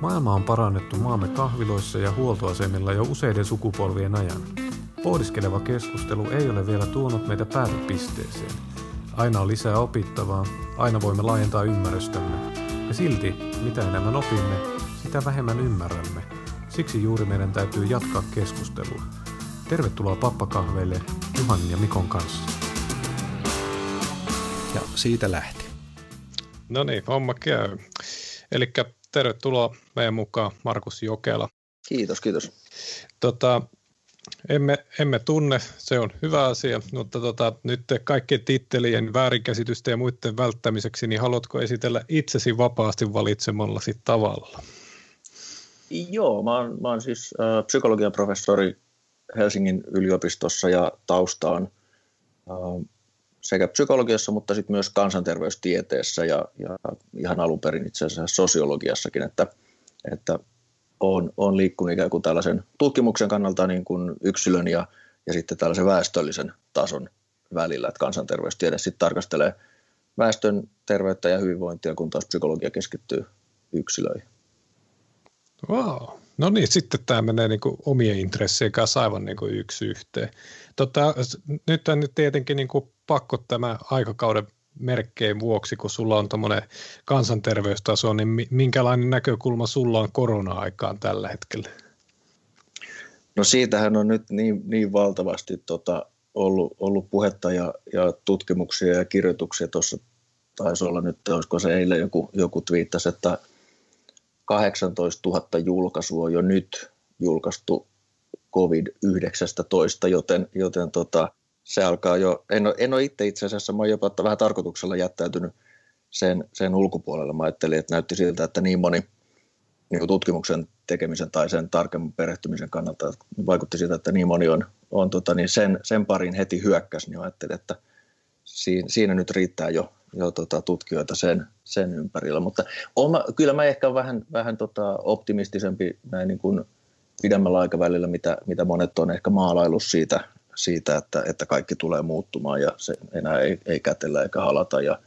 Maailma on parannettu maamme kahviloissa ja huoltoasemilla jo useiden sukupolvien ajan. Pohdiskeleva keskustelu ei ole vielä tuonut meitä päätepisteeseen. Aina on lisää opittavaa, aina voimme laajentaa ymmärrystämme. Ja silti, mitä enemmän opimme, sitä vähemmän ymmärrämme. Siksi juuri meidän täytyy jatkaa keskustelua. Tervetuloa pappakahveille Juhan ja Mikon kanssa. Ja siitä lähti. No niin, homma käy. Eli tervetuloa meidän mukaan Markus Jokela. Kiitos, kiitos. Tota, emme, emme tunne, se on hyvä asia, mutta tota, nyt kaikkien tittelien väärinkäsitysten ja muiden välttämiseksi, niin haluatko esitellä itsesi vapaasti valitsemallasi tavalla? Joo, mä oon, mä oon siis äh, psykologian professori Helsingin yliopistossa ja tausta on äh, sekä psykologiassa, mutta sitten myös kansanterveystieteessä ja, ja ihan alun perin itse asiassa sosiologiassakin, että, että on, on liikkunut ikään kuin tällaisen tutkimuksen kannalta niin kuin yksilön ja, ja sitten tällaisen väestöllisen tason välillä, että kansanterveystiede sitten tarkastelee väestön terveyttä ja hyvinvointia, kun taas psykologia keskittyy yksilöihin. Wow. No niin, sitten tämä menee niin omien intressien kanssa aivan niin yksi yhteen. Tota, nyt on tietenkin niin kuin pakko tämä aikakauden merkkeen vuoksi, kun sulla on tuommoinen kansanterveystaso, niin minkälainen näkökulma sulla on korona-aikaan tällä hetkellä? No siitähän on nyt niin, niin valtavasti tota, ollut, ollut puhetta ja, ja tutkimuksia ja kirjoituksia. Tuossa taisi olla nyt, olisiko se eilen joku, joku twiittasi, että 18 000 julkaisua on jo nyt julkaistu COVID-19, joten, joten tota, se alkaa jo, en ole, en ole itse itse asiassa, mä jopa vähän tarkoituksella jättäytynyt sen, sen ulkopuolelle. Mä ajattelin, että näytti siltä, että niin moni niin tutkimuksen tekemisen tai sen tarkemman perehtymisen kannalta vaikutti siltä, että niin moni on, on tota, niin sen, sen parin heti hyökkäs, niin ajattelin, että siinä, siinä nyt riittää jo, jo tota, tutkijoita sen, sen ympärillä. Mutta oma, kyllä mä ehkä vähän, vähän tota optimistisempi näin niin kuin pidemmällä aikavälillä, mitä, mitä monet on ehkä maalailu siitä, siitä että, että kaikki tulee muuttumaan ja se enää ei, ei kätellä eikä halata ja,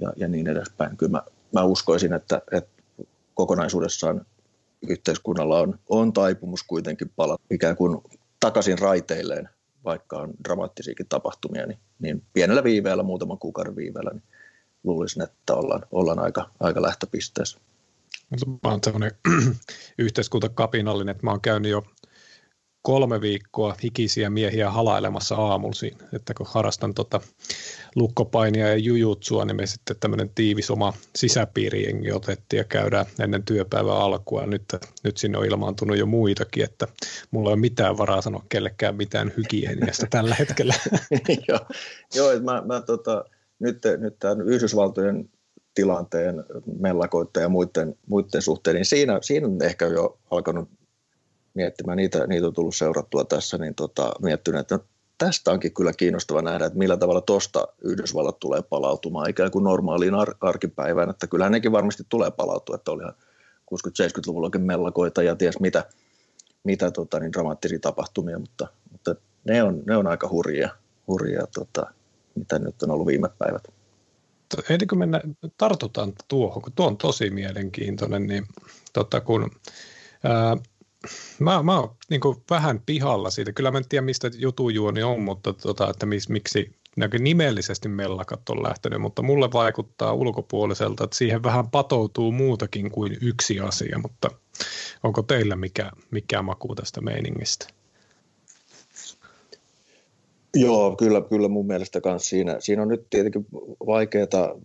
ja, ja niin edespäin. Kyllä mä, mä uskoisin, että, että kokonaisuudessaan yhteiskunnalla on, on taipumus kuitenkin palata ikään kuin takaisin raiteilleen, vaikka on dramaattisiakin tapahtumia, niin, niin pienellä viiveellä, muutaman kuukauden viiveellä, niin luulisin, että ollaan, ollaan aika, aika lähtöpisteessä. Mä oon sellainen yhteiskuntakapinallinen, että mä oon käynyt jo kolme viikkoa hikisiä miehiä halailemassa aamulla että kun harrastan tota lukkopainia ja jujutsua, niin me sitten tämmöinen tiivis oma sisäpiirijengi otettiin ja käydään ennen työpäivän alkua. Nyt, nyt sinne on ilmaantunut jo muitakin, että mulla ei ole mitään varaa sanoa kellekään mitään hygieniasta tällä hetkellä. joo, joo mä, mä tota, nyt, nyt tämän Yhdysvaltojen tilanteen mellakoitteen ja muiden, muiden suhteen, niin siinä, siinä on ehkä jo alkanut miettimään, niitä, niitä on tullut seurattua tässä, niin tota, miettinyt, että tästä onkin kyllä kiinnostava nähdä, että millä tavalla tuosta Yhdysvallat tulee palautumaan ikään kuin normaaliin ar- arkipäivään, että kyllähän nekin varmasti tulee palautua, että olihan 60-70-luvullakin mellakoita ja ties mitä, mitä tota, niin dramaattisia tapahtumia, mutta, mutta ne, on, ne on aika hurjia, hurjia tota, mitä nyt on ollut viime päivät. Ennen kuin mennä, tartutaan tuohon, kun tuo on tosi mielenkiintoinen, niin tota, kun ää, mä, mä oon niin vähän pihalla siitä. Kyllä mä en tiedä, mistä jutujuoni on, mutta tota, että mis, miksi nimellisesti mellakat on lähtenyt, mutta mulle vaikuttaa ulkopuoliselta, että siihen vähän patoutuu muutakin kuin yksi asia, mutta onko teillä mikä, mikä maku tästä meiningistä? Joo, kyllä, kyllä mun mielestä myös siinä, siinä on nyt tietenkin vaikeaa,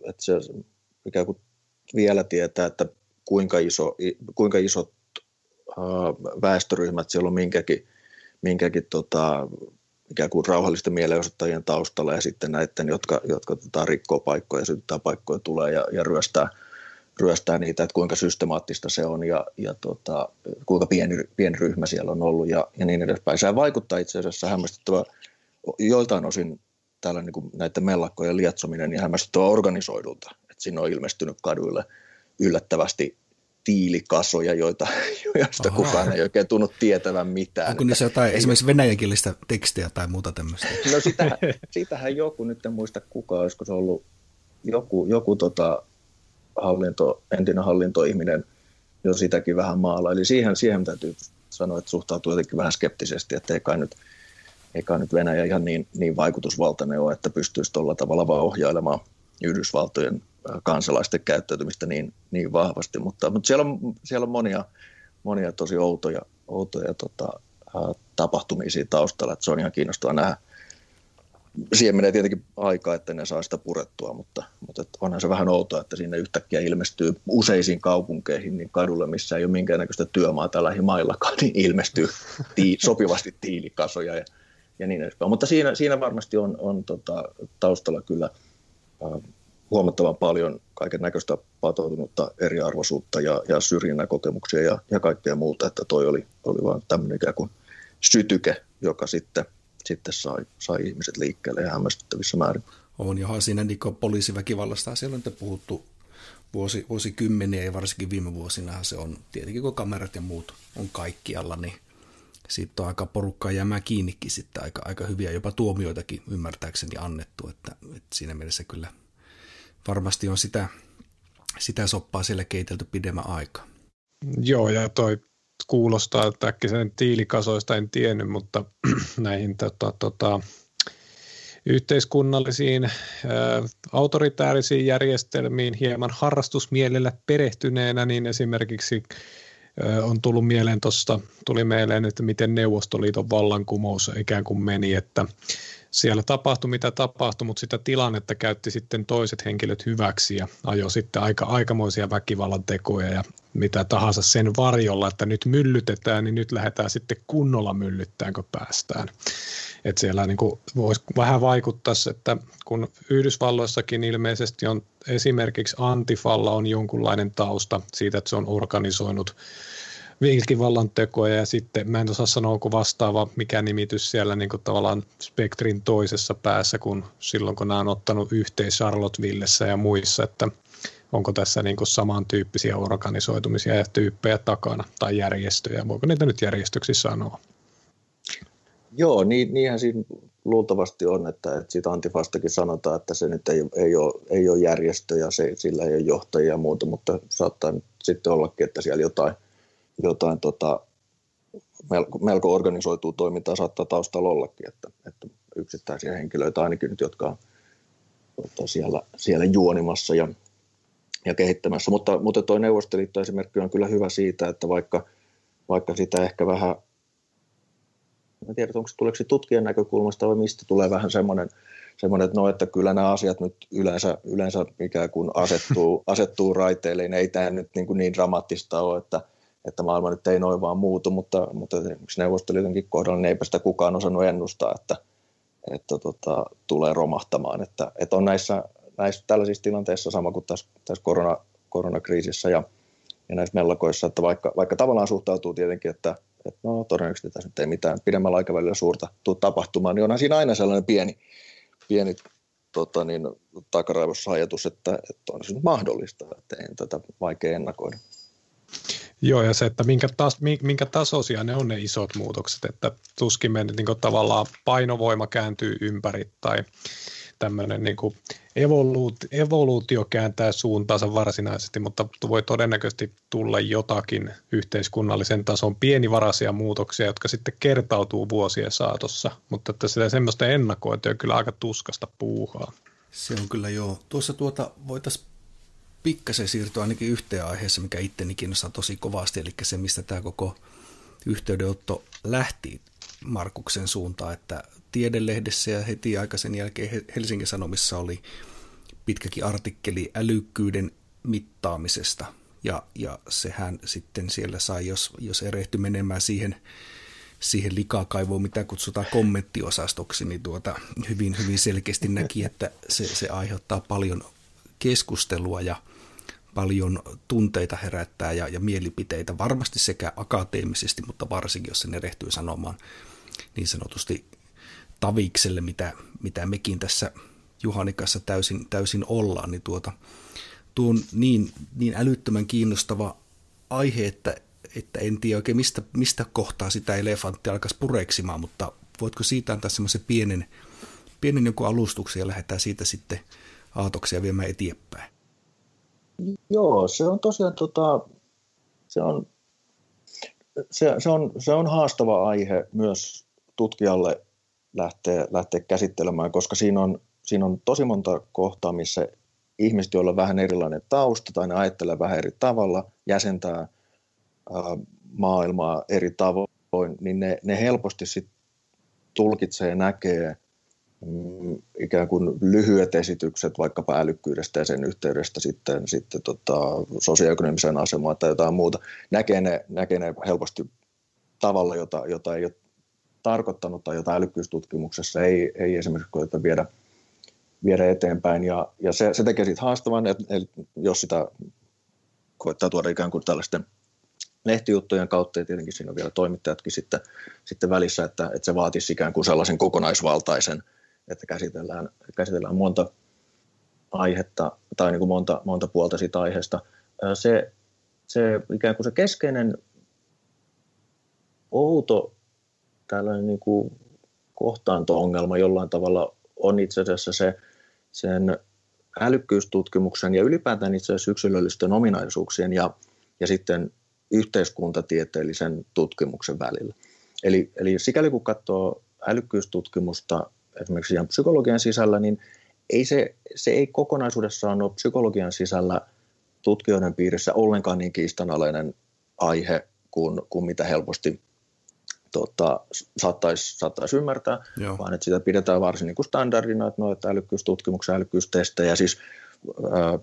että se ikään kuin vielä tietää, että kuinka, iso, kuinka isot väestöryhmät siellä on minkäkin, minkäkin tota, ikään kuin rauhallisten mielenosoittajien taustalla ja sitten näiden, jotka, jotka tota, rikkoo paikkoja, sytyttää paikkoja tulee ja, ja ryöstää, ryöstää niitä, että kuinka systemaattista se on ja, ja tota, kuinka pieni, pieni ryhmä siellä on ollut ja, ja niin edespäin. Se vaikuttaa itse asiassa hämmästyttävä joiltain osin täällä niin kuin näiden mellakkojen lietsominen ja hämmästyttävä organisoidulta, että sinne on ilmestynyt kaduille yllättävästi tiilikasoja, joita, joista Aha. kukaan ei oikein tunnu tietävän mitään. Onko niissä jotain ei... esimerkiksi venäjänkielistä tekstiä tai muuta tämmöistä? No sitähän, sitähän joku, nyt en muista kuka, olisiko se ollut joku, joku tota hallinto, entinen hallintoihminen jo sitäkin vähän maalla. Eli siihen, siihen täytyy sanoa, että suhtautuu jotenkin vähän skeptisesti, että ei kai nyt, ei kai nyt Venäjä ihan niin, niin vaikutusvaltainen ole, että pystyisi tuolla tavalla vaan ohjailemaan Yhdysvaltojen kansalaisten käyttäytymistä niin, niin vahvasti. Mutta, mutta siellä, on, siellä on monia, monia tosi outoja, outoja tota, tapahtumia siinä taustalla, että se on ihan kiinnostavaa nähdä, siihen menee tietenkin aikaa, että ne saa sitä purettua, mutta, mutta onhan se vähän outoa, että sinne yhtäkkiä ilmestyy useisiin kaupunkeihin niin kadulle, missä ei ole minkäännäköistä työmaata lähimaillakaan, niin ilmestyy tii, sopivasti tiilikasoja ja, ja niin edespäin. Mutta siinä, siinä varmasti on, on tota, taustalla kyllä äh, huomattavan paljon kaiken näköistä patoutunutta eriarvoisuutta ja, ja syrjinnän kokemuksia ja, ja kaikkea muuta, että toi oli, oli vain tämmöinen ikään kuin sytyke, joka sitten – sitten sai, sai ihmiset liikkeelle ja hämmästyttävissä määrin. On, johon siinä niin poliisiväkivallasta siellä on puhuttu vuosi, vuosikymmeniä ja varsinkin viime vuosina se on, tietenkin kun kamerat ja muut on kaikkialla, niin sitten on aika porukkaa jäämään kiinnikin sitten aika, aika hyviä jopa tuomioitakin ymmärtääkseni annettu, että, että siinä mielessä kyllä varmasti on sitä, sitä soppaa siellä keitelty pidemmän aikaa. Joo, ja toi kuulostaa, että äkkisen tiilikasoista en tiennyt, mutta näihin tota, tota, yhteiskunnallisiin ä, autoritäärisiin järjestelmiin hieman harrastusmielellä perehtyneenä, niin esimerkiksi ä, on tullut mieleen tuosta, tuli mieleen, että miten Neuvostoliiton vallankumous ikään kuin meni, että siellä tapahtui mitä tapahtui, mutta sitä tilannetta käytti sitten toiset henkilöt hyväksi ja ajoi sitten aika aikamoisia väkivallan tekoja ja mitä tahansa sen varjolla, että nyt myllytetään, niin nyt lähdetään sitten kunnolla myllyttään, kun päästään. Et siellä niin voisi vähän vaikuttaa, että kun Yhdysvalloissakin ilmeisesti on esimerkiksi Antifalla on jonkunlainen tausta siitä, että se on organisoinut vilkivallan tekoja ja sitten mä en osaa sanoa, onko vastaava mikä nimitys siellä niin kuin tavallaan spektrin toisessa päässä kuin silloin, kun nämä on ottanut yhteen Charlottevillessä ja muissa, että onko tässä niin kuin samantyyppisiä organisoitumisia ja tyyppejä takana tai järjestöjä, voiko niitä nyt järjestöksi sanoa? Joo, niin, niinhän siinä luultavasti on, että, että siitä Antifastakin sanotaan, että se nyt ei, ei, ole, ei ole järjestö ja se, sillä ei ole johtajia ja muuta, mutta saattaa nyt sitten ollakin, että siellä jotain – jotain tota, melko, melko organisoituu toimintaa saattaa taustalla ollakin, että, että yksittäisiä henkilöitä ainakin nyt, jotka on tota, siellä, siellä juonimassa ja, ja kehittämässä. Mutta, mutta tuo Neuvostoliitto esimerkki on kyllä hyvä siitä, että vaikka, vaikka sitä ehkä vähän, en tiedä, onko se tuleeko se tutkijan näkökulmasta vai mistä tulee vähän semmoinen, semmoinen että no, että kyllä nämä asiat nyt yleensä, yleensä ikään kuin asettuu, asettuu raiteille, niin ei tämä nyt niin, kuin niin dramaattista ole, että, että maailma nyt ei noin vaan muutu, mutta, mutta esimerkiksi Neuvostoliitonkin kohdalla niin eipä sitä kukaan osannut ennustaa, että, että tota, tulee romahtamaan. Että, että on näissä, näissä tällaisissa tilanteissa sama kuin tässä, tässä korona, koronakriisissä ja, ja näissä mellakoissa, että vaikka, vaikka tavallaan suhtautuu tietenkin, että, että no todennäköisesti tässä nyt ei mitään pidemmällä aikavälillä suurta tule tapahtumaan, niin onhan siinä aina sellainen pieni, pieni tota niin, takaraivossa ajatus, että, että on se nyt mahdollista, että ei tätä vaikea ennakoida. Joo, ja se, että minkä, tas, minkä tasoisia ne on ne isot muutokset, että tuskin me niin tavallaan painovoima kääntyy ympäri tai tämmöinen niin evoluutio, evoluutio kääntää suuntaansa varsinaisesti, mutta voi todennäköisesti tulla jotakin yhteiskunnallisen tason pienivaraisia muutoksia, jotka sitten kertautuu vuosien saatossa, mutta että sitä semmoista ennakointia on kyllä aika tuskasta puuhaa. Se on kyllä joo. Tuossa tuota voitaisiin pikkasen siirtyä ainakin yhteen aiheessa, mikä itteni kiinnostaa tosi kovasti, eli se, mistä tämä koko yhteydenotto lähti Markuksen suuntaan, että Tiedelehdessä ja heti aikaisen jälkeen Helsingin Sanomissa oli pitkäkin artikkeli älykkyyden mittaamisesta, ja, ja sehän sitten siellä sai, jos, jos erehty menemään siihen, siihen likakaivoon, mitä kutsutaan kommenttiosastoksi, niin tuota, hyvin, hyvin selkeästi näki, että se, se aiheuttaa paljon keskustelua ja paljon tunteita herättää ja, ja mielipiteitä, varmasti sekä akateemisesti, mutta varsinkin, jos se erehtyy sanomaan niin sanotusti tavikselle, mitä, mitä mekin tässä Juhanikassa täysin, täysin ollaan, niin tuota, tuo on niin, niin älyttömän kiinnostava aihe, että, että en tiedä oikein mistä, mistä kohtaa sitä elefantti alkaisi pureksimaan, mutta voitko siitä antaa semmoisen pienen, pienen jonkun alustuksen ja lähdetään siitä sitten aatoksia viemään eteenpäin? Joo, se on tosiaan tota, se on, se, se, on, se on haastava aihe myös tutkijalle lähteä, lähteä käsittelemään, koska siinä on, siinä on tosi monta kohtaa, missä ihmiset, joilla on vähän erilainen tausta tai ne ajattelee vähän eri tavalla, jäsentää ää, maailmaa eri tavoin, niin ne, ne helposti sit tulkitsee ja näkee ikään kuin lyhyet esitykset vaikkapa älykkyydestä ja sen yhteydestä sitten, sitten tota, sosioekonomiseen asemaan tai jotain muuta, näkee ne, näkee ne helposti tavalla, jota, jota ei ole tarkoittanut tai jota älykkyystutkimuksessa ei, ei esimerkiksi koeta viedä, viedä eteenpäin. Ja, ja se, se tekee siitä haastavan, että, jos sitä koittaa tuoda ikään kuin tällaisten lehtijuttujen kautta, ja tietenkin siinä on vielä toimittajatkin sitten, sitten välissä, että, että se vaatisi ikään kuin sellaisen kokonaisvaltaisen, että käsitellään, käsitellään monta aihetta tai niin kuin monta, monta puolta siitä aiheesta. Se, se ikään kuin se keskeinen outo tällainen niin kuin kohtaanto-ongelma jollain tavalla on itse asiassa se sen älykkyystutkimuksen ja ylipäätään itse asiassa yksilöllisten ominaisuuksien ja, ja sitten yhteiskuntatieteellisen tutkimuksen välillä. Eli, eli sikäli kun katsoo älykkyystutkimusta esimerkiksi ihan psykologian sisällä, niin ei se, se ei kokonaisuudessaan ole psykologian sisällä tutkijoiden piirissä ollenkaan niin kiistanalainen aihe kuin, kuin mitä helposti tota, saattaisi, saattaisi ymmärtää, Joo. vaan että sitä pidetään varsin niin kuin standardina, että noita älykkyystutkimuksen älykkyystestejä, siis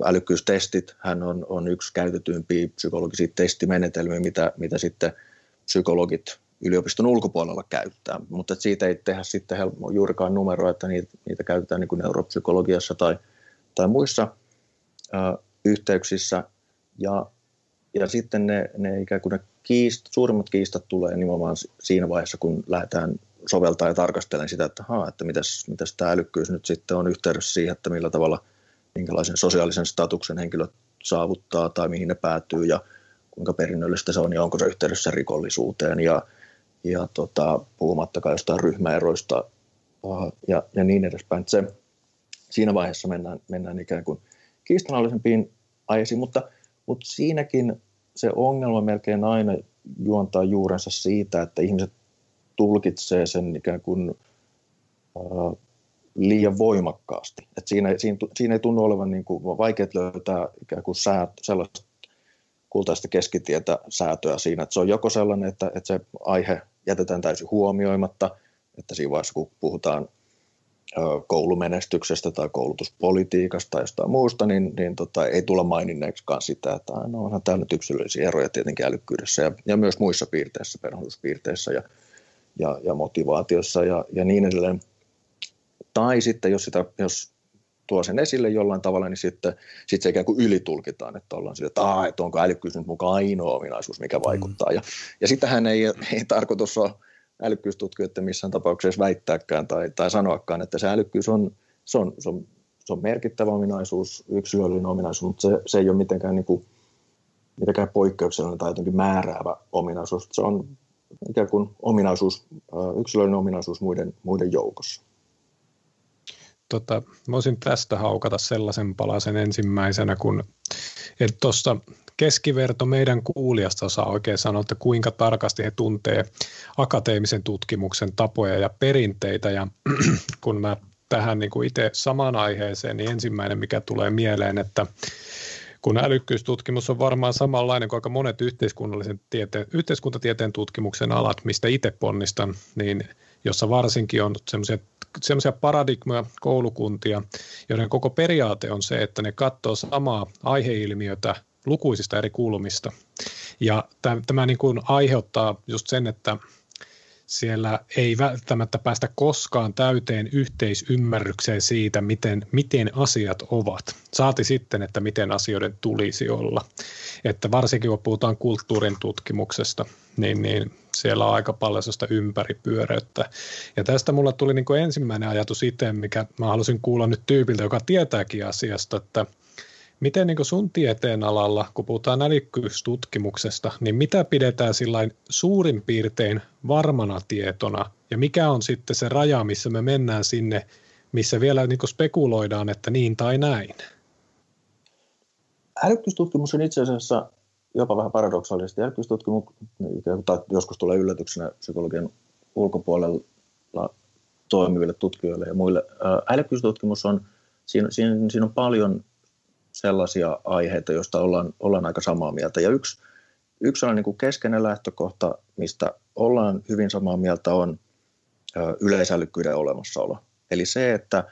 älykkyystestit hän on, on yksi käytetympiä psykologisia testimenetelmiä, mitä, mitä sitten psykologit yliopiston ulkopuolella käyttää, mutta siitä ei tehdä sitten helppo, juurikaan numeroa, että niitä, niitä käytetään niin kuin neuropsykologiassa tai, tai muissa ö, yhteyksissä. Ja, ja sitten ne, ne ikään kuin ne kiist, suurimmat kiistat tulee nimenomaan siinä vaiheessa, kun lähdetään soveltaa ja tarkastelemaan sitä, että, haa, että mitäs, mitäs tämä älykkyys nyt sitten on yhteydessä siihen, että millä tavalla, minkälaisen sosiaalisen statuksen henkilö saavuttaa tai mihin ne päätyy ja kuinka perinnöllistä se on ja onko se yhteydessä rikollisuuteen ja, ja tota, puhumattakaan jostain ryhmäeroista ja, ja niin edespäin. Se, siinä vaiheessa mennään, mennään ikään kuin kiistanallisempiin aiheisiin, mutta, mutta siinäkin se ongelma melkein aina juontaa juurensa siitä, että ihmiset tulkitsee sen ikään kuin äh, liian voimakkaasti. Et siinä, siinä, siinä ei tunnu olevan niin kuin vaikeat löytää ikään kuin säät, sellaista kultaista keskitietä säätöä siinä, että se on joko sellainen, että, että se aihe jätetään täysin huomioimatta, että siinä vaiheessa kun puhutaan koulumenestyksestä tai koulutuspolitiikasta tai jostain muusta, niin, niin tota, ei tulla maininneeksikaan sitä, että no onhan täällä nyt yksilöllisiä eroja tietenkin älykkyydessä ja, ja myös muissa piirteissä, perhootuspiirteissä ja, ja, ja motivaatiossa ja, ja niin edelleen. Tai sitten jos, sitä, jos tuo sen esille jollain tavalla, niin sitten sit se ikään kuin ylitulkitaan, että ollaan sille, että, Aa, että onko älykkyys nyt mukaan ainoa ominaisuus, mikä vaikuttaa. Mm. Ja, ja sitähän ei, ei tarkoitus ole älykkyystutkijoiden missään tapauksessa väittääkään tai, tai sanoakaan, että se älykkyys on, se on, se on, se on merkittävä ominaisuus, yksilöllinen ominaisuus, mutta se, se ei ole mitenkään, niin kuin, mitenkään poikkeuksellinen tai jotenkin määräävä ominaisuus. Se on ikään kuin ominaisuus, yksilöllinen ominaisuus muiden, muiden joukossa. Tota, voisin tästä haukata sellaisen palasen ensimmäisenä, kun tuossa keskiverto meidän kuulijasta osaa oikein sanoa, että kuinka tarkasti he tuntee akateemisen tutkimuksen tapoja ja perinteitä. Ja kun mä tähän niin itse samaan aiheeseen, niin ensimmäinen, mikä tulee mieleen, että kun älykkyystutkimus on varmaan samanlainen kuin aika monet yhteiskunnallisen tieteen, yhteiskuntatieteen tutkimuksen alat, mistä itse ponnistan, niin jossa varsinkin on semmoisia paradigmoja, koulukuntia, joiden koko periaate on se, että ne katsoo samaa aiheilmiötä lukuisista eri kulmista. Ja tämä niin kuin aiheuttaa just sen, että siellä ei välttämättä päästä koskaan täyteen yhteisymmärrykseen siitä, miten, miten asiat ovat. Saati sitten, että miten asioiden tulisi olla. Että varsinkin kun puhutaan kulttuurin tutkimuksesta, niin, niin siellä on aika paljon sellaista ympäripyöreyttä. Ja tästä mulla tuli niin kuin ensimmäinen ajatus itse, mikä mä halusin kuulla nyt tyypiltä, joka tietääkin asiasta, että – Miten niin sun tieteen alalla, kun puhutaan älykkyystutkimuksesta, niin mitä pidetään suurin piirtein varmana tietona ja mikä on sitten se raja, missä me mennään sinne, missä vielä niin spekuloidaan, että niin tai näin? Älykkyystutkimus on itse asiassa jopa vähän paradoksaalisesti älykkyystutkimuksessa, joskus tulee yllätyksenä psykologian ulkopuolella toimiville tutkijoille ja muille. Älykkyystutkimus on, siinä, siinä, siinä on paljon sellaisia aiheita, joista ollaan, ollaan aika samaa mieltä. Ja yksi, yksi sellainen niin keskeinen lähtökohta, mistä ollaan hyvin samaa mieltä, on yleisälykkyyden olemassaolo. Eli se, että,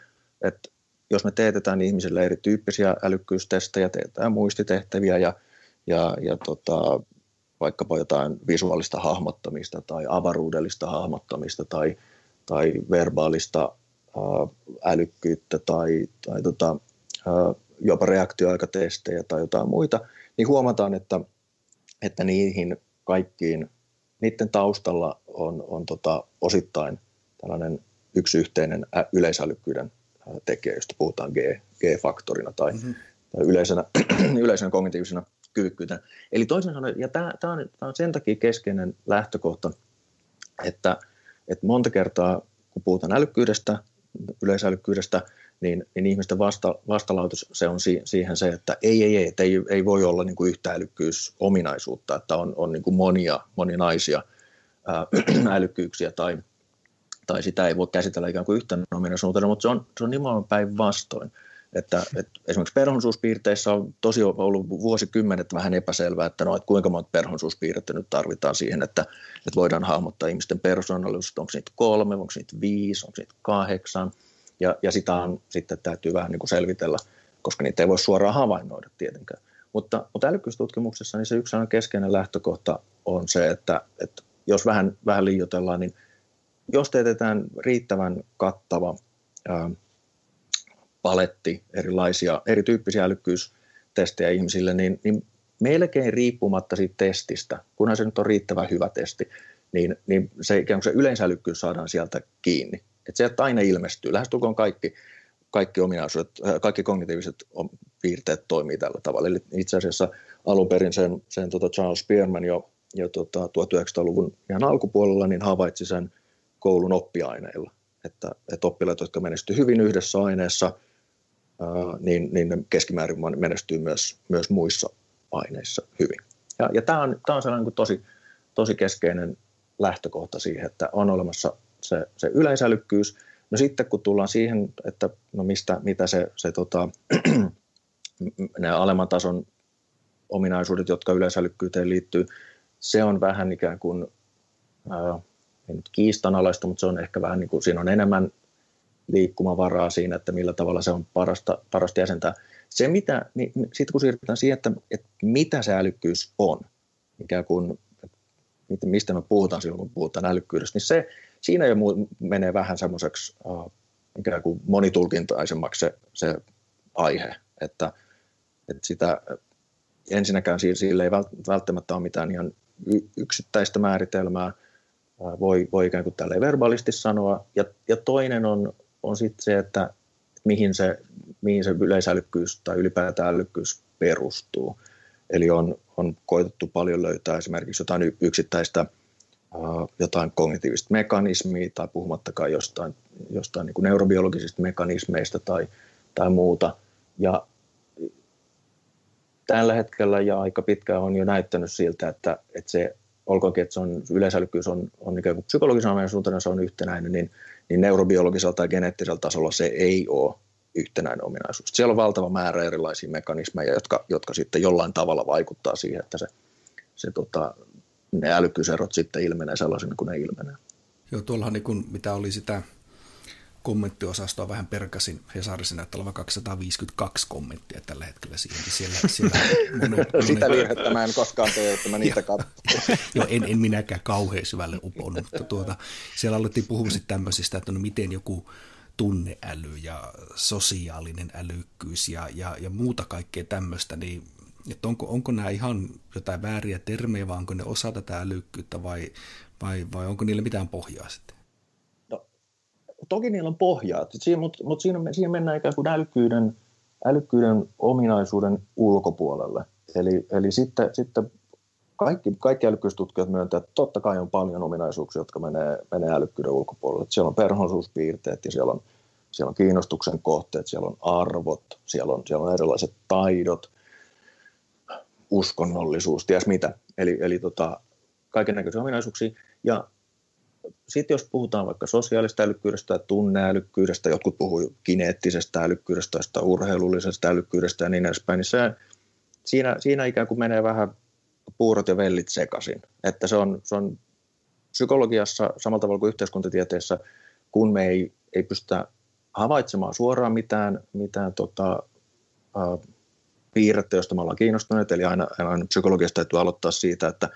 että jos me teetetään ihmisille erityyppisiä älykkyystestejä, teetetään muistitehtäviä ja, ja, ja tota, vaikkapa jotain visuaalista hahmottamista tai avaruudellista hahmottamista tai, tai verbaalista älykkyyttä tai, tai tota, ää, jopa reaktioaikatestejä tai jotain muita, niin huomataan, että, että niihin kaikkiin, niiden taustalla on, on tota, osittain tällainen yksi yhteinen yleisälykkyyden tekijä, josta puhutaan G, G-faktorina tai, mm-hmm. tai yleisenä, yleisenä kognitiivisena kyvykkyytenä. Eli toisin sanoen, ja tämä, on, on sen takia keskeinen lähtökohta, että, että monta kertaa, kun puhutaan älykkyydestä, yleisälykkyydestä, niin, niin ihmisten vasta, vastalautus se on si, siihen se, että ei, ei, ei, ei, ei voi olla niin kuin yhtä älykkyysominaisuutta, että on, on niin kuin monia, moninaisia ää, älykkyyksiä tai, tai sitä ei voi käsitellä ikään kuin yhtenä ominaisuutena, mutta se on, se on nimenomaan päinvastoin. Että, että esimerkiksi perhonsuuspiirteissä on tosi ollut vuosikymmenet vähän epäselvää, että, no, että kuinka monta perhonsuuspiirrettä nyt tarvitaan siihen, että, että voidaan hahmottaa ihmisten persoonallisuutta, onko niitä kolme, onko niitä viisi, onko niitä kahdeksan, ja, ja sitä on, sitten täytyy vähän niin kuin selvitellä, koska niitä ei voi suoraan havainnoida tietenkään. Mutta, mutta älykkyystutkimuksessa niin se yksi keskeinen lähtökohta on se, että, että jos vähän, vähän liioitellaan, niin jos teetetään riittävän kattava ää, paletti erilaisia, erityyppisiä älykkyystestejä ihmisille, niin, niin melkein riippumatta siitä testistä, kunhan se nyt on riittävän hyvä testi, niin, niin se, ikään kuin se yleisälykkyys saadaan sieltä kiinni. Että sieltä aina ilmestyy. Lähestulkoon kaikki, kaikki ominaisuudet, kaikki kognitiiviset piirteet toimii tällä tavalla. Eli itse asiassa alun perin sen, sen tota Charles Spearman jo, jo tota 1900-luvun ihan alkupuolella niin havaitsi sen koulun oppiaineilla. Että, että oppilaat, jotka menestyvät hyvin yhdessä aineessa, ää, niin, niin ne keskimäärin menestyy myös, myös muissa aineissa hyvin. Ja, ja tämä on, tämä on sellainen tosi, tosi keskeinen lähtökohta siihen, että on olemassa se, se yleisälykkyys. No sitten kun tullaan siihen, että no mistä, mitä se, se tota, ne alemman tason ominaisuudet, jotka yleisälykkyyteen liittyy, se on vähän ikään kuin, ää, ei nyt kiistanalaista, mutta se on ehkä vähän niin kuin, siinä on enemmän liikkumavaraa siinä, että millä tavalla se on parasta, parasta jäsentää. Se, mitä, niin, sitten kun siirrytään siihen, että, että mitä se älykkyys on, ikään kuin, mistä me puhutaan silloin, kun puhutaan älykkyydestä, niin se, siinä jo menee vähän semmoiseksi uh, ikään kuin monitulkintaisemmaksi se, se aihe, että, että sitä ensinnäkään sille ei välttämättä ole mitään ihan yksittäistä määritelmää, voi, voi ikään kuin tälleen verbaalisti sanoa, ja, ja toinen on, on sitten se, että mihin se, mihin se yleisälykkyys tai ylipäätään älykkyys perustuu. Eli on, on koitettu paljon löytää esimerkiksi jotain yksittäistä jotain kognitiivista mekanismia tai puhumattakaan jostain, jostain niin kuin neurobiologisista mekanismeista tai, tai muuta. Ja tällä hetkellä ja aika pitkään on jo näyttänyt siltä, että, että se, olkoonkin, että se on, yleisälykkyys on, on ikään kuin psykologisen ominaisuutena se on yhtenäinen, niin, niin neurobiologisella tai geneettisellä tasolla se ei ole yhtenäinen ominaisuus. Siellä on valtava määrä erilaisia mekanismeja, jotka, jotka sitten jollain tavalla vaikuttaa siihen, että se, se tota, ne älykkyyserot sitten ilmenee sellaisena kuin ne ilmenee. Joo, tuollahan niin kuin, mitä oli sitä kommenttiosastoa vähän perkasin Hesarissa näyttää olevan 252 kommenttia tällä hetkellä siihen. Niin siellä, siellä monet, monet... Sitä virhettä mä en koskaan tee, että mä niitä katson. Joo, en, en minäkään kauhean syvälle uponnut, mutta tuota, siellä alettiin puhua sitten tämmöisistä, että no miten joku tunneäly ja sosiaalinen älykkyys ja, ja, ja muuta kaikkea tämmöistä, niin että onko, onko nämä ihan jotain vääriä termejä, vai onko ne osa tätä älykkyyttä, vai, vai, vai onko niillä mitään pohjaa sitten? No, toki niillä on pohjaa, mutta, mutta siinä, siinä mennään ikään kuin älykkyyden, älykkyyden ominaisuuden ulkopuolelle. Eli, eli sitten, sitten kaikki, kaikki älykkyystutkijat myöntävät, että totta kai on paljon ominaisuuksia, jotka menee, menee älykkyyden ulkopuolelle. Että siellä on perhoisuuspiirteet ja siellä on, siellä on kiinnostuksen kohteet, siellä on arvot, siellä on, siellä on erilaiset taidot, uskonnollisuus, ties mitä. Eli, eli tota, kaiken näköisiä ominaisuuksia. Ja sitten jos puhutaan vaikka sosiaalista älykkyydestä ja tunneälykkyydestä, jotkut puhuu kineettisestä älykkyydestä tai urheilullisesta älykkyydestä ja niin edespäin, niin se, siinä, siinä ikään kuin menee vähän puurot ja vellit sekaisin. Että se on, se on psykologiassa samalla tavalla kuin yhteiskuntatieteessä, kun me ei, ei pystytä havaitsemaan suoraan mitään, mitään tota, äh, piirrettä, josta me ollaan kiinnostuneet, eli aina, aina psykologiasta täytyy aloittaa siitä, että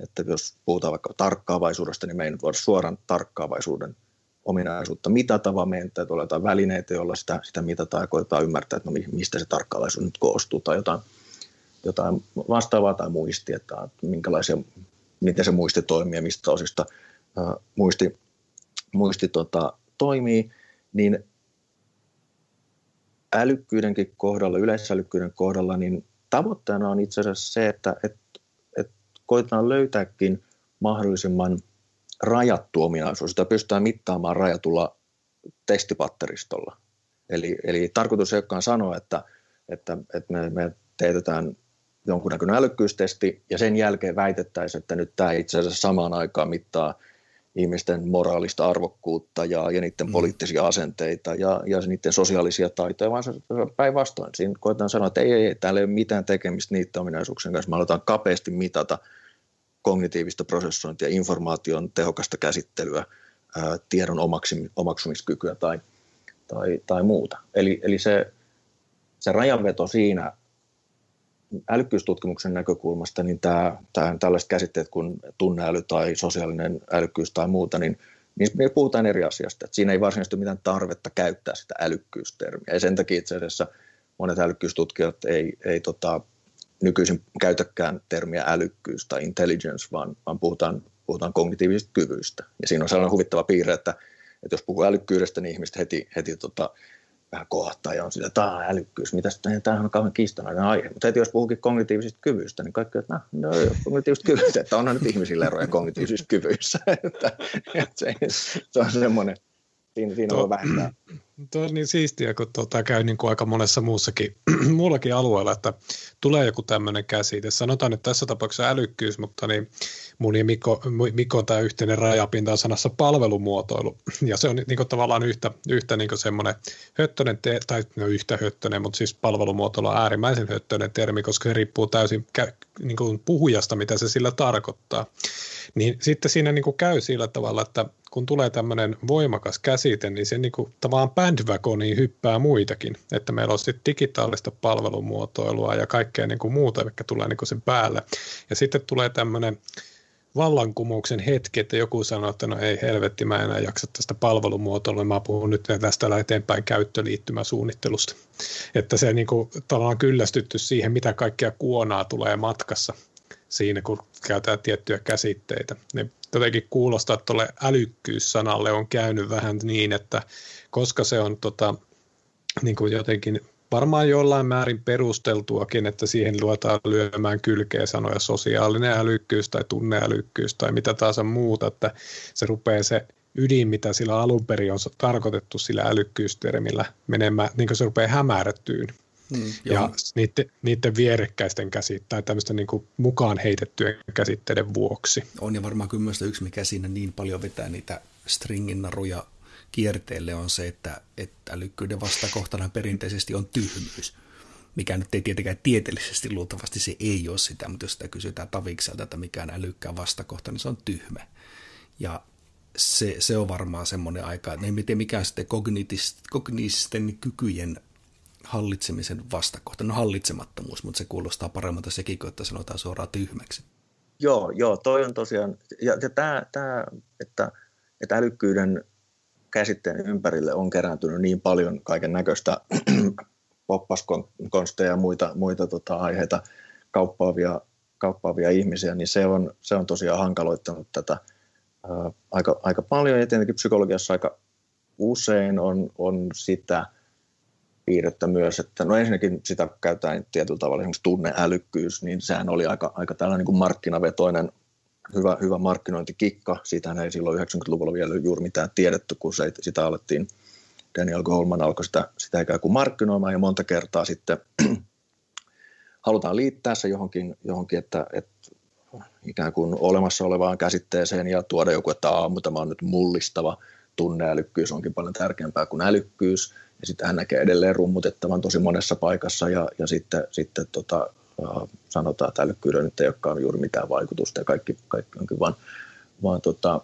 että jos puhutaan vaikka tarkkaavaisuudesta, niin me ei nyt voida suoran tarkkaavaisuuden ominaisuutta mitata, vaan meidän täytyy olla jotain välineitä, joilla sitä, sitä mitataan ja koetaan ymmärtää, että no, mistä se tarkkaavaisuus nyt koostuu tai jotain, jotain vastaavaa tai muistia, että minkälaisia, miten se muisti toimii ja mistä osista uh, muisti, muisti tota, toimii, niin älykkyydenkin kohdalla, yleisälykkyyden kohdalla, niin tavoitteena on itse asiassa se, että, että koitetaan löytääkin mahdollisimman rajattu ominaisuus. Sitä pystytään mittaamaan rajatulla testipatteristolla. Eli, eli tarkoitus ei olekaan sanoa, että, että, että me, me teetetään jonkunnäköinen älykkyystesti ja sen jälkeen väitettäisiin, että nyt tämä itse asiassa samaan aikaan mittaa ihmisten moraalista arvokkuutta ja, ja niiden mm. poliittisia asenteita ja, ja niiden sosiaalisia taitoja, vaan päinvastoin. Siinä koetaan sanoa, että ei, ei, ei, täällä ei ole mitään tekemistä niiden ominaisuuksien kanssa. Me aletaan kapeasti mitata kognitiivista prosessointia, informaation tehokasta käsittelyä, ää, tiedon omaksi, omaksumiskykyä tai, tai, tai muuta. Eli, eli se, se rajanveto siinä älykkyystutkimuksen näkökulmasta, niin tämä, tämä, tällaiset käsitteet kuin tunneäly tai sosiaalinen älykkyys tai muuta, niin niin me puhutaan eri asiasta. Että siinä ei varsinaisesti mitään tarvetta käyttää sitä älykkyystermiä. Ja sen takia itse asiassa monet älykkyystutkijat ei, ei tota, nykyisin käytäkään termiä älykkyys tai intelligence, vaan, vaan puhutaan, puhutaan kognitiivisista kyvyistä. Ja siinä on sellainen huvittava piirre, että, että jos puhuu älykkyydestä, niin ihmiset heti, heti tota, vähän kohtaa ja on sillä, että älykkyys, mitä tämähän on kauhean kiistanainen aihe. Mutta heti jos puhukin kognitiivisista kyvyistä, niin kaikki, että no, no kognitiiviset kyvyt, että onhan nyt ihmisillä eroja kognitiivisissa kyvyissä. että, että se, se, on semmoinen, siinä, siinä voi vähentää. Tuo on niin siistiä, kun tuota, käy niin kuin aika monessa muussakin, muullakin alueella, että tulee joku tämmöinen käsite. Sanotaan nyt tässä tapauksessa älykkyys, mutta niin mun ja Mikko, Mikko tämä yhteinen rajapinta on sanassa palvelumuotoilu. Ja se on niin kuin tavallaan yhtä, yhtä niin kuin semmoinen höttönen, te- tai no yhtä höttönen, mutta siis palvelumuotoilu on äärimmäisen höttönen termi, koska se riippuu täysin niin kuin puhujasta, mitä se sillä tarkoittaa. Niin sitten siinä niin kuin käy sillä tavalla, että kun tulee tämmöinen voimakas käsite, niin se niin kuin, tavallaan bandwagoniin hyppää muitakin. Että meillä on sitten digitaalista palvelumuotoilua ja kaikkea niin kuin muuta, mikä tulee niin kuin sen päälle. Ja sitten tulee tämmöinen vallankumouksen hetki, että joku sanoo, että no ei helvetti, mä enää jaksa tästä palvelumuotoilua, mä puhun nyt tästä eteenpäin käyttöliittymäsuunnittelusta. Että se niin kuin, tavallaan kyllästytty siihen, mitä kaikkea kuonaa tulee matkassa siinä, kun käytetään tiettyjä käsitteitä. Ne jotenkin kuulostaa, että tuolle älykkyyssanalle on käynyt vähän niin, että koska se on tota, niin kuin jotenkin varmaan jollain määrin perusteltuakin, että siihen luetaan lyömään kylkeä sanoja sosiaalinen älykkyys tai tunneälykkyys tai mitä tahansa muuta, että se rupeaa se ydin, mitä sillä alun perin on tarkoitettu sillä älykkyystermillä menemään, niin kuin se rupeaa hämärtyyn. Mm, ja niiden, niiden vierekkäisten käsitteiden tai tämmöisten niin mukaan heitettyjen käsitteiden vuoksi. On ja varmaan kyllä yksi, mikä siinä niin paljon vetää niitä stringin naruja kierteelle on se, että, että älykkyyden vastakohtana perinteisesti on tyhmyys, mikä nyt ei tietenkään tieteellisesti luultavasti se ei ole sitä, mutta jos sitä kysytään tavikselta, että mikä on älykkään vastakohta, niin se on tyhmä. Ja se, se on varmaan semmoinen aika, että en tiedä mikä on sitten kognististen kykyjen hallitsemisen vastakohta. No hallitsemattomuus, mutta se kuulostaa paremmalta sekin, kun että sanotaan suoraan tyhmäksi. Joo, joo, toi on tosiaan, ja, ja tämä, tämä että, että älykkyyden käsitteen ympärille on kerääntynyt niin paljon kaiken näköistä poppaskonsteja ja muita, muita tota, aiheita kauppaavia, kauppaavia ihmisiä, niin se on, se on tosiaan hankaloittanut tätä ää, aika, aika paljon. Ja tietenkin psykologiassa aika usein on, on sitä piirrettä myös, että no ensinnäkin sitä käytetään tietyllä tavalla esimerkiksi tunneälykkyys, niin sehän oli aika, aika tällainen niin kuin markkinavetoinen hyvä, hyvä markkinointikikka. Siitähän ei silloin 90-luvulla vielä juuri mitään tiedetty, kun se, sitä alettiin, Daniel Goldman alkoi sitä, sitä ikään kuin markkinoimaan ja monta kertaa sitten halutaan liittää se johonkin, johonkin että, että ikään kuin olemassa olevaan käsitteeseen ja tuoda joku, että aamu tämä on nyt mullistava, tunneälykkyys onkin paljon tärkeämpää kuin älykkyys, ja sitten hän näkee edelleen rummutettavan tosi monessa paikassa, ja, ja sitten, sitten tota, sanotaan, että älykkyydellä nyt ei olekaan juuri mitään vaikutusta, ja kaikki, kaikki onkin vaan, vaan tota,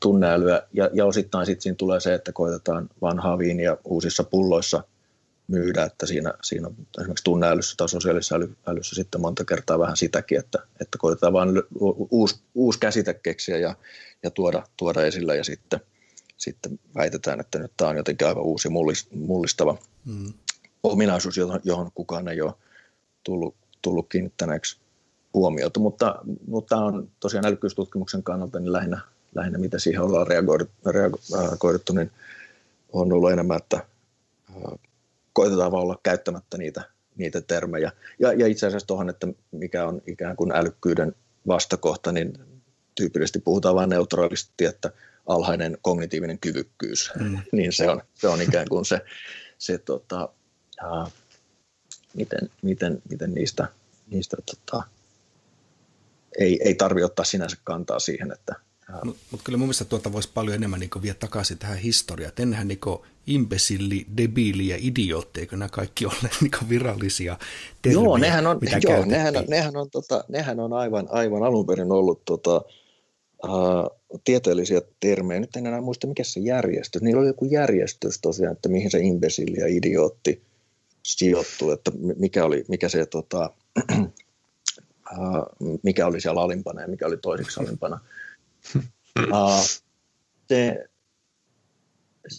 tunneälyä, ja, ja osittain sitten siinä tulee se, että koitetaan vanhaa viiniä uusissa pulloissa myydä, että siinä, siinä esimerkiksi tunneälyssä tai sosiaalisessa äly, älyssä sitten monta kertaa vähän sitäkin, että, että koitetaan vain uusi, uusi käsite keksiä ja, ja tuoda, tuoda esille, ja sitten – sitten väitetään, että nyt tämä on jotenkin aivan uusi mullistava mm. ominaisuus, johon, johon kukaan ei ole tullut, tullut kiinnittäneeksi huomiota. Mutta, mutta tämä on tosiaan älykkyystutkimuksen kannalta niin lähinnä, lähinnä mitä siihen ollaan reagoiduttu, reagoiduttu, niin on ollut enemmän, että koitetaan vaan olla käyttämättä niitä, niitä termejä. Ja, ja itse asiassa tuohon, että mikä on ikään kuin älykkyyden vastakohta, niin tyypillisesti puhutaan vain neutraalisti, että alhainen kognitiivinen kyvykkyys, mm. niin se on, se on ikään kuin se, se tota, uh, miten, miten, miten niistä, niistä tota, ei, ei tarvitse ottaa sinänsä kantaa siihen, että mutta mut kyllä mun mielestä tuota voisi paljon enemmän niin vie takaisin tähän historiaan. Ennenhän niin imbesilli, debiili ja idiootti, eikö nämä kaikki ole niin virallisia termejä, Joo, nehän on, mitä joo, nehän, nehän, on, tota, nehän on aivan, aivan alun perin ollut tota, uh, tieteellisiä termejä. Nyt en enää muista, mikä se järjestys. Niillä oli joku järjestys tosiaan, että mihin se imbesilli ja idiootti sijoittuu, että mikä, oli, mikä se tota, uh, mikä oli siellä alimpana ja mikä oli toiseksi alimpana. Uh, se,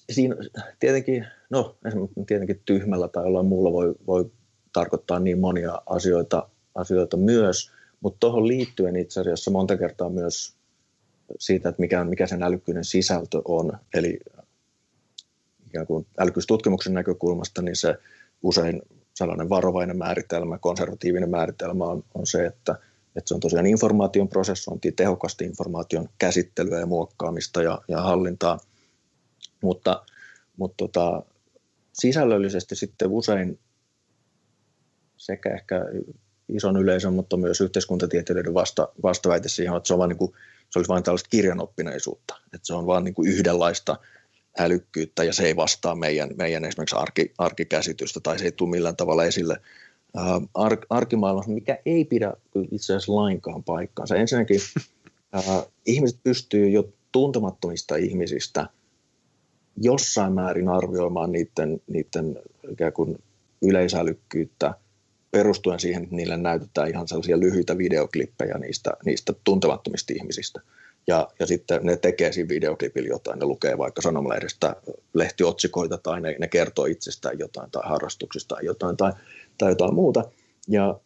siinä tietenkin, no tietenkin tyhmällä tai jollain muulla voi, voi tarkoittaa niin monia asioita, asioita myös, mutta tuohon liittyen itse asiassa monta kertaa myös siitä, että mikä, mikä sen älykkyyden sisältö on. Eli ikään kuin älykkyystutkimuksen näkökulmasta, niin se usein sellainen varovainen määritelmä, konservatiivinen määritelmä on, on se, että, että se on tosiaan informaation prosessointia, tehokasta informaation käsittelyä ja muokkaamista ja, ja hallintaa. Mutta, mutta tota, sisällöllisesti sitten usein sekä ehkä ison yleisön, mutta myös yhteiskuntatieteilijöiden vasta, vastaväite siihen, että se on vain niin se olisi vain tällaista kirjanoppineisuutta, että se on vain niin kuin yhdenlaista älykkyyttä ja se ei vastaa meidän, meidän esimerkiksi arki, arkikäsitystä tai se ei tule millään tavalla esille. Äh, ar, arkimaailmassa, mikä ei pidä itse asiassa lainkaan paikkaansa. Ensinnäkin äh, ihmiset pystyy jo tuntemattomista ihmisistä jossain määrin arvioimaan niiden, niiden ikään kuin yleisälykkyyttä – perustuen siihen, että niille näytetään ihan sellaisia lyhyitä videoklippejä niistä, niistä tuntemattomista ihmisistä. Ja, ja sitten ne tekee siinä videoklipillä jotain, ne lukee vaikka sanomalehdestä lehtiotsikoita tai ne, ne kertoo itsestään jotain tai harrastuksista tai jotain tai, tai jotain muuta. Ja,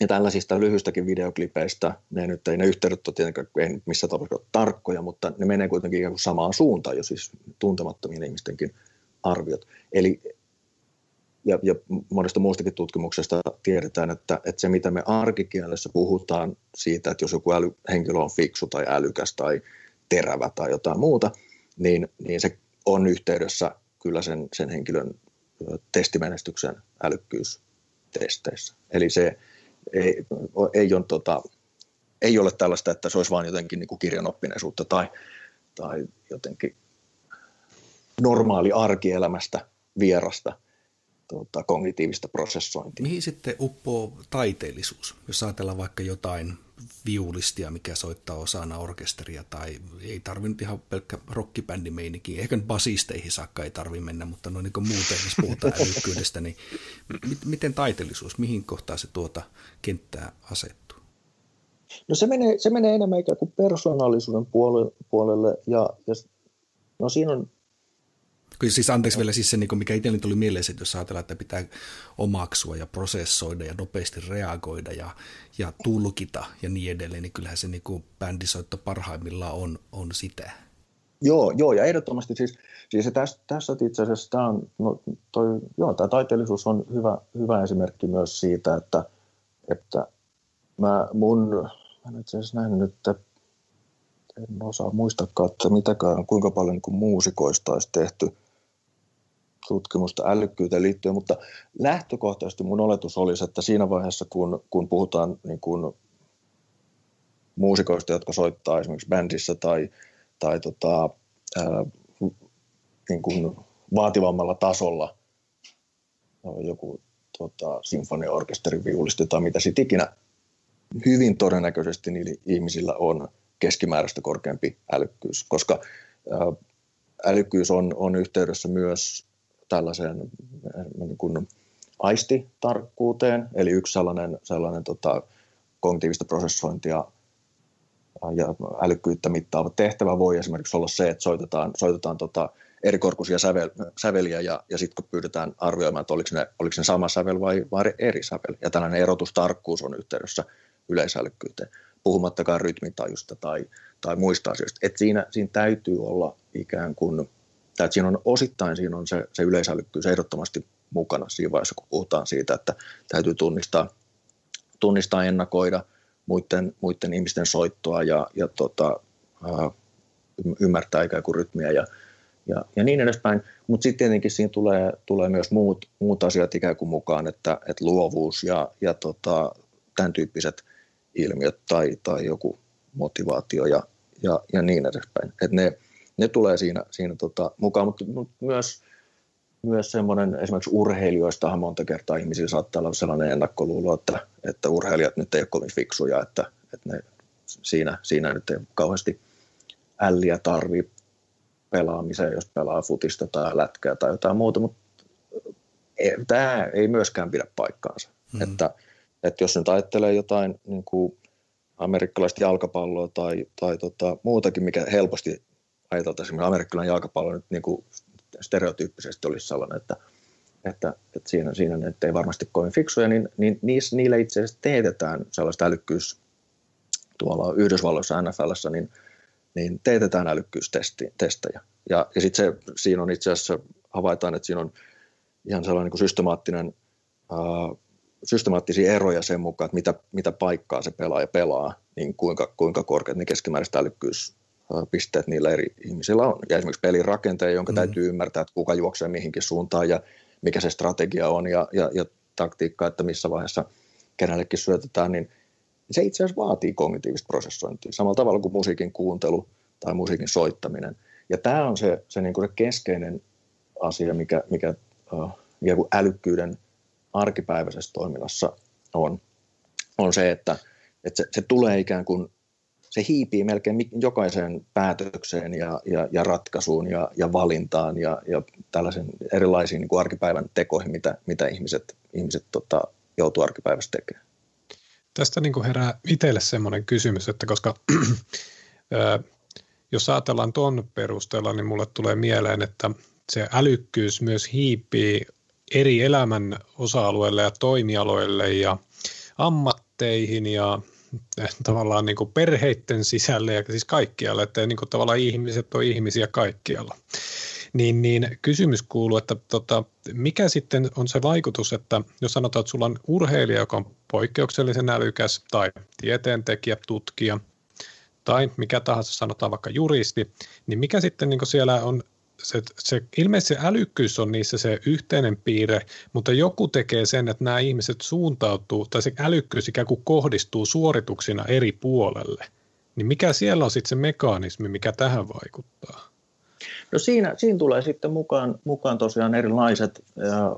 ja tällaisista lyhyistäkin videoklipeistä, ne nyt ei ne yhteydet ole tietenkään ei missä tapauksessa tarkkoja, mutta ne menee kuitenkin ikään kuin samaan suuntaan jo siis tuntemattomien ihmistenkin arviot. Eli ja, ja monesta muustakin tutkimuksesta tiedetään, että, että se mitä me arkikielessä puhutaan siitä, että jos joku äly, henkilö on fiksu tai älykäs tai terävä tai jotain muuta, niin, niin se on yhteydessä kyllä sen, sen henkilön testimenestyksen älykkyystesteissä. Eli se ei, ei, ole, tota, ei ole tällaista, että se olisi vain jotenkin niin kuin kirjanoppineisuutta tai, tai jotenkin normaali arkielämästä vierasta, tuota, kognitiivista prosessointia. Mihin sitten uppoo taiteellisuus? Jos ajatellaan vaikka jotain viulistia, mikä soittaa osana orkesteria, tai ei tarvi nyt ihan pelkkä rockibändimeininki, ehkä nyt basisteihin saakka ei tarvi mennä, mutta noin niin muuten, jos puhutaan älykkyydestä, niin miten taiteellisuus, mihin kohtaan se tuota kenttää asettuu? No se menee, se menee enemmän ikään kuin persoonallisuuden puolelle, puolelle ja, ja no siinä on Siis anteeksi vielä siis se, niin mikä itselleni tuli mieleen, että jos ajatellaan, että pitää omaksua ja prosessoida ja nopeasti reagoida ja, ja tulkita ja niin edelleen, niin kyllähän se niin bändisoitto parhaimmillaan on, on sitä. Joo, joo, ja ehdottomasti siis, siis tässä, tässä itse asiassa tämä on, no, toi, joo, tämä taiteellisuus on hyvä, hyvä esimerkki myös siitä, että, että mä mun, mä itse asiassa nähnyt nyt, että en osaa muistakaan, että mitäkään, kuinka paljon niin muusikoista olisi tehty – tutkimusta älykkyyteen liittyen, mutta lähtökohtaisesti mun oletus olisi, että siinä vaiheessa, kun, kun puhutaan niin kuin muusikoista, jotka soittaa esimerkiksi bändissä tai, tai tota, ää, niin kuin vaativammalla tasolla, joku tota, sinfoniaorkesterin viulisti tai mitä sitten ikinä, hyvin todennäköisesti niillä ihmisillä on keskimääräistä korkeampi älykkyys, koska älykkyys on, on yhteydessä myös tällaiseen niin kuin aistitarkkuuteen, eli yksi sellainen, sellainen tota, kognitiivista prosessointia ja älykkyyttä mittaava tehtävä voi esimerkiksi olla se, että soitetaan, soitetaan tota erikorkuisia sävel, säveliä ja, ja sitten kun pyydetään arvioimaan, että oliko ne, oliko ne sama sävel vai, vai eri sävel. Ja tällainen erotustarkkuus on yhteydessä yleisälykkyyteen, puhumattakaan rytmitajusta tai, tai muista asioista. Et siinä, siinä täytyy olla ikään kuin, tai siinä on osittain siinä on se, se yleisälykkyys ehdottomasti mukana siinä vaiheessa, kun puhutaan siitä, että täytyy tunnistaa, tunnistaa ennakoida muiden, muiden ihmisten soittoa ja, ja tota, ää, ymmärtää ikään kuin rytmiä ja, ja, ja niin edespäin. Mutta sitten tietenkin siinä tulee, tulee myös muut, muut asiat ikään kuin mukaan, että, että luovuus ja, ja tota, tämän tyyppiset ilmiöt tai, tai joku motivaatio ja, ja, ja niin edespäin. Et ne, ne tulee siinä, siinä tota, mukaan, mutta, mutta myös, myös semmoinen, esimerkiksi urheilijoistahan monta kertaa ihmisillä saattaa olla sellainen ennakkoluulo, että, että urheilijat nyt ei ole kovin fiksuja, että, että ne, siinä, siinä nyt ei kauheasti älliä tarvii pelaamiseen, jos pelaa futista tai lätkää tai jotain muuta, mutta e, tämä ei myöskään pidä paikkaansa. Mm. Että, että jos nyt ajattelee jotain niin kuin amerikkalaista jalkapalloa tai, tai tota, muutakin, mikä helposti ajateltaisiin, esimerkiksi amerikkalainen jalkapallo nyt niin kuin stereotyyppisesti olisi sellainen, että, että, että siinä, siinä ne ei varmasti kovin fiksuja, niin, niin niissä, niille itse asiassa teetetään sellaista älykkyys tuolla Yhdysvalloissa NFLssä, niin, niin teetetään älykkyystestejä. Ja, ja sitten siinä on itse asiassa, havaitaan, että siinä on ihan sellainen niin systemaattinen ää, systemaattisia eroja sen mukaan, että mitä, mitä paikkaa se pelaaja pelaa, niin kuinka, kuinka korkeat ne keskimääräiset älykkyyspisteet niillä eri ihmisillä on. Ja esimerkiksi pelin rakenteen, jonka mm. täytyy ymmärtää, että kuka juoksee mihinkin suuntaan ja mikä se strategia on ja, ja, ja taktiikka, että missä vaiheessa kenellekin syötetään, niin se itse asiassa vaatii kognitiivista prosessointia, samalla tavalla kuin musiikin kuuntelu tai musiikin soittaminen. Ja tämä on se, se, niin kuin se keskeinen asia, mikä, mikä uh, älykkyyden arkipäiväisessä toiminnassa on, on se, että, että se, se tulee ikään kuin, se hiipii melkein jokaiseen päätökseen ja, ja, ja ratkaisuun ja, ja valintaan ja, ja tällaisen erilaisiin niin kuin arkipäivän tekoihin, mitä, mitä ihmiset, ihmiset tota, joutuu arkipäivässä tekemään. Tästä niin kuin herää itselle semmoinen kysymys, että koska jos ajatellaan tuon perusteella, niin mulle tulee mieleen, että se älykkyys myös hiipii eri elämän osa-alueille ja toimialoille ja ammatteihin ja tavallaan niin kuin perheiden sisälle ja siis kaikkialle, että niin kuin tavallaan ihmiset on ihmisiä kaikkialla. Niin, niin kysymys kuuluu, että tota, mikä sitten on se vaikutus, että jos sanotaan, että sulla on urheilija, joka on poikkeuksellisen älykäs tai tieteentekijä, tutkija tai mikä tahansa sanotaan vaikka juristi, niin mikä sitten niin siellä on se, se, ilmeisesti se älykkyys on niissä se yhteinen piirre, mutta joku tekee sen, että nämä ihmiset suuntautuu, tai se älykkyys ikään kuin kohdistuu suorituksina eri puolelle. Niin mikä siellä on sitten se mekanismi, mikä tähän vaikuttaa? No siinä, siinä tulee sitten mukaan, mukaan tosiaan erilaiset ää,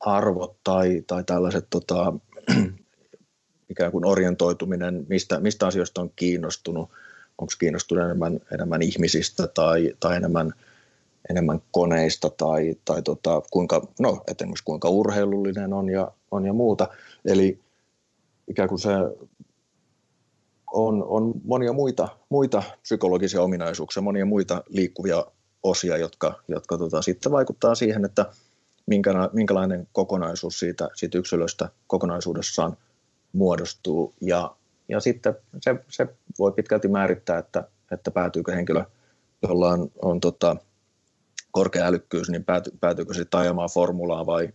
arvot tai, tai tällaiset tota, ikään kuin orientoituminen, mistä, mistä asioista on kiinnostunut, onko kiinnostunut enemmän, enemmän ihmisistä tai, tai enemmän – enemmän koneista tai, tai tota, kuinka, no, esimerkiksi kuinka urheilullinen on ja, on ja muuta. Eli ikään kuin se on, on monia muita, muita psykologisia ominaisuuksia, monia muita liikkuvia osia, jotka, jotka tota, sitten vaikuttaa siihen, että minkälainen kokonaisuus siitä, siitä yksilöstä kokonaisuudessaan muodostuu. Ja, ja sitten se, se voi pitkälti määrittää, että, että päätyykö henkilö, jolla on, on tota, korkea älykkyys, niin pääty, päätyykö sitten ajamaan formulaa vai,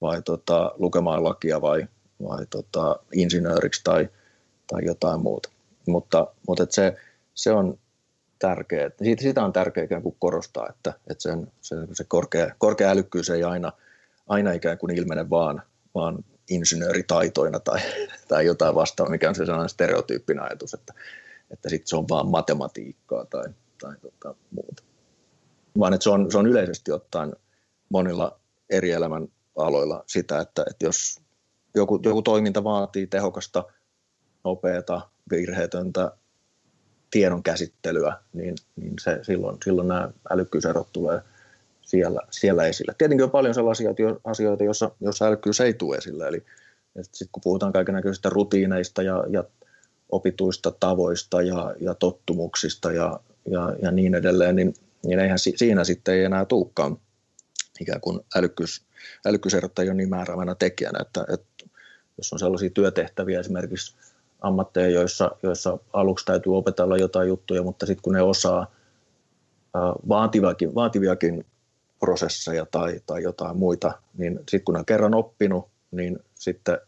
vai tota, lukemaan lakia vai, vai tota, insinööriksi tai, tai jotain muuta. Mutta, mutta et se, se on tärkeä. Siitä, sitä on tärkeää ikään kuin korostaa, että, että sen, se, se korkea, korkea älykkyys ei aina, aina ikään kuin ilmene vaan, vaan insinööritaitoina tai, tai jotain vastaavaa, mikä on se sellainen stereotyyppinen ajatus, että, että sitten se on vaan matematiikkaa tai, tai tota, muuta. Vaan että se on, se on yleisesti ottaen monilla eri elämän aloilla sitä, että, että jos joku, joku toiminta vaatii tehokasta, nopeata, virheetöntä tiedon käsittelyä, niin, niin se, silloin, silloin nämä älykkyyserot tulee siellä, siellä esille. Tietenkin on paljon sellaisia asioita, joissa, joissa älykkyys ei tule esille, eli sitten kun puhutaan kaikenlaisista rutiineista ja, ja opituista tavoista ja, ja tottumuksista ja, ja, ja niin edelleen, niin, niin eihän si, siinä sitten ei enää tulekaan ikään kuin älykkyys, älykkyyserot ei ole niin määräävänä tekijänä, että, että jos on sellaisia työtehtäviä esimerkiksi ammatteja, joissa, joissa aluksi täytyy opetella jotain juttuja, mutta sitten kun ne osaa vaativiakin, vaativiakin prosesseja tai, tai jotain muita, niin sitten kun on kerran oppinut, niin sitten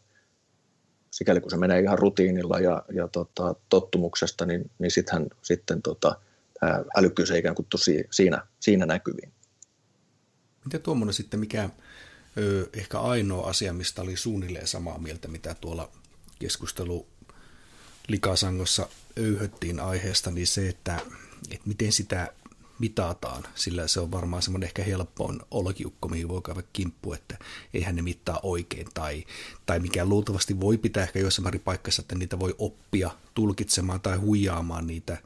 sikäli kun se menee ihan rutiinilla ja, ja tota, tottumuksesta, niin, niin sittenhän, sitten tota, älykkyys ei ikään kuin tosi siinä, siinä näkyviin. Miten tuommoinen sitten, mikä ö, ehkä ainoa asia, mistä oli suunnilleen samaa mieltä, mitä tuolla keskustelu likasangossa öyhöttiin aiheesta, niin se, että, että miten sitä mitataan, sillä se on varmaan semmoinen ehkä helpoin olkiukko, mihin voi käydä kimppu, että eihän ne mittaa oikein, tai, tai mikä luultavasti voi pitää ehkä jossain määrin paikassa, että niitä voi oppia tulkitsemaan tai huijaamaan niitä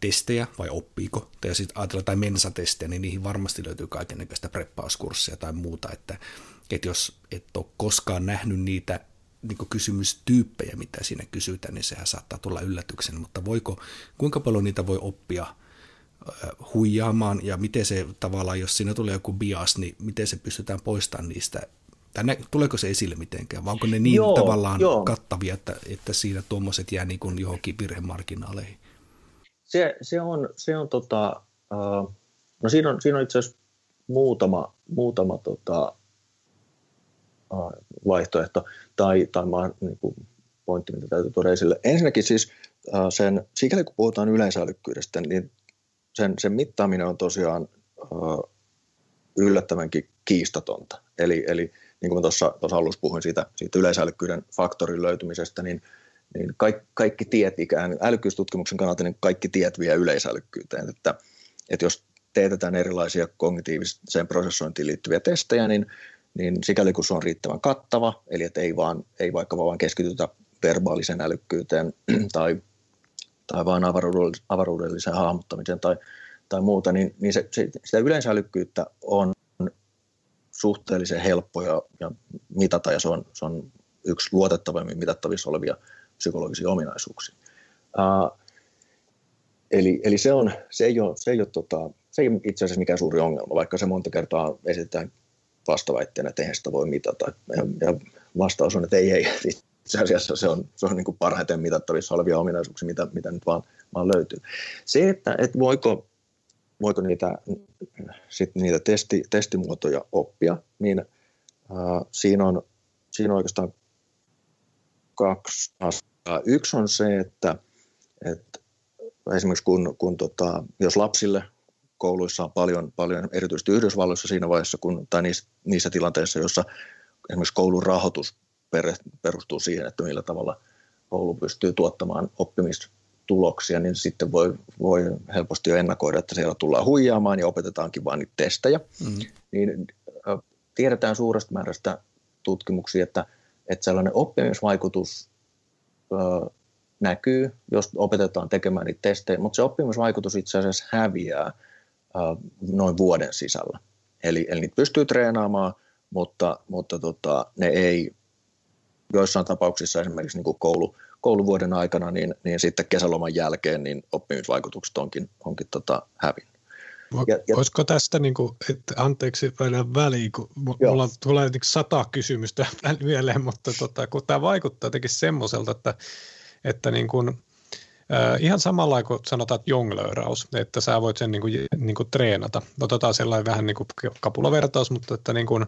testejä, vai oppiiko, tai sitten ajatellaan tai mensatestejä, niin niihin varmasti löytyy kaikenlaista preppauskurssia tai muuta, että, että jos et ole koskaan nähnyt niitä niin kysymystyyppejä, mitä siinä kysytään, niin sehän saattaa tulla yllätyksen, mutta voiko, kuinka paljon niitä voi oppia huijaamaan? Ja miten se tavallaan, jos siinä tulee joku bias, niin miten se pystytään poistamaan niistä, tai tuleeko se esille mitenkään, vai onko ne niin joo, tavallaan joo. kattavia, että, että siinä tuommoiset jää niin kuin johonkin virhemarginaaleihin? Se, se on, se on tota, uh, no siinä on, siinä on itse asiassa muutama, muutama tota, uh, vaihtoehto tai, tai mä, niin kuin pointti, mitä täytyy tuoda esille. Ensinnäkin siis uh, sen, sikäli kun puhutaan yleisälykkyydestä, niin sen, sen mittaaminen on tosiaan uh, yllättävänkin kiistatonta. Eli, eli niin kuin tuossa, alussa puhuin siitä, siitä yleisälykkyyden faktorin löytymisestä, niin, niin kaikki, kaikki tiet ikään, älykkyystutkimuksen kannalta niin kaikki tiet vie yleisälykkyyteen. Että, että jos teetetään erilaisia kognitiiviseen prosessointiin liittyviä testejä, niin, niin sikäli kun se on riittävän kattava, eli että ei, vaan, ei vaikka vaan keskitytä verbaalisen älykkyyteen tai tai vain avaruudelliseen hahmottamiseen tai, tai muuta, niin, niin se, se, sitä yleensälykkyyttä on suhteellisen helppo ja, ja mitata, ja se on, se on yksi luotettavammin mitattavissa olevia psykologisia ominaisuuksia. Uh, eli, eli se, on, se, ei ole, se, ei ole, tota, se ei ole itse asiassa mikään suuri ongelma, vaikka se monta kertaa esitetään vastaväitteenä, että eihän sitä voi mitata. Ja, ja vastaus on, että ei, ei itse asiassa se on, se on niin kuin parhaiten mitattavissa olevia ominaisuuksia, mitä, mitä nyt vaan, vaan löytyy. Se, että, että voiko, voiko niitä, sit niitä testi, testimuotoja oppia, niin äh, siinä, on, siinä on oikeastaan kaksi asiaa. Yksi on se, että, että esimerkiksi kun, kun tota, jos lapsille kouluissa on paljon, paljon erityisesti Yhdysvalloissa siinä vaiheessa, kun, tai niissä, niissä tilanteissa, joissa esimerkiksi koulun rahoitus perustuu siihen, että millä tavalla koulu pystyy tuottamaan oppimistuloksia, niin sitten voi, voi helposti jo ennakoida, että siellä tullaan huijaamaan ja opetetaankin vain niitä testejä. Mm-hmm. Niin tiedetään suuresta määrästä tutkimuksia, että, että sellainen oppimisvaikutus ö, näkyy, jos opetetaan tekemään niitä testejä, mutta se oppimisvaikutus itse asiassa häviää ö, noin vuoden sisällä. Eli, eli niitä pystyy treenaamaan, mutta, mutta tota, ne ei joissain tapauksissa esimerkiksi niin kuin koulu, kouluvuoden aikana, niin, niin sitten kesäloman jälkeen niin oppimisvaikutukset onkin, onkin tota, hävinnyt. Ja, ja, Olisiko tästä, niin kuin, että anteeksi vielä väliin, kun joo. mulla tulee niin sata kysymystä mieleen, mutta tota, kun tämä vaikuttaa jotenkin semmoiselta, että, että niin kuin, äh, ihan samalla kuin sanotaan että jonglööraus, että sä voit sen niin kuin, niin kuin treenata. Otetaan sellainen vähän niin kuin kapulavertaus, mutta että niin kuin,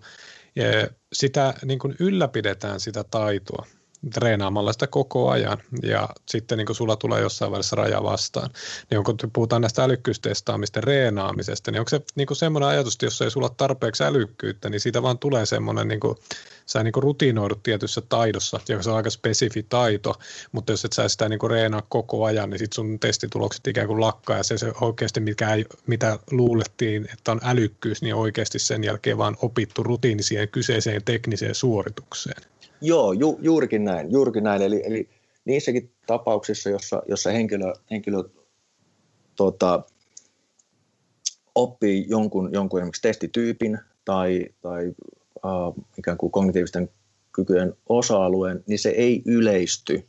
sitä niin kuin ylläpidetään sitä taitoa treenaamalla sitä koko ajan ja sitten niin sulla tulee jossain välissä raja vastaan. Niin kun puhutaan näistä älykkyystestaamista reenaamisesta, niin onko se niin semmoinen ajatus, että jos ei sulla tarpeeksi älykkyyttä, niin siitä vaan tulee semmoinen, niin kuin, sä niin rutinoidut tietyssä taidossa, joka se on aika spesifi taito, mutta jos et sä sitä niin reenaa koko ajan, niin sitten sun testitulokset ikään kuin lakkaa ja se, se oikeasti mikä, mitä luulettiin, että on älykkyys, niin oikeasti sen jälkeen vaan opittu rutiini siihen kyseiseen tekniseen suoritukseen. Joo, ju, juurikin näin. Juurikin näin. Eli, eli niissäkin tapauksissa, jossa, jossa henkilö, henkilö tota, oppii jonkun, jonkun esimerkiksi testityypin tai, tai uh, ikään kuin kognitiivisten kykyjen osa-alueen, niin se ei yleisty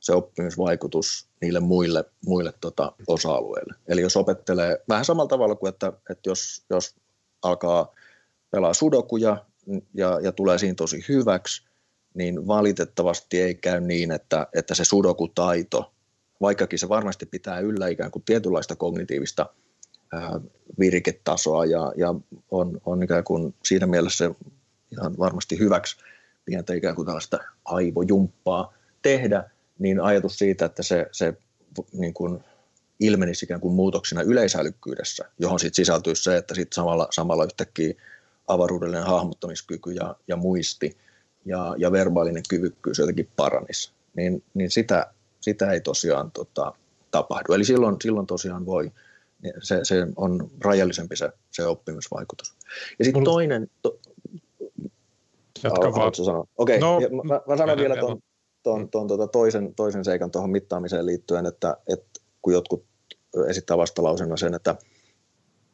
se oppimisvaikutus niille muille, muille tota, osa-alueille. Eli jos opettelee vähän samalla tavalla kuin, että, että jos, jos alkaa pelaa sudokuja ja, ja tulee siinä tosi hyväksi, niin valitettavasti ei käy niin, että, että se sudokutaito, vaikkakin se varmasti pitää yllä ikään kuin tietynlaista kognitiivista ää, viriketasoa ja, ja on, on ikään kuin siinä mielessä ihan varmasti hyväksi pientä ikään kuin tällaista aivojumppaa tehdä, niin ajatus siitä, että se, se niin kuin ilmenisi ikään kuin muutoksena yleisälykkyydessä, johon sitten sisältyisi se, että sitten samalla, samalla yhtäkkiä avaruudellinen hahmottamiskyky ja, ja muisti – ja, ja verbaalinen kyvykkyys jotenkin paranisi, niin, niin sitä, sitä ei tosiaan tota, tapahdu. Eli silloin, silloin tosiaan voi, se, se on rajallisempi se, se oppimisvaikutus. Ja sitten toinen... To, Jatka vaan. sanoa? Okei, okay, no, mä, mä sanon vielä tuon ton, ton, tota toisen, toisen seikan tuohon mittaamiseen liittyen, että, että kun jotkut esittää vastalausena sen, että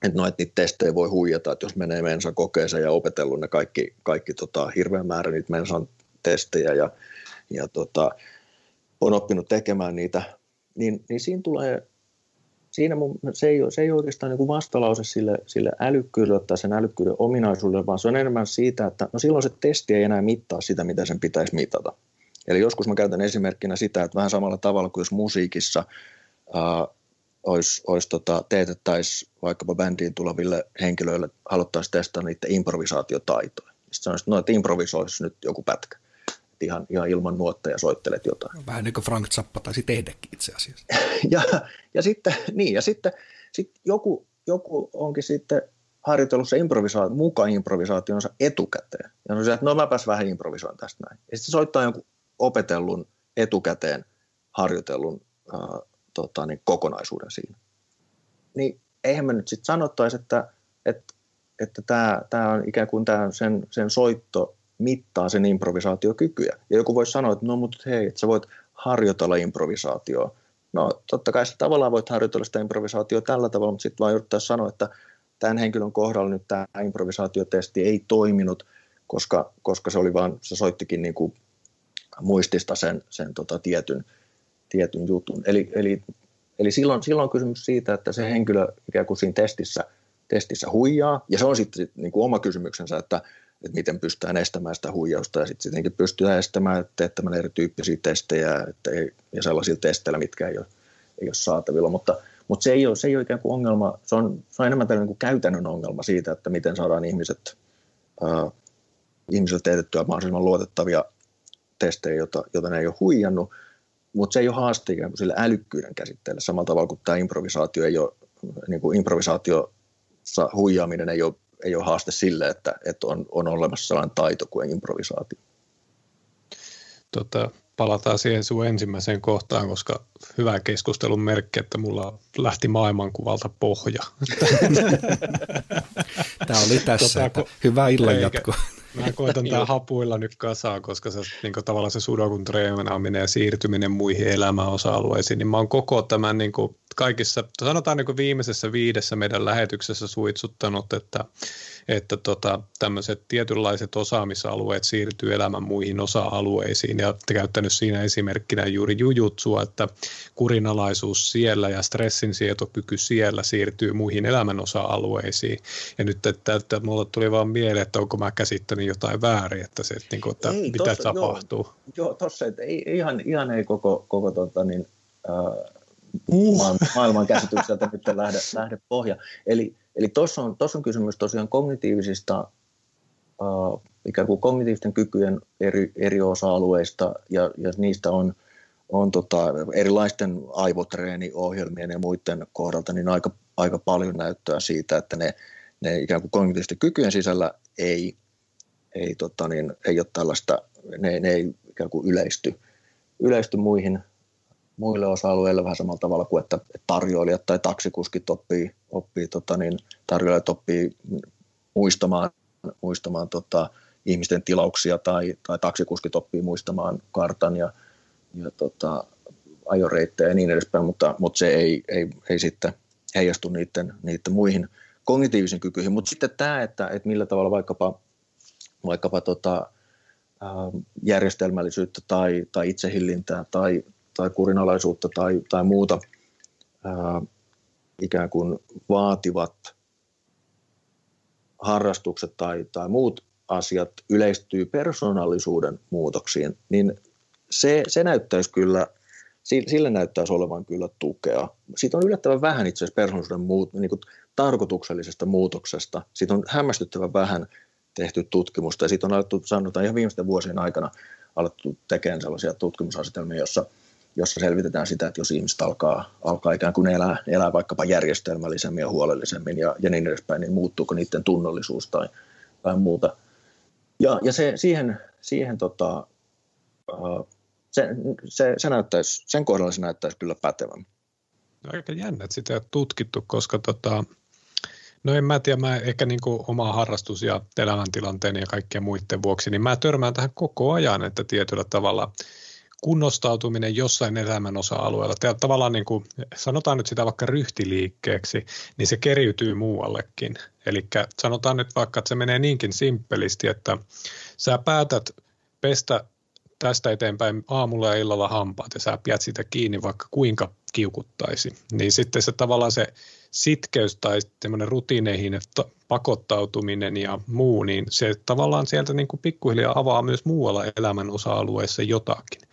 että no, että niitä testejä voi huijata, että jos menee Mensan kokeeseen ja opetellut ne kaikki, kaikki tota, hirveän määrä niitä Mensan testejä ja, ja tota, on oppinut tekemään niitä, niin, niin siinä tulee, siinä mun, se, ei, se ei oikeastaan niin kuin vastalause sille, sille älykkyydelle tai sen älykkyyden ominaisuudelle, vaan se on enemmän siitä, että no silloin se testi ei enää mittaa sitä, mitä sen pitäisi mitata. Eli joskus mä käytän esimerkkinä sitä, että vähän samalla tavalla kuin jos musiikissa ää, olisi, olisi tota, teetettäisiin vaikkapa bändiin tuleville henkilöille, haluttaisiin testata niiden improvisaatiotaitoja. Sitten sanoisi, että no, että improvisoisi nyt joku pätkä. Että ihan, ihan ilman nuotteja soittelet jotain. Vähän niin kuin Frank Zappa taisi tehdäkin itse asiassa. ja, ja sitten, niin, ja sitten sit joku, joku onkin sitten harjoitellut se improvisaatio, mukaan improvisaationsa etukäteen. Ja on se, että no mäpäs vähän improvisoin tästä näin. Ja sitten soittaa jonkun opetellun etukäteen harjoitellun äh, tota, niin kokonaisuuden siinä. Niin eihän me nyt sitten sanottaisi, että, että, että tämä, tämä on ikään kuin tämä sen, sen soitto mittaa sen improvisaatiokykyä. Ja joku voi sanoa, että no mutta hei, että sä voit harjoitella improvisaatioa. No totta kai sä tavallaan voit harjoitella sitä improvisaatioa tällä tavalla, mutta sitten vaan yrittää sanoa, että tämän henkilön kohdalla nyt tämä improvisaatiotesti ei toiminut, koska, koska se oli vaan, se soittikin niin kuin muistista sen, sen tota tietyn, tietyn jutun. Eli, eli, eli silloin, silloin on kysymys siitä, että se henkilö ikään kuin siinä testissä, testissä huijaa, ja se on sitten niin kuin oma kysymyksensä, että, että miten pystytään estämään sitä huijausta, ja sitten sittenkin pystytään estämään teettämään erityyppisiä testejä että ei, ja sellaisilla testeillä, mitkä ei ole, ei ole saatavilla, mutta, mutta se, ei ole, se ei ole ikään kuin ongelma, se on, se on enemmän tällainen kuin käytännön ongelma siitä, että miten saadaan ihmiset, äh, ihmiset teetettyä mahdollisimman luotettavia testejä, jota, jota ne ei ole huijannut, mutta se ei ole haaste sille älykkyyden käsitteelle samalla tavalla kuin tämä improvisaatio ei ole, niin kuin improvisaatio huijaaminen ei ole, ei ole haaste sille, että, että on, on olemassa sellainen taito kuin improvisaatio. Tota, palataan siihen sun ensimmäiseen kohtaan, koska hyvä keskustelun merkki, että mulla lähti maailmankuvalta pohja. Tämä oli tässä. Tota, hyvä illan jatko. Mä koitan tää hapuilla nyt kasaan, koska se, niin kuin, tavallaan se sudokun treenaaminen ja siirtyminen muihin elämän osa-alueisiin, niin mä oon koko tämän niin kuin, kaikissa, sanotaan niin kuin viimeisessä viidessä meidän lähetyksessä suitsuttanut, että että tota, tämmöiset tietynlaiset osaamisalueet siirtyy elämän muihin osa-alueisiin ja käyttänyt siinä esimerkkinä juuri jujutsua, että kurinalaisuus siellä ja stressin sietokyky siellä siirtyy muihin elämän osa-alueisiin. Ja nyt, että, että mulle tuli vaan mieleen, että onko mä käsittänyt jotain väärin, että se, että, niin kuin, että ei, mitä tossa, tapahtuu. Joo, joo tossa, että ei, ihan, ihan ei koko, koko tota, niin, äh, uh. maailman käsitykseltä nyt lähde, lähde pohja. Eli Eli tuossa on, on kysymys tosiaan kognitiivisista uh, ikään kuin kognitiivisten kykyjen eri, eri osa-alueista ja, ja niistä on, on tota, erilaisten aivotreeniohjelmien ja muiden kohdalta niin aika, aika paljon näyttöä siitä, että ne, ne ikään kuin kognitiivisten kykyjen sisällä ei, ei, tota niin, ei ole tällaista, ne, ne ei ikään kuin yleisty, yleisty muihin, muille osa-alueille vähän samalla tavalla kuin, että tarjoilijat tai taksikuskit oppii, oppii tota niin, tarjoilijat oppii muistamaan, muistamaan tota, ihmisten tilauksia tai, tai taksikuskit oppii muistamaan kartan ja, ja tota, ajoreittejä ja niin edespäin, mutta, mutta se ei, ei, ei sitten heijastu niiden, niiden muihin kognitiivisiin kykyihin. Mutta sitten tämä, että, että millä tavalla vaikkapa, vaikkapa tota, järjestelmällisyyttä tai, tai itsehillintää tai, tai kurinalaisuutta tai, tai muuta ää, ikään kuin vaativat harrastukset tai, tai muut asiat yleistyy persoonallisuuden muutoksiin, niin se, se näyttäisi kyllä, sille näyttäisi olevan kyllä tukea. Siitä on yllättävän vähän itse asiassa persoonallisuuden muut, niin kuin tarkoituksellisesta muutoksesta. Siitä on hämmästyttävän vähän tehty tutkimusta ja siitä on alettu, sanotaan ihan viimeisten vuosien aikana alettu tekemään sellaisia tutkimusasetelmia, jossa, jossa selvitetään sitä, että jos ihmiset alkaa, alkaa ikään kuin elää, elää vaikkapa järjestelmällisemmin ja huolellisemmin ja, ja niin edespäin, niin muuttuuko niiden tunnollisuus tai, tai muuta. Ja, ja se, siihen, siihen tota, se, se, se näyttäisi, sen kohdalla se näyttäisi kyllä pätevän. No, aika jännä, että sitä ei ole tutkittu, koska tota, no en mä tiedä, mä ehkä niin oma harrastus ja elämäntilanteeni ja kaikkien muiden vuoksi, niin mä törmään tähän koko ajan, että tietyllä tavalla kunnostautuminen jossain elämän osa-alueella, tavallaan niin kuin, sanotaan nyt sitä vaikka ryhtiliikkeeksi, niin se keriytyy muuallekin. Eli sanotaan nyt vaikka, että se menee niinkin simppelisti, että sä päätät pestä tästä eteenpäin aamulla ja illalla hampaat ja sä pidät sitä kiinni vaikka kuinka kiukuttaisi, niin sitten se tavallaan se sitkeys tai semmoinen rutiineihin pakottautuminen ja muu, niin se tavallaan sieltä niin kuin pikkuhiljaa avaa myös muualla elämän osa-alueessa jotakin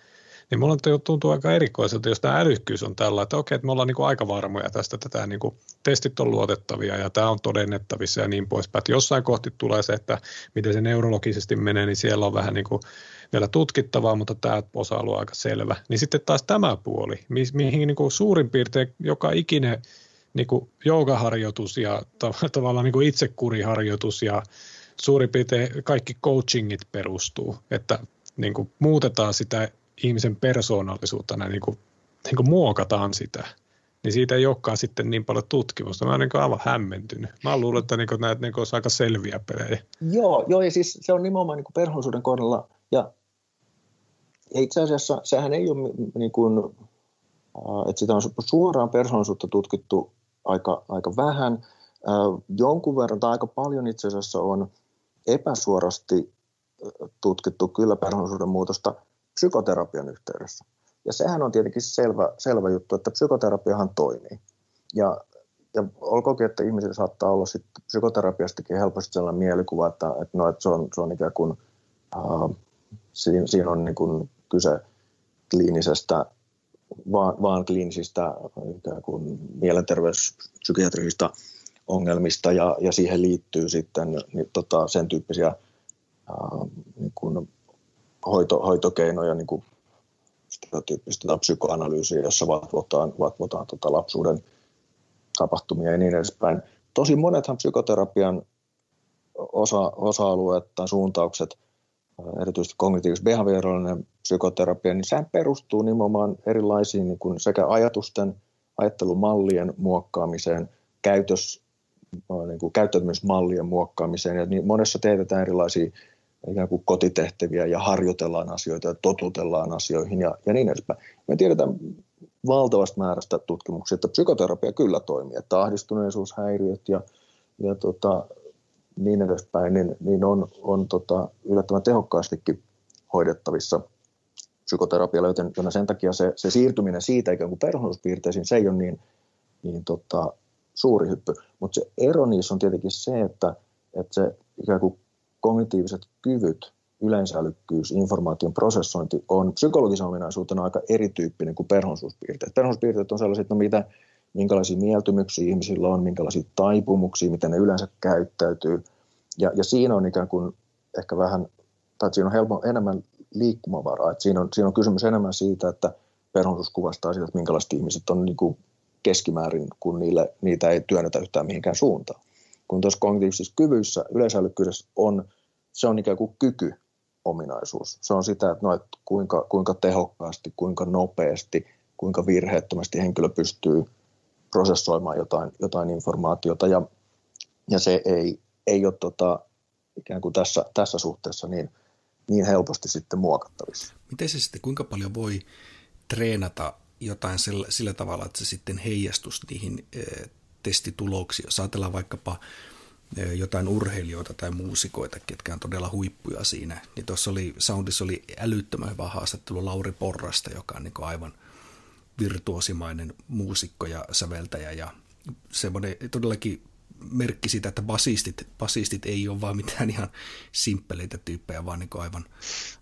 niin mulla tuntuu aika erikoiselta, jos tämä älykkyys on tällä, että okei, että me ollaan niin kuin aika varmoja tästä, että tämä niin kuin, testit on luotettavia ja tämä on todennettavissa ja niin poispäin. Että jossain kohti tulee se, että miten se neurologisesti menee, niin siellä on vähän niin kuin vielä tutkittavaa, mutta tämä osa-alue on aika selvä. Niin sitten taas tämä puoli, mihin niin kuin suurin piirtein joka ikinen niin kuin joogaharjoitus ja tavallaan niin kuin itsekuriharjoitus ja suurin piirtein kaikki coachingit perustuu, että niin kuin muutetaan sitä ihmisen persoonallisuutta, näin niin kuin, niin kuin muokataan sitä, niin siitä ei olekaan sitten niin paljon tutkimusta. Mä olen niin aivan hämmentynyt. Mä luulen, että niin näitä niin olisi aika selviä pelejä. Joo, joo, ja siis se on nimenomaan niin persoonallisuuden kohdalla, ja, ja itse asiassa sehän ei ole niin kuin, että sitä on suoraan persoonallisuutta tutkittu aika, aika vähän. Jonkun verran tai aika paljon itse asiassa on epäsuorasti tutkittu kyllä persoonallisuuden muutosta psykoterapian yhteydessä. Ja sehän on tietenkin selvä, selvä juttu, että psykoterapiahan toimii. Ja, ja olkoonkin, että ihmisillä saattaa olla sit psykoterapiastakin helposti sellainen mielikuva, että, että, no, että se, on, se on ikään kuin, äh, siinä, siinä on niin kuin kyse kliinisestä, vaan, vaan kliinisistä ikään kuin mielenterveyspsykiatrisista ongelmista ja, ja siihen liittyy sitten niin, tota, sen tyyppisiä äh, niin kuin hoito, hoitokeinoja, niin kuin tyyppistä psykoanalyysiä, jossa vatvotaan, vatvotaan tota lapsuuden tapahtumia ja niin edespäin. Tosi monethan psykoterapian osa, osa-alueet tai suuntaukset, erityisesti kognitiivis-behaviorallinen psykoterapia, niin sehän perustuu nimenomaan erilaisiin niin kuin sekä ajatusten, ajattelumallien muokkaamiseen, käytös, niin kuin käyttäytymismallien muokkaamiseen, ja niin monessa teetetään erilaisia ikään kuin kotitehtäviä ja harjoitellaan asioita ja totutellaan asioihin ja, ja niin edespäin. Me tiedetään valtavasta määrästä tutkimuksia, että psykoterapia kyllä toimii, että ahdistuneisuushäiriöt ja, ja tota, niin edespäin, niin, niin on, on tota, yllättävän tehokkaastikin hoidettavissa psykoterapialla, joten, joten sen takia se, se siirtyminen siitä ikään kuin persoonallisuuspiirteisiin, se ei ole niin, niin tota, suuri hyppy. Mutta se ero niissä on tietenkin se, että, että se ikään kuin kognitiiviset kyvyt, yleensälykkyys, informaation prosessointi on psykologisen ominaisuutena aika erityyppinen kuin perhonsuuspiirteet. Perhonsuuspiirteet on sellaiset, no mitä, minkälaisia mieltymyksiä ihmisillä on, minkälaisia taipumuksia, miten ne yleensä käyttäytyy. Ja, ja siinä on ikään kuin ehkä vähän, tai siinä on helppo, enemmän liikkumavaraa. Että siinä, on, siinä on kysymys enemmän siitä, että perhonsuus kuvastaa sitä, että minkälaiset ihmiset on niin kuin keskimäärin, kun niille, niitä ei työnnetä yhtään mihinkään suuntaan. Kun tuossa kognitiivisissa kyvyissä, yleisälykkyydessä on, se on ikään kuin kyky ominaisuus. Se on sitä, että, no, että kuinka, kuinka tehokkaasti, kuinka nopeasti, kuinka virheettömästi henkilö pystyy prosessoimaan jotain, jotain informaatiota ja, ja se ei, ei ole tota, ikään kuin tässä, tässä suhteessa niin, niin helposti sitten muokattavissa. Miten se sitten, kuinka paljon voi treenata jotain sillä, sillä tavalla, että se sitten heijastus niihin testituloksiin. Jos ajatellaan vaikkapa e, jotain urheilijoita tai muusikoita, ketkä on todella huippuja siinä, niin tuossa oli, Soundissa oli älyttömän hyvä haastattelu Lauri Porrasta, joka on niin aivan virtuosimainen muusikko ja säveltäjä ja semmoinen todellakin merkki siitä, että basistit, basistit ei ole vaan mitään ihan simppeleitä tyyppejä, vaan niin aivan,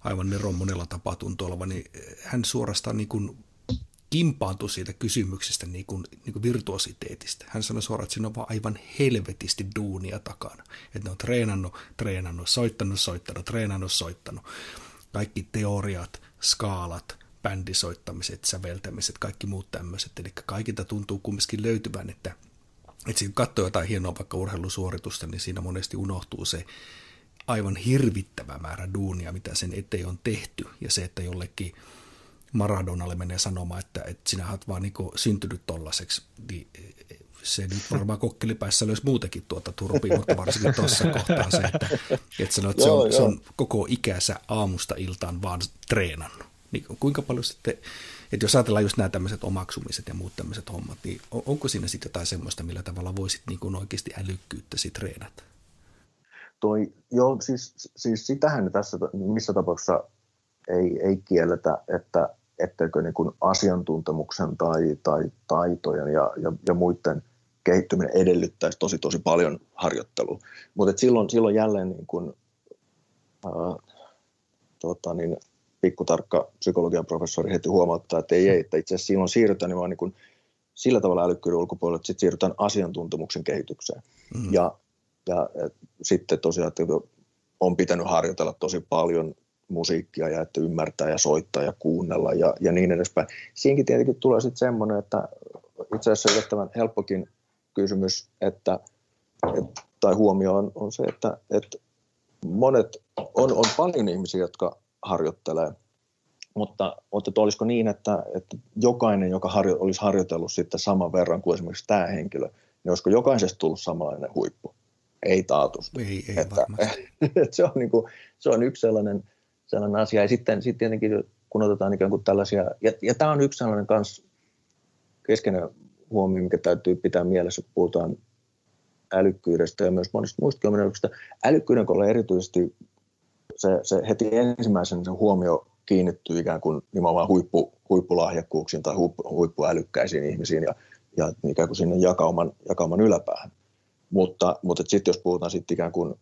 aivan neron monella tapaa tuntuu olevan, niin hän suorastaan niin kuin kimpaantui siitä kysymyksestä niin kuin, niin kuin virtuositeetistä. Hän sanoi suoraan, että siinä on vaan aivan helvetisti duunia takana. Että ne on treenannut, treenannut, soittanut, soittanut, treenannut, soittanut. Kaikki teoriat, skaalat, bändisoittamiset, säveltämiset, kaikki muut tämmöiset. Eli kaikilta tuntuu kumminkin löytyvän, että, että kun katsoo jotain hienoa vaikka urheilusuoritusta, niin siinä monesti unohtuu se aivan hirvittävä määrä duunia, mitä sen eteen on tehty. Ja se, että jollekin Maradonalle menee sanomaan, että, että sinä olet vaan niin syntynyt tollaiseksi, niin se nyt varmaan kokkelipäissä löysi muutenkin tuota turpia, mutta varsinkin tuossa kohtaa se, että, että sanoo, että se on, se on koko ikänsä aamusta iltaan vaan treenannut. Niin kuinka paljon sitten, että jos ajatellaan just nämä tämmöiset omaksumiset ja muut tämmöiset hommat, niin onko siinä sitten jotain semmoista, millä tavalla voisit niin kuin oikeasti älykkyyttäsi treenata? Toi, joo, siis, siis sitähän tässä missä tapauksessa ei, ei kielletä, että etteikö niin kuin asiantuntemuksen tai, tai taitojen ja, ja, ja muiden kehittyminen edellyttäisi tosi tosi paljon harjoittelua. Mutta silloin, silloin jälleen niin kuin, ää, tota niin, pikkutarkka psykologian professori heti huomauttaa, että ei, ei että itse asiassa silloin siirrytään niin vaan niin kuin sillä tavalla älykkyyden ulkopuolelle, että sitten siirrytään asiantuntemuksen kehitykseen. Mm. Ja, ja et, sitten tosiaan, että on pitänyt harjoitella tosi paljon musiikkia ja että ymmärtää ja soittaa ja kuunnella ja, ja niin edespäin. Siinkin tietenkin tulee sitten semmoinen, että itse asiassa yllättävän helppokin kysymys, että, et, tai huomio on, on se, että, että monet, on, on paljon ihmisiä, jotka harjoittelee, mutta, mutta olisiko niin, että, että jokainen, joka harjo, olisi harjoitellut sitten saman verran kuin esimerkiksi tämä henkilö, niin olisiko jokaisesta tullut samanlainen huippu? Ei taatusti. Ei, ei että, että se, on niin kuin, se on yksi sellainen, sellainen asia. Ja sitten, sitten tietenkin, kun otetaan ikään kuin tällaisia, ja, ja tämä on yksi sellainen kans keskeinen huomio, mikä täytyy pitää mielessä, kun puhutaan älykkyydestä ja myös monista muista ominaisuuksista. Älykkyyden kohdalla erityisesti se, se heti ensimmäisen se huomio kiinnittyy ikään kuin nimenomaan huippu, huippulahjakkuuksiin tai huippu, huippuälykkäisiin ihmisiin ja, ja ikään kuin sinne jakauman, jakauman yläpäähän. Mutta, mutta sitten jos puhutaan sitten ikään kuin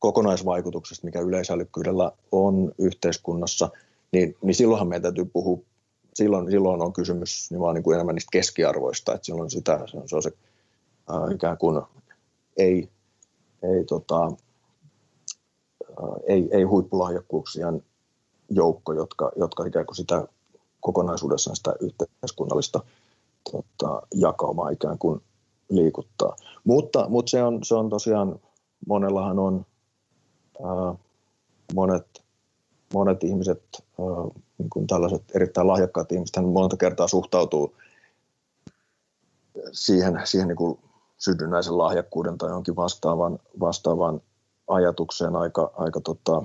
kokonaisvaikutuksesta, mikä yleisälykkyydellä on yhteiskunnassa, niin, niin silloinhan meidän täytyy puhua, silloin, silloin on kysymys niin vaan niin kuin enemmän niistä keskiarvoista, että silloin sitä, se on se, on se äh, ikään kuin ei, ei, tota, äh, ei, ei huippulahjakkuuksien joukko, jotka, jotka ikään kuin sitä kokonaisuudessaan sitä yhteiskunnallista tota, jakaumaa ikään kuin liikuttaa. Mutta, mutta se, on, se on tosiaan, monellahan on monet, monet ihmiset, niin kuin tällaiset erittäin lahjakkaat ihmiset, monta kertaa suhtautuu siihen, siihen niin kuin synnynnäisen lahjakkuuden tai jonkin vastaavan, vastaavan ajatukseen aika, aika tota,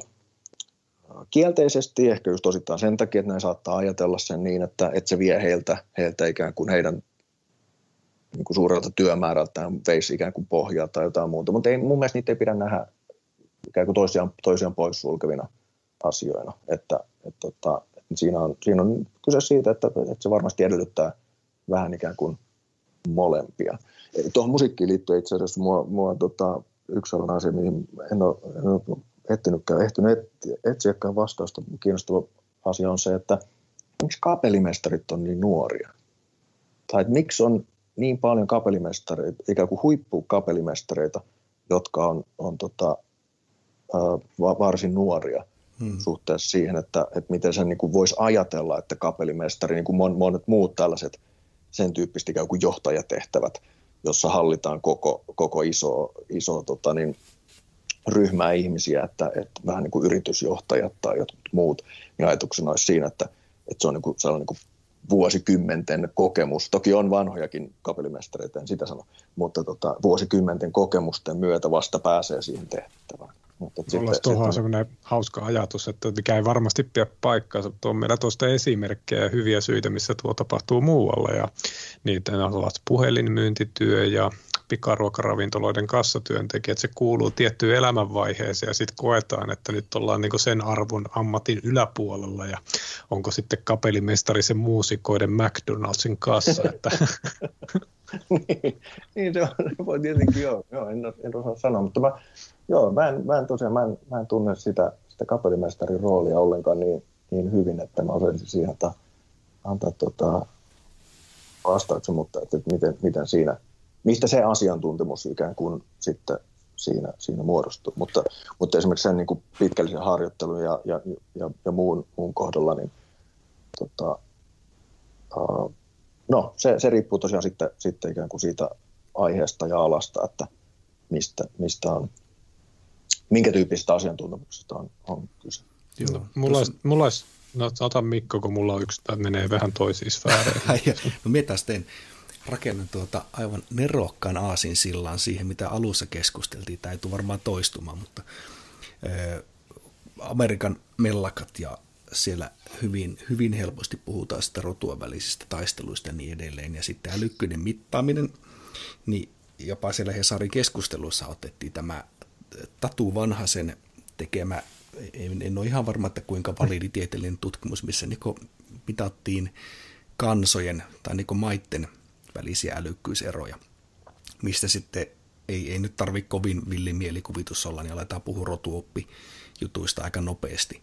kielteisesti, ehkä just osittain sen takia, että ne saattaa ajatella sen niin, että, että se vie heiltä, heiltä ikään kuin heidän niin kuin suurelta työmäärältään veisi ikään kuin pohjaa tai jotain muuta, mutta ei, mun mielestä niitä ei pidä nähdä ikään kuin toisiaan, toisiaan poissulkevina asioina. Että, että, että, että siinä, on, siinä on kyse siitä, että, että se varmasti edellyttää vähän ikään kuin molempia. Tuohon musiikkiin liittyen itse asiassa mua, mua tota, yksi sellainen asia, mihin en ole, en ole etsinytkään, ehtinyt etsiäkään vastausta. Kiinnostava asia on se, että miksi kapellimestarit on niin nuoria? Tai että miksi on niin paljon kapellimestareita, ikään kuin huippukapellimestareita, jotka on, on tota, varsin nuoria hmm. suhteessa siihen, että, että miten sen niin voisi ajatella, että kapellimestari, niin kuin monet muut tällaiset sen tyyppistä ikään kuin johtajatehtävät, jossa hallitaan koko, koko iso, iso tota niin, ryhmää ihmisiä, että, että vähän niin kuin yritysjohtajat tai jotkut muut, niin ajatuksena olisi siinä, että, että se on niin kuin sellainen niin kuin vuosikymmenten kokemus. Toki on vanhojakin kapellimestareita, en sitä sano, mutta tota, vuosikymmenten kokemusten myötä vasta pääsee siihen tehtävään. Mutta Mulla olisi tuohon sellainen hauska ajatus, että mikä ei varmasti pidä paikkaansa. Tuo on meillä tuosta esimerkkejä ja hyviä syitä, missä tuo tapahtuu muualla. Ja niitä ovat puhelinmyyntityö ja pikaruokaravintoloiden kassatyöntekijät, se kuuluu tiettyyn elämänvaiheeseen ja sitten koetaan, että nyt ollaan niin sen arvon ammatin yläpuolella ja onko sitten kapelimestari se muusikoiden McDonaldsin kassa. Että... niin, niin, se, on, se voi tietenkin joo, joo en, en osaa sanoa, mutta mä, joo, mä en, mä en tosiaan, mä en, mä en tunne sitä, sitä kapelimestarin roolia ollenkaan niin, niin hyvin, että mä osaisin siihen antaa, antaa tota, vastauksen, mutta että, että miten, miten siinä, mistä se asiantuntemus ikään kuin sitten siinä, siinä muodostuu. Mutta, mutta esimerkiksi sen niin kuin pitkällisen harjoittelun ja, ja, ja, ja muun, muun kohdalla, niin tota, uh, no, se, se riippuu tosiaan sitten, sitten ikään kuin siitä aiheesta ja alasta, että mistä, mistä on, minkä tyyppisestä asiantuntemuksesta on, on kyse. Joo, no, mulla, olisi, mulla olisi, no ota Mikko, kun mulla on yksi, tämä menee vähän toisiin sfääreihin. no mietäs teen rakennan tuota aivan nerokkaan aasin sillaan siihen, mitä alussa keskusteltiin. Tämä ei tule varmaan toistumaan, mutta ää, Amerikan mellakat ja siellä hyvin, hyvin helposti puhutaan sitä rotua välisistä taisteluista ja niin edelleen. Ja sitten älykkyinen mittaaminen, niin jopa siellä Hesarin keskusteluissa otettiin tämä Tatu Vanhasen tekemä, en, en ole ihan varma, että kuinka validi tieteellinen tutkimus, missä niin mitattiin kansojen tai niin maitten välisiä älykkyyseroja, mistä sitten ei, ei nyt tarvitse kovin villin mielikuvitus olla, niin aletaan puhua rotuoppi jutuista aika nopeasti.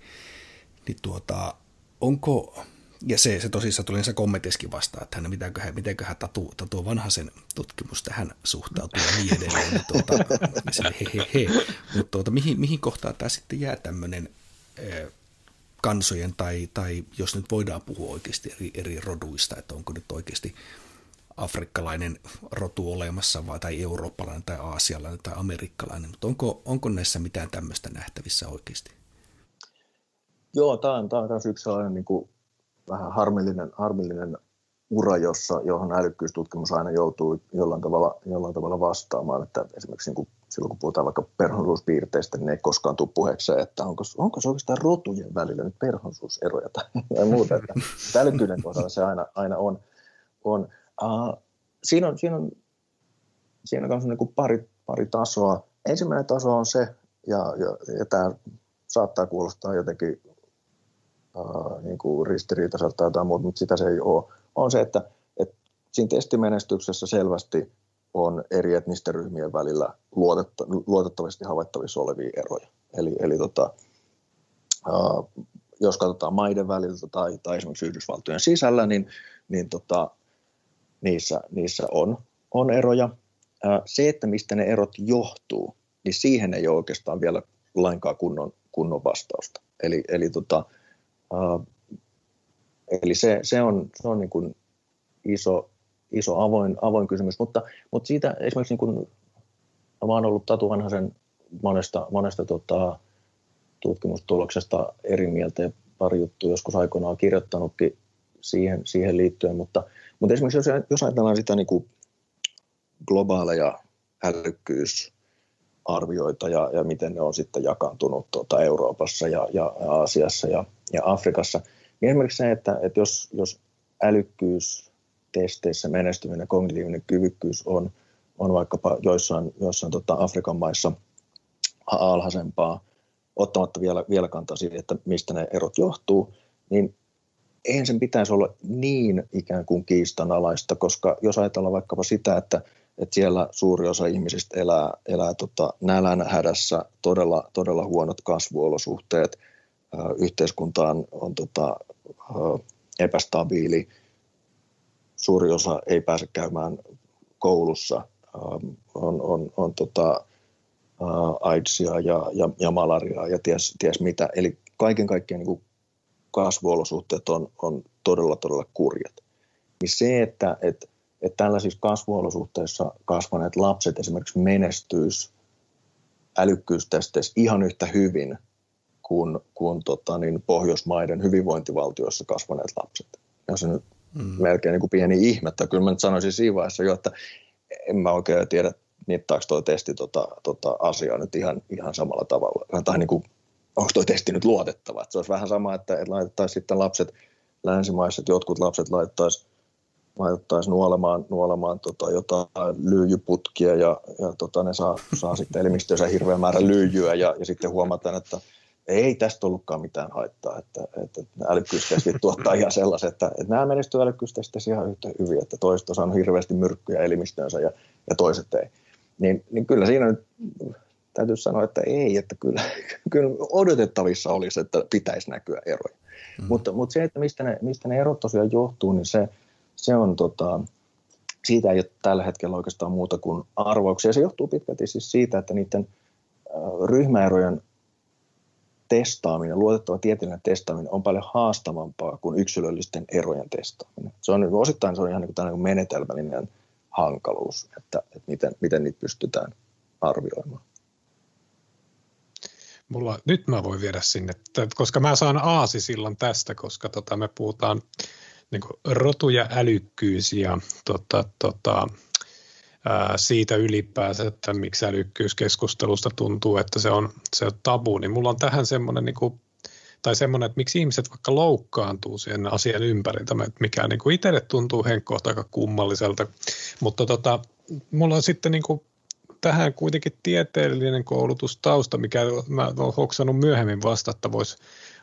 Niin tuota, onko, ja se, se tosissaan tuli se kommentiskin vastaan, että hän, mitenköhän, mitenköhän tatu, tatu vanhaisen tutkimus tähän suhtautuu ja niin edelleen. Niin tuota, he, he, he. Mutta tuota, mihin, mihin kohtaan tämä sitten jää tämmöinen kansojen, tai, tai jos nyt voidaan puhua oikeasti eri, eri roduista, että onko nyt oikeasti afrikkalainen rotu olemassa vai, tai eurooppalainen tai aasialainen tai amerikkalainen, mutta onko, onko näissä mitään tämmöistä nähtävissä oikeasti? Joo, tämä on, tämä on yksi sellainen niin kuin, vähän harmillinen, harmillinen ura, jossa, johon älykkyystutkimus aina joutuu jollain tavalla, jollain tavalla vastaamaan. Että esimerkiksi niin kuin silloin, kun puhutaan vaikka perhonsuuspiirteistä, niin ei koskaan tule puheeksi että onko, onko se oikeastaan rotujen välillä nyt perhonsuuseroja tai, tai muuta. Että älykkyyden kohdalla se aina, aina on. on. Uh, siinä on, siinä on, siinä on niin kuin pari, pari tasoa. Ensimmäinen taso on se, ja, ja, ja tämä saattaa kuulostaa jotenkin uh, niin kuin ristiriitaiselta tai jotain muuta, mutta sitä se ei ole, on se, että, että siinä testimenestyksessä selvästi on eri etnisten ryhmien välillä luotetta, luotettavasti havaittavissa olevia eroja. Eli, eli tota, uh, jos katsotaan maiden väliltä tai, tai esimerkiksi Yhdysvaltojen sisällä, niin, niin tota, niissä, niissä on, on eroja. Se, että mistä ne erot johtuu, niin siihen ei ole oikeastaan vielä lainkaan kunnon, kunnon vastausta. Eli, eli, tota, eli se, se on, se on niin kuin iso, iso avoin, avoin kysymys, mutta, mutta siitä esimerkiksi niin kuin, mä ollut Tatu Vanhasen monesta, monesta tota, tutkimustuloksesta eri mieltä ja pari juttua joskus aikoinaan kirjoittanutkin siihen, siihen liittyen, mutta, mutta esimerkiksi jos, jos ajatellaan sitä niin kuin globaaleja älykkyysarvioita ja, ja miten ne on sitten jakantunut tuota Euroopassa ja, ja Aasiassa ja, ja Afrikassa, niin esimerkiksi se, että, että jos, jos älykkyystesteissä menestyminen kognitiivinen kyvykkyys on, on vaikkapa joissain, joissain tota Afrikan maissa alhaisempaa, ottamatta vielä, vielä kantaa siihen, että mistä ne erot johtuu, niin eihän sen pitäisi olla niin ikään kuin kiistanalaista, koska jos ajatellaan vaikkapa sitä, että, että siellä suuri osa ihmisistä elää, elää tota nälän hädässä, todella, todella huonot kasvuolosuhteet, yhteiskunta on, on tota, epästabiili, suuri osa ei pääse käymään koulussa, on, on, on tota, AIDSia ja, ja, ja malariaa ja ties, ties mitä. Eli kaiken kaikkiaan niin kasvuolosuhteet on, on todella, todella kurjat. Niin se, että, että, että tällaisissa kasvuolosuhteissa kasvaneet lapset esimerkiksi menestyisi älykkyystesteissä ihan yhtä hyvin kuin, kuin tota, niin Pohjoismaiden hyvinvointivaltioissa kasvaneet lapset. Ja se nyt mm. melkein niin kuin pieni ihmettä. Kyllä mä nyt sanoisin siinä vaiheessa jo, että en mä oikein tiedä, mittaako tuo testi tota, tota asiaa nyt ihan, ihan samalla tavalla. Tai niin kuin, onko tuo testi nyt luotettava. Että se olisi vähän sama, että, että laitettaisiin sitten lapset länsimaissa, että jotkut lapset laittaisiin laitettaisiin nuolemaan, nuolemaan tota, jotain lyijyputkia ja, ja tota, ne saa, saa sitten elimistöönsä hirveän määrän lyijyä ja, ja sitten huomataan, että ei tästä ollutkaan mitään haittaa, että, että älykkyystestit tuottaa ihan sellaisen, että, että nämä menestyy älykkyystestissä ihan yhtä hyvin, että toiset on saanut hirveästi myrkkyjä elimistöönsä ja, ja toiset ei. Niin, niin kyllä siinä nyt täytyy sanoa, että ei, että kyllä, kyllä odotettavissa olisi, että pitäisi näkyä eroja. Mm. Mutta, mutta se, että mistä ne, mistä ne erot tosiaan johtuu, niin se, se on tota, siitä ei ole tällä hetkellä oikeastaan muuta kuin arvauksia. Se johtuu pitkälti siis siitä, että niiden ryhmäerojen testaaminen, luotettava tieteellinen testaaminen on paljon haastavampaa kuin yksilöllisten erojen testaaminen. Se on osittain se on ihan niin kuin menetelmällinen hankaluus, että, että miten, miten niitä pystytään arvioimaan. Mulla, nyt mä voin viedä sinne, koska mä saan aasi silloin tästä, koska tota, me puhutaan niin rotu ja älykkyys ja tota, tota, ää, siitä ylipäänsä, että miksi älykkyyskeskustelusta tuntuu, että se on, se on tabu, niin mulla on tähän semmoinen niin tai semmoinen, että miksi ihmiset vaikka loukkaantuu sen asian ympäriltä, mikä niin kuin itselle tuntuu henkkohta aika kummalliselta, mutta tota, mulla on sitten niin kuin tähän kuitenkin tieteellinen koulutustausta, mikä mä olen hoksannut myöhemmin vastata, voisi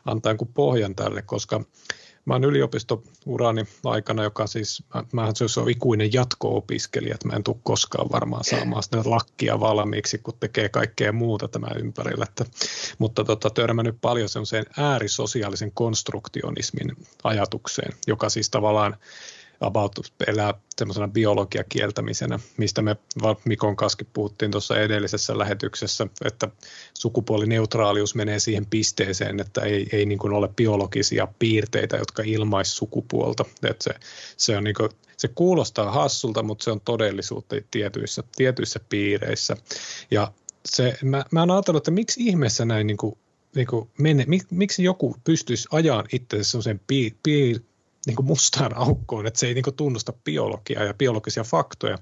antaa pohjan tälle, koska mä oon yliopistourani aikana, joka siis, mä, mähän se on ikuinen jatko-opiskelija, että mä en tule koskaan varmaan saamaan sitä lakkia valmiiksi, kun tekee kaikkea muuta tämän ympärillä. Että, mutta tota, törmännyt paljon semmoiseen äärisosiaalisen konstruktionismin ajatukseen, joka siis tavallaan about elää semmoisena biologiakieltämisenä, mistä me Mikon kanssa puhuttiin tuossa edellisessä lähetyksessä, että sukupuolineutraalius menee siihen pisteeseen, että ei, ei niin kuin ole biologisia piirteitä, jotka ilmaisi sukupuolta. Että se, se, on niin kuin, se kuulostaa hassulta, mutta se on todellisuutta tietyissä, tietyissä piireissä. Ja se, mä, mä oon ajatellut, että miksi ihmeessä näin niin kuin niin kuin mene, mik, miksi joku pystyisi ajamaan itse sellaisen piir, piir, niin kuin mustaan aukkoon, että se ei niin kuin tunnusta biologiaa ja biologisia faktoja,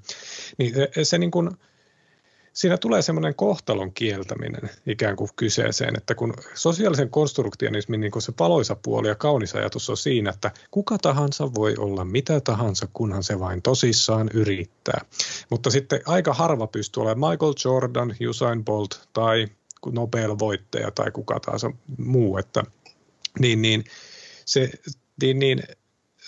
niin se, niin kuin, siinä tulee semmoinen kohtalon kieltäminen ikään kuin kyseeseen, että kun sosiaalisen konstruktionismin niin kuin se paloisa puoli ja kaunis ajatus on siinä, että kuka tahansa voi olla mitä tahansa, kunhan se vain tosissaan yrittää. Mutta sitten aika harva pystyy olemaan Michael Jordan, Usain Bolt tai Nobel-voittaja tai kuka tahansa muu, että niin, niin, se, niin, niin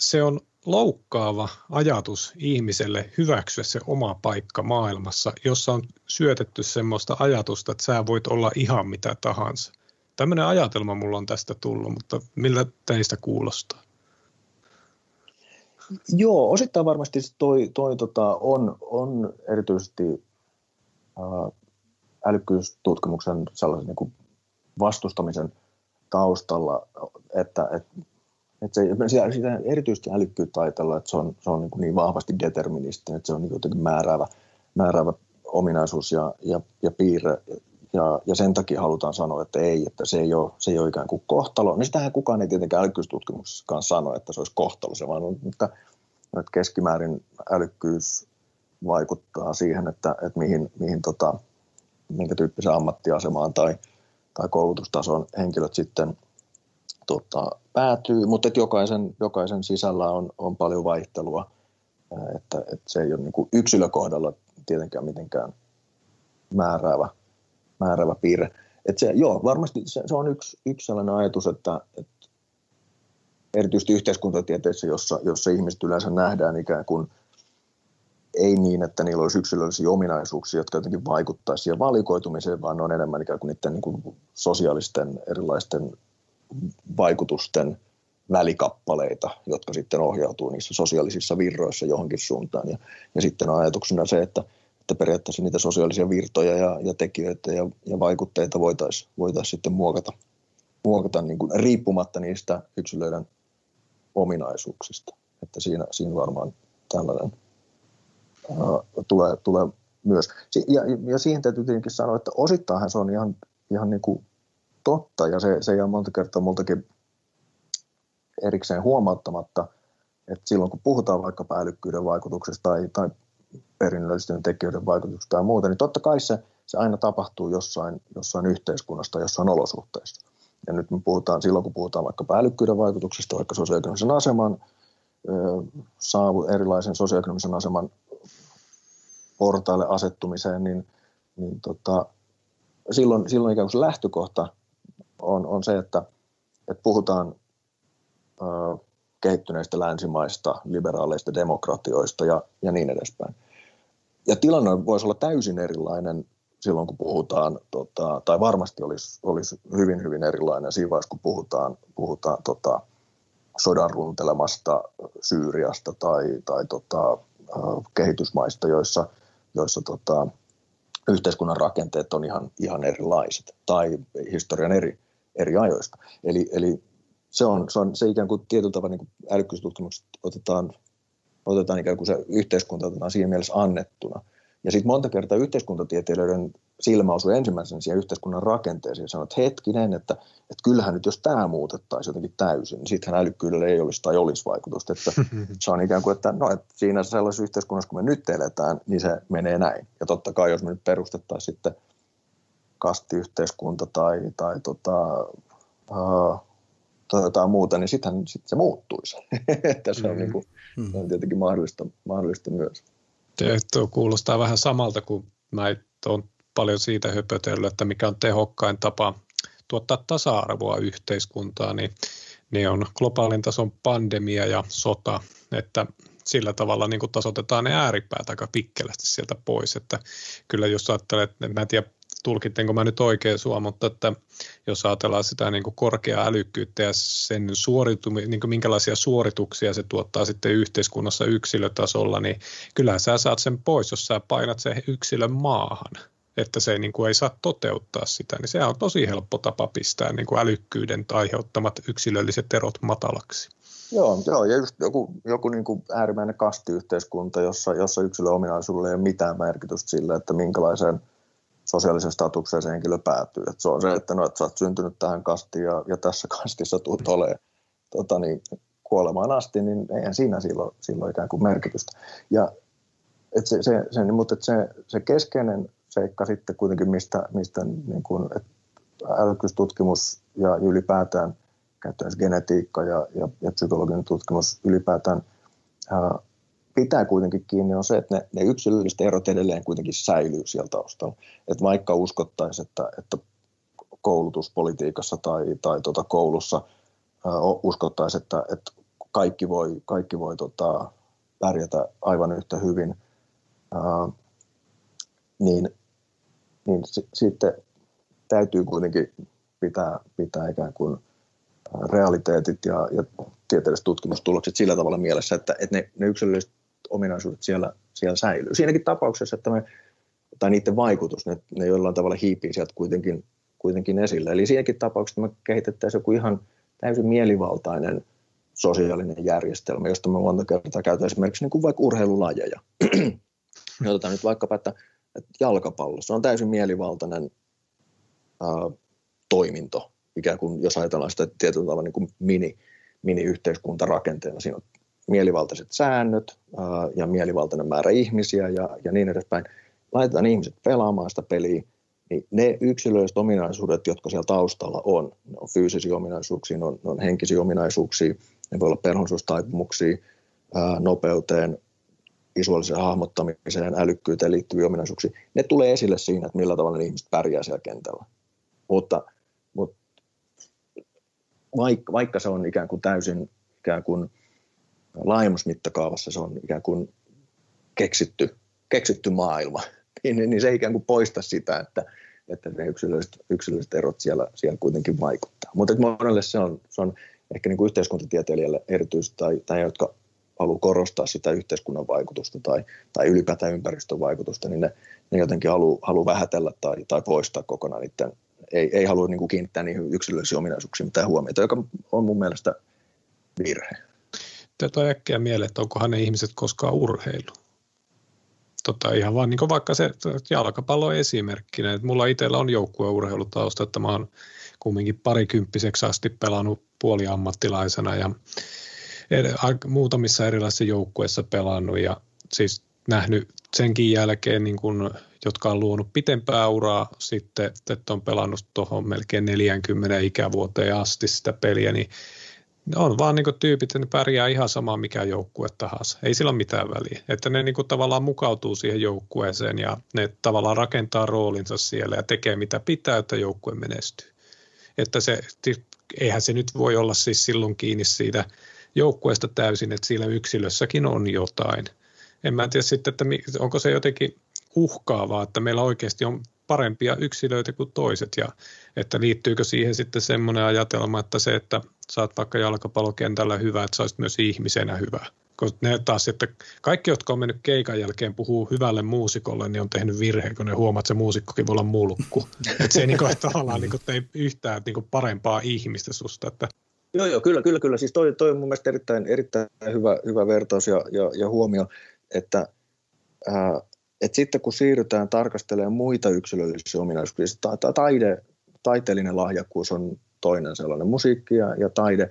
se on loukkaava ajatus ihmiselle hyväksyä se oma paikka maailmassa, jossa on syötetty semmoista ajatusta, että sä voit olla ihan mitä tahansa. Tämmöinen ajatelma mulla on tästä tullut, mutta millä teistä kuulostaa? Joo, osittain varmasti toi, toi tota, on, on erityisesti ää, älykkyystutkimuksen sellaisen niin kuin vastustamisen taustalla, että, että että se, sitä, sitä erityisesti älykkyyttä ajatella, että se on, se on niin, niin vahvasti deterministinen, että se on niin jotenkin määräävä, määräävä ominaisuus ja, ja, ja piirre, ja, ja sen takia halutaan sanoa, että ei, että se ei ole, se ei ole ikään kuin kohtalo. Niin sitähän kukaan ei tietenkään älykkyystutkimuksessakaan sano, että se olisi kohtalo, se vaan on, että, että keskimäärin älykkyys vaikuttaa siihen, että, että mihin, mihin tota, minkä tyyppiseen ammattiasemaan tai, tai koulutustason henkilöt sitten tota, päätyy, mutta että jokaisen, jokaisen sisällä on, on paljon vaihtelua, että, että se ei ole niin kuin yksilökohdalla tietenkään mitenkään määräävä, määräävä piirre. Että se, joo, varmasti se, se on yksi, yksi sellainen ajatus, että, että erityisesti yhteiskuntatieteissä, jossa, jossa ihmiset yleensä nähdään ikään kuin ei niin, että niillä olisi yksilöllisiä ominaisuuksia, jotka jotenkin vaikuttaisivat siihen valikoitumiseen, vaan ne on enemmän ikään kuin niiden niin kuin sosiaalisten erilaisten vaikutusten välikappaleita, jotka sitten ohjautuu niissä sosiaalisissa virroissa johonkin suuntaan. Ja, ja sitten on ajatuksena se, että että periaatteessa niitä sosiaalisia virtoja ja, ja tekijöitä ja, ja vaikutteita voitaisiin voitais sitten muokata, muokata niin kuin riippumatta niistä yksilöiden ominaisuuksista. Että siinä, siinä varmaan tällainen ää, tulee, tulee myös. Ja, ja siihen täytyy tietenkin sanoa, että osittainhan se on ihan, ihan niin kuin totta, ja se, se jää monta kertaa multakin erikseen huomauttamatta, että silloin kun puhutaan vaikka älykkyyden vaikutuksesta tai, tai perinnöllisten tekijöiden vaikutuksesta tai muuta, niin totta kai se, se aina tapahtuu jossain, jossain yhteiskunnassa, jossain olosuhteissa. Ja nyt me puhutaan, silloin kun puhutaan vaikka älykkyyden vaikutuksesta, vaikka sosioekonomisen aseman, saavu, erilaisen sosioekonomisen aseman portaille asettumiseen, niin, niin tota, silloin, silloin ikään kuin se lähtökohta on, on se, että, että puhutaan ö, kehittyneistä länsimaista, liberaaleista demokratioista ja, ja niin edespäin. Ja tilanne voisi olla täysin erilainen silloin, kun puhutaan, tota, tai varmasti olisi, olisi hyvin, hyvin erilainen siinä vaiheessa, kun puhutaan, puhutaan tota, sodan runtelemasta Syyriasta tai, tai tota, kehitysmaista, joissa, joissa tota, yhteiskunnan rakenteet on ihan, ihan erilaiset tai historian eri, eri ajoista. Eli, eli se, on, se on se ikään kuin tietyllä tavalla niin älykkyystutkimuksesta otetaan, otetaan ikään kuin se yhteiskunta otetaan siinä mielessä annettuna. Ja sitten monta kertaa yhteiskuntatieteilijöiden silmä osui ensimmäisenä siihen yhteiskunnan rakenteeseen ja sanoi, että hetkinen, että, että kyllähän nyt jos tämä muutettaisiin jotenkin täysin, niin sittenhän älykkyydelle ei olisi tai olisi vaikutusta. Että se on ikään kuin, että, no, että siinä sellaisessa yhteiskunnassa, kun me nyt eletään, niin se menee näin. Ja totta kai, jos me nyt perustettaisiin sitten kastiyhteiskunta tai, tai tota, uh, tai jotain muuta, niin sittenhän sit se muuttuisi. että se on, mm. niin kuin, se on tietenkin mahdollista, mahdollista myös. Tuo kuulostaa vähän samalta, kun mä olen paljon siitä höpötellyt, että mikä on tehokkain tapa tuottaa tasa-arvoa yhteiskuntaan, niin ne on globaalin tason pandemia ja sota, että sillä tavalla niin kuin tasoitetaan ne ääripäät aika pikkelästi sieltä pois, että kyllä jos ajattelet, mä en tiedä tulkittenko mä nyt oikein sua, mutta että jos ajatellaan sitä niin kuin korkeaa älykkyyttä ja sen suoritumi, niin kuin minkälaisia suorituksia se tuottaa sitten yhteiskunnassa yksilötasolla, niin kyllä sä saat sen pois, jos sä painat sen yksilön maahan että se niin kuin ei saa toteuttaa sitä, niin se on tosi helppo tapa pistää niin kuin älykkyyden aiheuttamat yksilölliset erot matalaksi. Joo, joo ja just joku, joku niin kuin äärimmäinen kastiyhteiskunta, jossa, jossa yksilön ominaisuudella ei ole mitään merkitystä sille, että minkälaiseen sosiaalisen statukseen se henkilö päätyy. Et se on se, että, no, että sä oot syntynyt tähän kastiin ja, ja tässä kastissa tulet olemaan tota, niin, kuolemaan asti, niin eihän siinä silloin, silloin ikään kuin merkitystä. Ja, et se, se, se, niin, mutta et se, se keskeinen seikka sitten kuitenkin, mistä, mistä niin kuin, älykkyystutkimus ja ylipäätään käyttäen genetiikka ja, ja, ja psykologinen tutkimus ylipäätään ää, pitää kuitenkin kiinni on se, että ne, ne yksilölliset erot edelleen kuitenkin säilyy siellä taustalla. Että vaikka uskottaisiin, että, että koulutuspolitiikassa tai, tai tota koulussa uskottaisiin, että, että kaikki voi, kaikki voi tota, pärjätä aivan yhtä hyvin, ää, niin, niin s- sitten täytyy kuitenkin pitää, pitää ikään kuin realiteetit ja, ja tieteelliset tutkimustulokset sillä tavalla mielessä, että, että ne, ne yksilölliset ominaisuudet siellä, siellä säilyy. Siinäkin tapauksessa, että me, tai niiden vaikutus, ne, ne jollain tavalla hiipii sieltä kuitenkin, kuitenkin esille. Eli siinäkin tapauksessa me kehitettäisiin joku ihan täysin mielivaltainen sosiaalinen järjestelmä, josta me monta kertaa käytetään esimerkiksi niin kuin vaikka urheilulajeja. Otetaan nyt vaikkapa, että, että jalkapallo, se on täysin mielivaltainen ää, toiminto, ikään kuin jos ajatellaan sitä tietyllä tavalla niin kuin mini, mini-yhteiskuntarakenteena. Siinä on mielivaltaiset säännöt ää, ja mielivaltainen määrä ihmisiä ja, ja niin edespäin. Laitetaan ihmiset pelaamaan sitä peliä, niin ne yksilölliset ominaisuudet, jotka siellä taustalla on, ne on fyysisiä ominaisuuksia, ne on, ne on henkisiä ominaisuuksia, ne voi olla perhonsuustaipumuksia, nopeuteen, visuaaliseen hahmottamiseen, älykkyyteen liittyviä ominaisuuksia. Ne tulee esille siinä, että millä tavalla ne ihmiset pärjää siellä kentällä. Mutta, mutta vaikka, vaikka se on ikään kuin täysin ikään kuin laajemmassa mittakaavassa se on ikään kuin keksitty, keksitty maailma, niin, niin se ei ikään kuin poista sitä, että, että ne yksilölliset, yksilölliset erot siellä, siellä kuitenkin vaikuttaa. Mutta monelle se on, se on ehkä niin kuin yhteiskuntatieteilijälle erityisesti, tai, tai jotka haluaa korostaa sitä yhteiskunnan vaikutusta tai, tai ylipäätään ympäristön vaikutusta, niin ne, ne jotenkin haluaa halu vähätellä tai, tai poistaa kokonaan niiden, ei, ei halua niin kuin kiinnittää niihin yksilöllisiin ominaisuuksiin mitään huomiota, joka on mun mielestä virhe. Tätä äkkiä mieleen, että onkohan ne ihmiset koskaan urheilu. Tota, ihan vaan niin vaikka se jalkapallo esimerkkinä, että mulla itsellä on joukkueurheilutausta, että mä oon kumminkin parikymppiseksi asti pelannut puoliammattilaisena ja muutamissa erilaisissa joukkueissa pelannut ja siis nähnyt senkin jälkeen, niin kun, jotka on luonut pitempää uraa sitten, että on pelannut tuohon melkein 40 ikävuoteen asti sitä peliä, niin on vaan niin tyypit, ne pärjää ihan sama mikä joukkue tahansa. Ei sillä ole mitään väliä. Että ne niin tavallaan mukautuu siihen joukkueeseen ja ne tavallaan rakentaa roolinsa siellä ja tekee mitä pitää, että joukkue menestyy. Että se, eihän se nyt voi olla siis silloin kiinni siitä joukkueesta täysin, että siellä yksilössäkin on jotain. En mä tiedä sitten, että onko se jotenkin uhkaavaa, että meillä oikeasti on parempia yksilöitä kuin toiset ja että liittyykö siihen sitten semmoinen ajatelma, että se, että saat vaikka jalkapallokentällä hyvä, että sä myös ihmisenä hyvä. Koska ne taas, että kaikki, jotka on mennyt keikan jälkeen puhuu hyvälle muusikolle, niin on tehnyt virheen, kun ne huomaa, että se muusikkokin voi olla mulkku. että se ei niin kuin, tavallaan niin kuin, tee yhtään niin kuin parempaa ihmistä susta. Että Joo, joo, kyllä, kyllä, kyllä. Siis toi, toi on mun mielestä erittäin, erittäin hyvä, hyvä vertaus ja, ja, ja huomio, että ää, et sitten kun siirrytään tarkastelemaan muita yksilöllisiä ominaisuuksia, siis ta, ta, taide, taiteellinen lahjakkuus on toinen sellainen, musiikki ja, ja taide,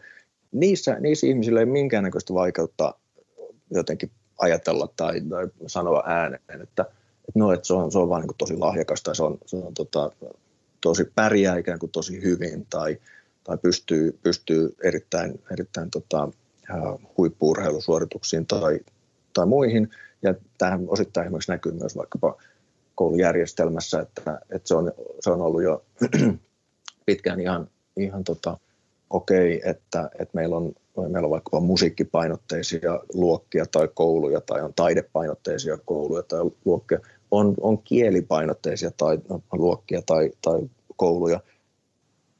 niissä, niissä ihmisillä ei minkäännäköistä vaikeutta jotenkin ajatella tai, tai sanoa ääneen, että, että, no, että se on, se on vaan niin tosi lahjakas tai se on, se on tota, tosi pärjää ikään kuin tosi hyvin tai, tai pystyy, pystyy erittäin, erittäin tota, huippuurheilusuorituksiin tai, tai muihin. Ja tähän osittain esimerkiksi näkyy myös vaikkapa koulujärjestelmässä, että, että se, on, se on ollut jo pitkään ihan, ihan tota, okei, okay, että, että meillä, on, meillä on vaikkapa musiikkipainotteisia luokkia tai kouluja tai on taidepainotteisia kouluja tai luokkia, on, on kielipainotteisia tai, luokkia tai, tai kouluja,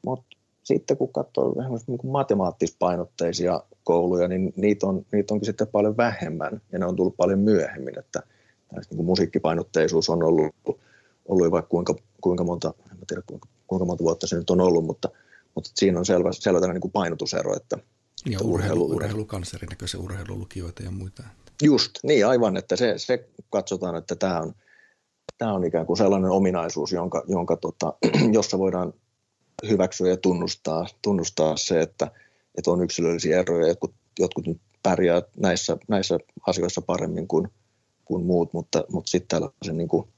mutta sitten kun katsoo niin kuin matemaattispainotteisia kouluja, niin niitä, on, niitä onkin sitten paljon vähemmän ja ne on tullut paljon myöhemmin, että niin kuin musiikkipainotteisuus on ollut, ollut vaikka kuinka, kuinka monta, en tiedä kuinka, kuinka monta vuotta se nyt on ollut, mutta, mutta siinä on selvä, selvä niin kuin painotusero. Että, ja että urheilu, urheilu, erinäköisiä urheilulukijoita ja muita. Just, niin aivan, että se, se katsotaan, että tämä on, tämä on ikään kuin sellainen ominaisuus, jonka, jonka tota, jossa voidaan hyväksyä ja tunnustaa, tunnustaa se, että, että on yksilöllisiä eroja. Jotkut, jotkut nyt pärjää näissä, näissä asioissa paremmin kuin, kuin muut, mutta, mutta sitten tällaisen niin kuin,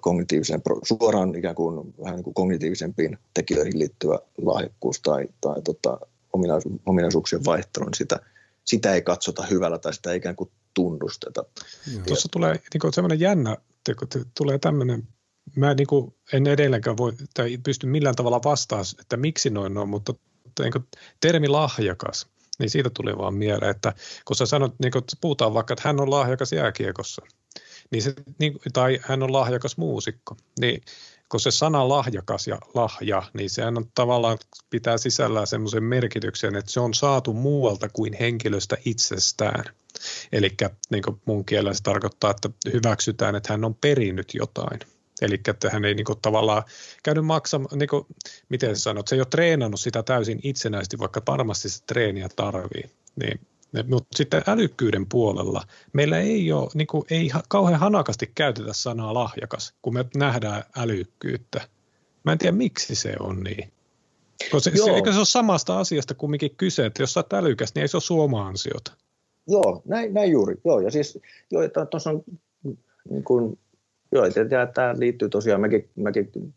kognitiivisen, suoraan ikään kuin vähän niin kuin kognitiivisempiin tekijöihin liittyvä lahjakkuus tai, tai tota, ominaisu, ominaisuuksien vaihtelu, niin sitä, sitä ei katsota hyvällä tai sitä ei ikään kuin tunnusteta. Tuossa tulee niin semmoinen jännä, tulee tämmöinen mä niin kuin en edelleenkään voi, tai pysty millään tavalla vastaamaan, että miksi noin on, mutta niin kuin termi lahjakas, niin siitä tuli vaan mieleen, että kun sä sanot, niin kun puhutaan vaikka, että hän on lahjakas jääkiekossa, niin se, niin, tai hän on lahjakas muusikko, niin kun se sana lahjakas ja lahja, niin sehän on tavallaan pitää sisällään semmoisen merkityksen, että se on saatu muualta kuin henkilöstä itsestään. Eli niin mun kielellä se tarkoittaa, että hyväksytään, että hän on perinnyt jotain. Eli että hän ei niin kuin, tavallaan käynyt maksamaan, niin miten sanot, se ei ole treenannut sitä täysin itsenäisesti, vaikka varmasti se treeniä tarvii. Niin, mutta sitten älykkyyden puolella meillä ei ole, niin kuin, ei kauhean hanakasti käytetä sanaa lahjakas, kun me nähdään älykkyyttä. Mä en tiedä, miksi se on niin. Koska se, eikö se ole samasta asiasta kumminkin kyse, että jos sä oot älykäs, niin ei se ole suoma ansiota. Joo, näin, näin juuri. Joo, ja siis joo, tuossa on niin kuin, Joo, ja tämä liittyy tosiaan, mäkin, mäkin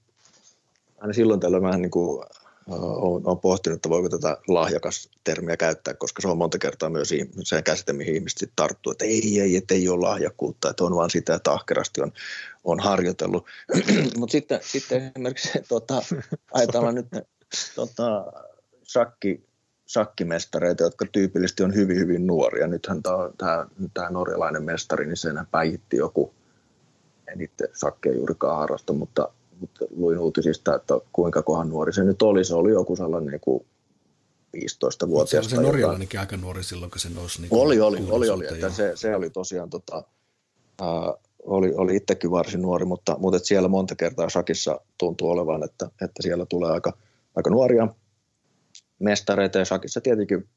aina silloin tällöin vähän niin kuin, olen, olen pohtinut, että voiko tätä lahjakas-termiä käyttää, koska se on monta kertaa myös se käsite, mihin ihmiset tarttuu, että ei, ei, että ei ole lahjakkuutta, että on vaan sitä, että ahkerasti on, on harjoitellut. Mutta sitten, sitten esimerkiksi tota, ajatellaan nyt tota, shakki, shakkimestareita, jotka tyypillisesti on hyvin, hyvin nuoria. Nythän tämä norjalainen mestari, niin sen päihitti joku – en itse sakkeja juurikaan harrasta, mutta, mutta luin uutisista, että kuinka kohan nuori se nyt oli. Se oli joku sellainen niin kuin 15-vuotiaasta. Se, se norjalainenkin aika nuori silloin, kun se nousi. Niin oli, oli, oli, oli, että se, se oli tosiaan tota, uh, oli, oli itsekin varsin nuori, mutta, mutta että siellä monta kertaa Shakissa tuntuu olevan, että, että siellä tulee aika, aika nuoria mestareita ja Shakissa tietenkin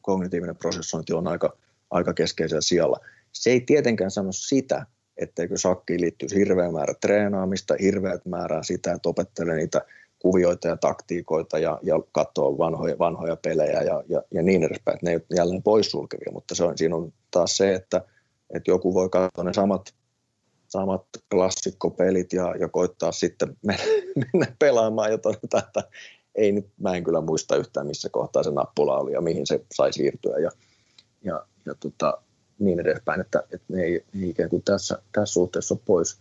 kognitiivinen prosessointi on aika, aika keskeisellä sijalla. Se ei tietenkään sano sitä, etteikö shakkiin liittyisi hirveä määrä treenaamista, hirveät määrää sitä, että opettelee niitä kuvioita ja taktiikoita ja, ja katsoo vanhoja, vanhoja pelejä ja, ja, ja niin edespäin, että ne ei jälleen poissulkevia, mutta se on, siinä on taas se, että, että joku voi katsoa ne samat, samat klassikkopelit ja, ja koittaa sitten mennä, mennä pelaamaan ja todeta, että ei nyt, mä en kyllä muista yhtään missä kohtaa se nappula oli ja mihin se sai siirtyä ja, ja, ja tota, niin edespäin, että, että ne ei, ei ikään kuin tässä, tässä suhteessa ole pois,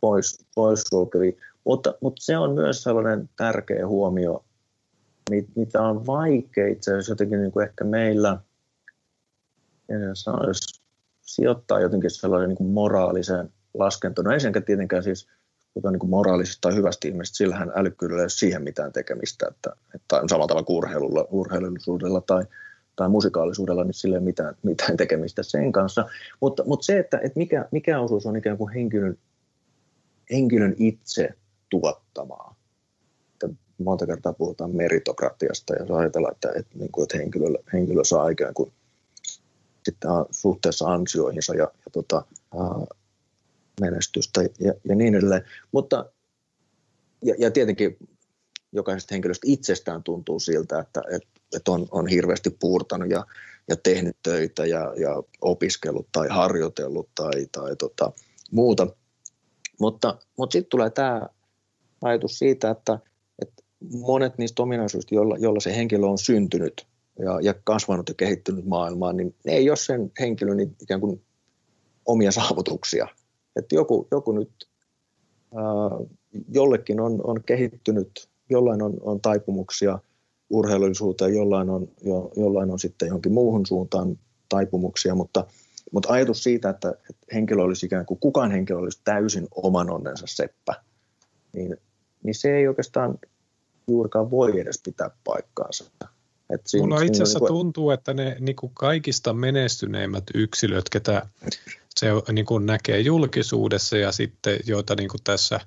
pois, pois sulkevi. Mutta, mutta se on myös sellainen tärkeä huomio, mitä on vaikea itse asiassa jotenkin niin kuin ehkä meillä sanoisi, sijoittaa jotenkin sellainen niin kuin moraaliseen laskentoon. No ei senkään tietenkään siis puhutaan niin moraalisesta tai hyvästä ihmisestä, sillähän älykkyydellä ei ole siihen mitään tekemistä, että, että samalla tavalla kuin urheilullisuudella tai, tai musikaalisuudella, niin ole mitään, mitään tekemistä sen kanssa. Mutta, mutta se, että, että mikä, mikä osuus on ikään kuin henkilön, henkilön itse tuottamaa. Että monta kertaa puhutaan meritokratiasta ja ajatellaan, että, että, niin kuin, että henkilö, henkilö saa ikään kuin sitten suhteessa ansioihinsa ja, ja tota, menestystä ja, ja niin edelleen. Mutta, ja, ja tietenkin jokaisesta henkilöstä itsestään tuntuu siltä, että, että, että on, on hirveästi puurtanut ja, ja tehnyt töitä ja, ja opiskellut tai harjoitellut tai, tai tota, muuta. Mutta, mutta sitten tulee tämä ajatus siitä, että, että monet niistä ominaisuuksista, joilla, joilla se henkilö on syntynyt ja, ja kasvanut ja kehittynyt maailmaan, niin ne ei ole sen henkilön ikään kuin omia saavutuksia, että joku, joku nyt ää, jollekin on, on kehittynyt, jollain on, on taipumuksia urheilullisuuteen, jollain on, jo, jollain on sitten johonkin muuhun suuntaan taipumuksia, mutta, mutta ajatus siitä, että, että henkilö olisi ikään kuin kukaan henkilö olisi täysin oman onnensa seppä, niin, niin se ei oikeastaan juurikaan voi edes pitää paikkaansa. Et siinä, Mulla itse asiassa niin kuin... tuntuu, että ne niin kuin kaikista menestyneimmät yksilöt, ketä se niin kuin näkee julkisuudessa ja sitten joita niin kuin tässä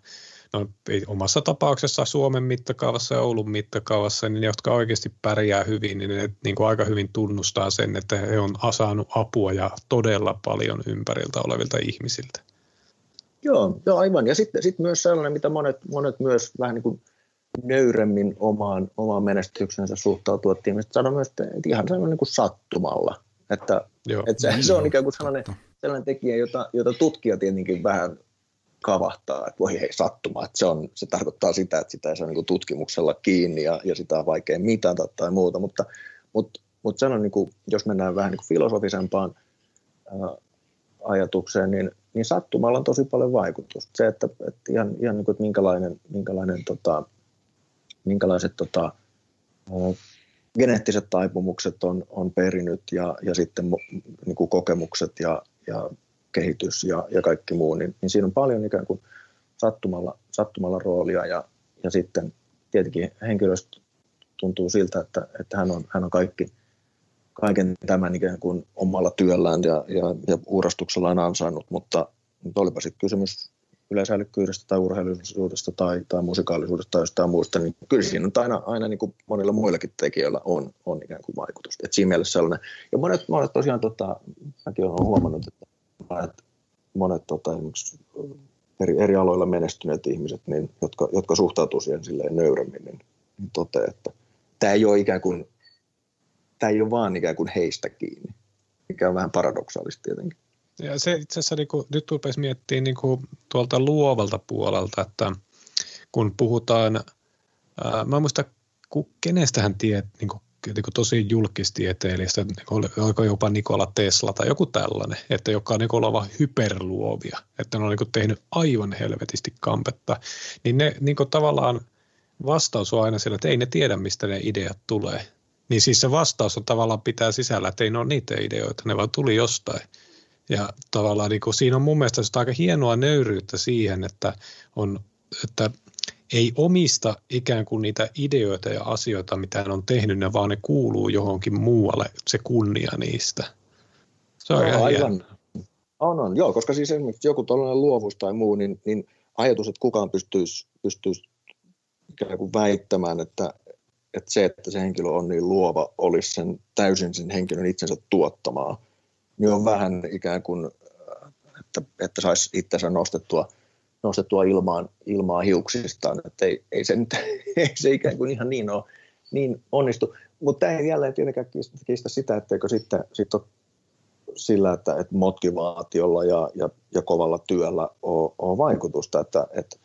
no, omassa tapauksessa Suomen mittakaavassa ja Oulun mittakaavassa, niin ne, jotka oikeasti pärjää hyvin, niin ne niin kuin aika hyvin tunnustaa sen, että he on saanut apua ja todella paljon ympäriltä olevilta ihmisiltä. Joo, joo aivan. Ja sitten sit myös sellainen, mitä monet, monet myös vähän niin kuin nöyremmin omaan, omaan menestyksensä suhtautuu, että ihmiset sanoo myös, että ihan sellainen niin kuin sattumalla. Että, Joo, että se, se on ikään kuin sellainen, sellainen tekijä, jota, jota tutkija tietenkin vähän kavahtaa, että voi hei sattuma, että se, on, se tarkoittaa sitä, että sitä ei saa niin tutkimuksella kiinni ja, ja sitä on vaikea mitata tai muuta, mutta, mutta, mutta sanon, niin kuin, jos mennään vähän niin kuin filosofisempaan ää, ajatukseen, niin, niin sattumalla on tosi paljon vaikutusta. Se, että, että ihan, ihan niin kuin, että minkälainen, minkälainen tota, minkälaiset tota, geneettiset taipumukset on, on perinyt ja, ja sitten niin kuin kokemukset ja, ja kehitys ja, ja kaikki muu, niin, niin siinä on paljon ikään kuin sattumalla, sattumalla roolia ja, ja sitten tietenkin henkilöstö tuntuu siltä, että, että hän, on, hän on kaikki, kaiken tämän ikään kuin omalla työllään ja, ja, ja uurastuksellaan ansainnut, mutta, mutta olipa sitten kysymys yleisälykkyydestä tai urheilullisuudesta tai, tai musikaalisuudesta tai jostain muusta, niin kyllä siinä on aina, aina niin kuin monilla muillakin tekijöillä on, on ikään kuin vaikutus. Et siinä mielessä sellainen. Ja monet, monet tosiaan, tota, mäkin olen huomannut, että monet, monet tota, eri, eri aloilla menestyneet ihmiset, niin, jotka, jotka suhtautuu siihen silleen nöyremmin, niin, niin että tämä ei ole ikään kuin, tämä ei ole vaan ikään kuin heistä kiinni, mikä on vähän paradoksaalista tietenkin. Ja se itse asiassa niin kuin, nyt rupesi miettimään niin kuin, tuolta luovalta puolelta, että kun puhutaan, ää, mä muista, kenestä hän tiedät, niin kuin, niin tosi julkistieteilijästä, niin oliko jopa Nikola Tesla tai joku tällainen, että joka on niin olevan hyperluovia, että ne on niin tehnyt aivan helvetisti kampetta, niin ne niin tavallaan vastaus on aina sillä, että ei ne tiedä, mistä ne ideat tulee. Niin siis se vastaus on tavallaan pitää sisällä, että ei ne ole niitä ideoita, ne vaan tuli jostain. Ja tavallaan niin kuin, siinä on mun mielestä aika hienoa nöyryyttä siihen, että, on, että ei omista ikään kuin niitä ideoita ja asioita, mitä hän on tehnyt, ne vaan ne kuuluu johonkin muualle, se kunnia niistä. Se on no, aivan. On, on, joo, koska siis esimerkiksi joku tällainen luovuus tai muu, niin, niin ajatus, että kukaan pystyisi, pystyisi ikään kuin väittämään, että, että se, että se henkilö on niin luova, olisi sen täysin sen henkilön itsensä tuottamaa, niin on vähän ikään kuin, että, että saisi itsensä nostettua, nostettua ilmaan, ilmaa hiuksistaan, että ei, ei, se, nyt, ei se ikään kuin ihan niin, ole, niin onnistu. Mutta tämä ei jälleen tietenkään kiistä, sitä, etteikö sitten sit ole sillä, että, että motivaatiolla ja, ja, ja kovalla työllä on, on vaikutusta, että, että,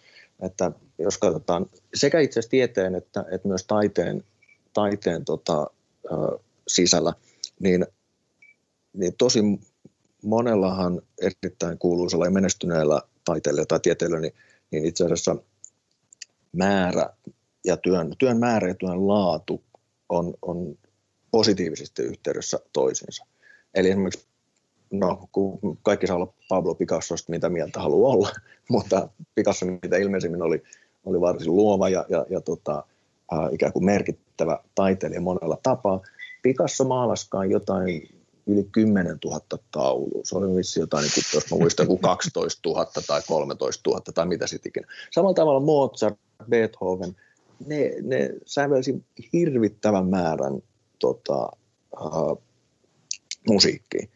että jos katsotaan sekä itse asiassa tieteen että, että myös taiteen, taiteen tota, ö, sisällä, niin, niin tosi monellahan erittäin kuuluisella ja menestyneellä taiteilijoilla tai tieteilijöillä, niin, niin itse asiassa määrä ja työn, työn määrä ja työn laatu on, on positiivisesti yhteydessä toisiinsa. Eli esimerkiksi no, kun kaikki saa olla Pablo Picassosta mitä mieltä haluaa olla, mutta Picasso mitä ilmeisimmin oli, oli varsin luova ja, ja, ja tota, ikään kuin merkittävä taiteilija monella tapaa. Picasso maalaskaan jotain yli 10 000 taulua. Se oli vissi jotain, niin kuin, jos mä muistan, kuin 12 000 tai 13 000 tai mitä sitten ikinä. Samalla tavalla Mozart, Beethoven, ne, ne sävelsi hirvittävän määrän tota, uh, musiikkia.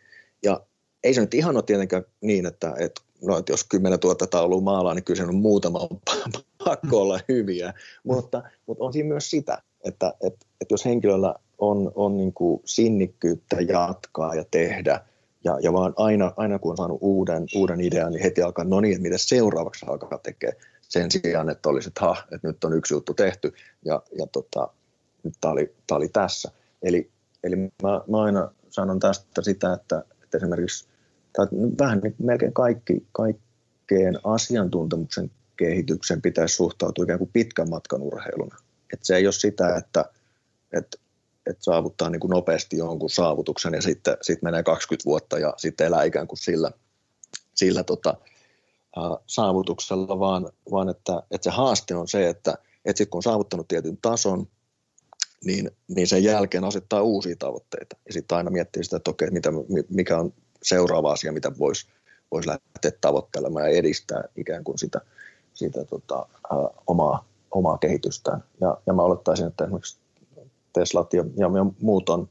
Ja ei se nyt ihan ole tietenkään niin, että, että, no, että jos 10 000 taulua maalaa, niin kyllä se on muutama pakko olla hyviä. Mutta, mutta on siinä myös sitä, että, että, että jos henkilöllä on, on niin kuin sinnikkyyttä jatkaa ja tehdä, ja, ja vaan aina, aina kun on saanut uuden, uuden idean, niin heti alkaa, no niin, mitä seuraavaksi alkaa tekemään sen sijaan, että olisi, että ha, että nyt on yksi juttu tehty ja, ja tota, nyt tämä oli, oli tässä. Eli, eli mä, mä aina sanon tästä sitä, että, että esimerkiksi tai vähän niin melkein kaikki, kaikkeen asiantuntemuksen kehityksen pitäisi suhtautua ikään kuin pitkän matkan urheiluna. Et se ei ole sitä, että, että, että saavuttaa niin kuin nopeasti jonkun saavutuksen ja sitten, sitten menee 20 vuotta ja sitten elää ikään kuin sillä, sillä tota, ää, saavutuksella, vaan, vaan että, että se haaste on se, että, että sitten kun on saavuttanut tietyn tason, niin, niin sen jälkeen asettaa uusia tavoitteita. Ja sitten aina miettii sitä, että okei, mitä, mikä on seuraava asia, mitä voisi vois lähteä tavoittelemaan ja edistää ikään kuin sitä, sitä tota, ä, omaa, omaa kehitystään. Ja, ja mä olettaisin, että esimerkiksi Teslat ja, ja muut on,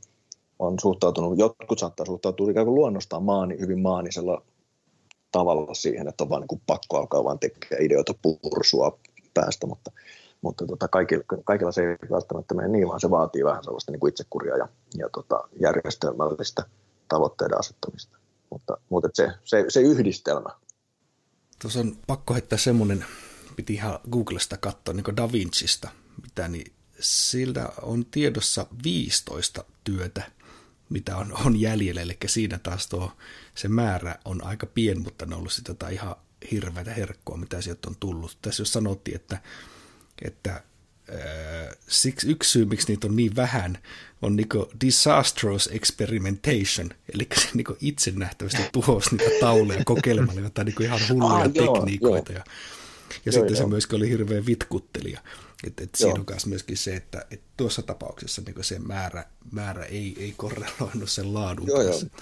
on suhtautunut, jotkut saattaa suhtautua ikään kuin luonnostaan maani, hyvin maanisella tavalla siihen, että on vaan niin pakko alkaa vaan tekemään ideoita pursua päästä, mutta, mutta tota, kaikilla, kaikilla se ei välttämättä mene niin, vaan se vaatii vähän sellaista niin kuin itsekuria ja, ja tota, järjestelmällistä tavoitteiden asettamista. Mutta, mutta se, se, se yhdistelmä. Tuossa on pakko heittää semmoinen, piti ihan Googlesta katsoa niin Da Vincista, mitä niin siltä on tiedossa 15 työtä, mitä on, on jäljellä, eli siinä taas tuo, se määrä on aika pien, mutta ne on ollut sitä ihan hirveätä herkkoa, mitä sieltä on tullut. Tässä jos sanottiin, että, että siksi yksi syy, miksi niitä on niin vähän, on niinku disastrous experimentation, eli se niinku itse nähtävästi tuhosi niitä tauleja kokeilemalla jotain niinku ihan hulluja ah, tekniikoita. Joo, ja, ja joo, sitten joo. se myöskin oli hirveän vitkuttelija. Et, et siinä on myös myöskin se, että et tuossa tapauksessa niin se määrä, määrä ei, ei korreloinut sen laadun joo, kanssa. Joo.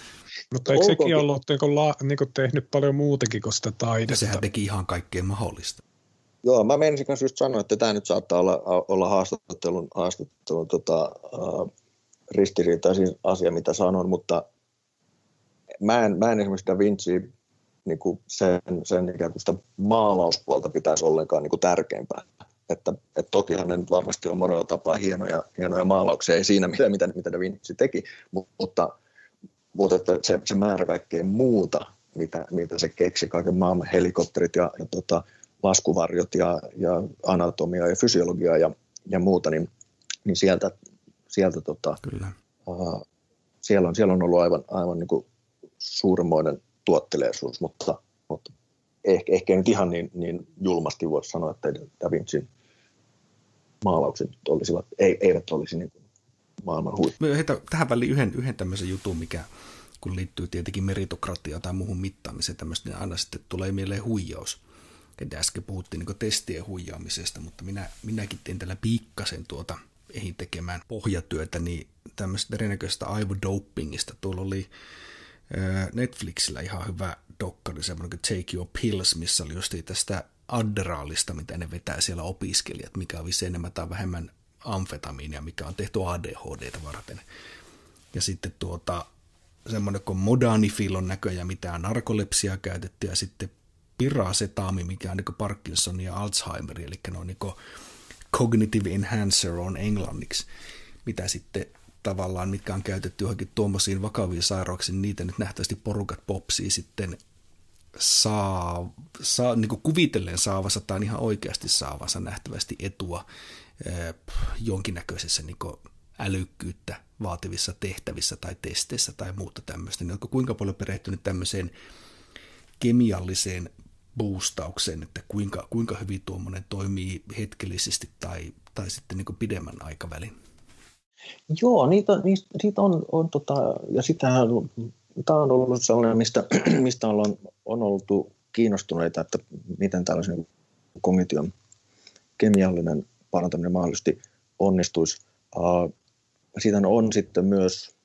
Mutta eikö sekin ollut niin la, niin tehnyt paljon muutakin kuin sitä taidetta? Sehän teki ihan kaikkea mahdollista. Joo, mä menisin kanssa just sanoa, että tämä nyt saattaa olla, olla haastattelun, haastattelun tota, äh, ristiriitaisin asia, mitä sanon, mutta mä en, mä en esimerkiksi Da Vinci niin kuin sen, sen ikään kuin sitä maalauspuolta pitäisi ollenkaan niin kuin tärkeämpää. Että, että tokihan ne nyt varmasti on monella tapaa hienoja, hienoja maalauksia, ei siinä mitä, mitä, mitä Da Vinci teki, mutta, mutta että se, se määrä kaikkea muuta, mitä, mitä se keksi, kaiken maailman helikopterit ja, ja tota, laskuvarjot ja, ja anatomia ja fysiologia ja, ja muuta, niin, niin sieltä, sieltä tota, Kyllä. Uh, siellä, on, siellä on ollut aivan, aivan niin kuin suuremmoinen tuotteleisuus, mutta, mutta ehkä, ehkä nyt ihan niin, niin julmasti voisi sanoa, että Da Vincin maalaukset olisivat, ei, eivät olisi niin kuin maailman huippu. Heitä tähän väliin yhden, yhden tämmöisen jutun, mikä kun liittyy tietenkin meritokratiaan tai muuhun mittaamiseen tämmöistä, niin aina sitten tulee mieleen huijaus että äsken puhuttiin niin testien huijaamisesta, mutta minä, minäkin tein tällä pikkasen tuota ehin tekemään pohjatyötä, niin tämmöistä erinäköistä aivodopingista. Tuolla oli Netflixillä ihan hyvä dokkari, semmoinen kuin Take Your Pills, missä oli just tästä adderaalista, mitä ne vetää siellä opiskelijat, mikä on vissi enemmän tai vähemmän amfetamiinia, mikä on tehty ADHD varten. Ja sitten tuota, semmoinen kuin modanifil on näköjään mitään narkolepsia käytetty, ja sitten pirasetaami, mikä on niin Parkinson ja Alzheimer, eli ne on niin cognitive enhancer on englanniksi, mitä sitten tavallaan, mitkä on käytetty johonkin tuommoisiin vakaviin sairauksiin, niitä nyt nähtävästi porukat popsii sitten saa, saa niin kuvitellen saavansa tai ihan oikeasti saavansa nähtävästi etua eh, jonkinnäköisessä niin älykkyyttä vaativissa tehtävissä tai testeissä tai muuta tämmöistä, niin onko kuinka paljon perehtynyt tämmöiseen kemialliseen boostaukseen, että kuinka, kuinka hyvin tuommoinen toimii hetkellisesti tai, tai sitten niin pidemmän aikavälin? Joo, niitä, niistä, niitä on, on tota, ja sitähän, tämä on ollut sellainen, mistä, mistä on, on oltu kiinnostuneita, että miten tällaisen kognition kemiallinen parantaminen mahdollisesti onnistuisi. Uh, siitä on sitten myös,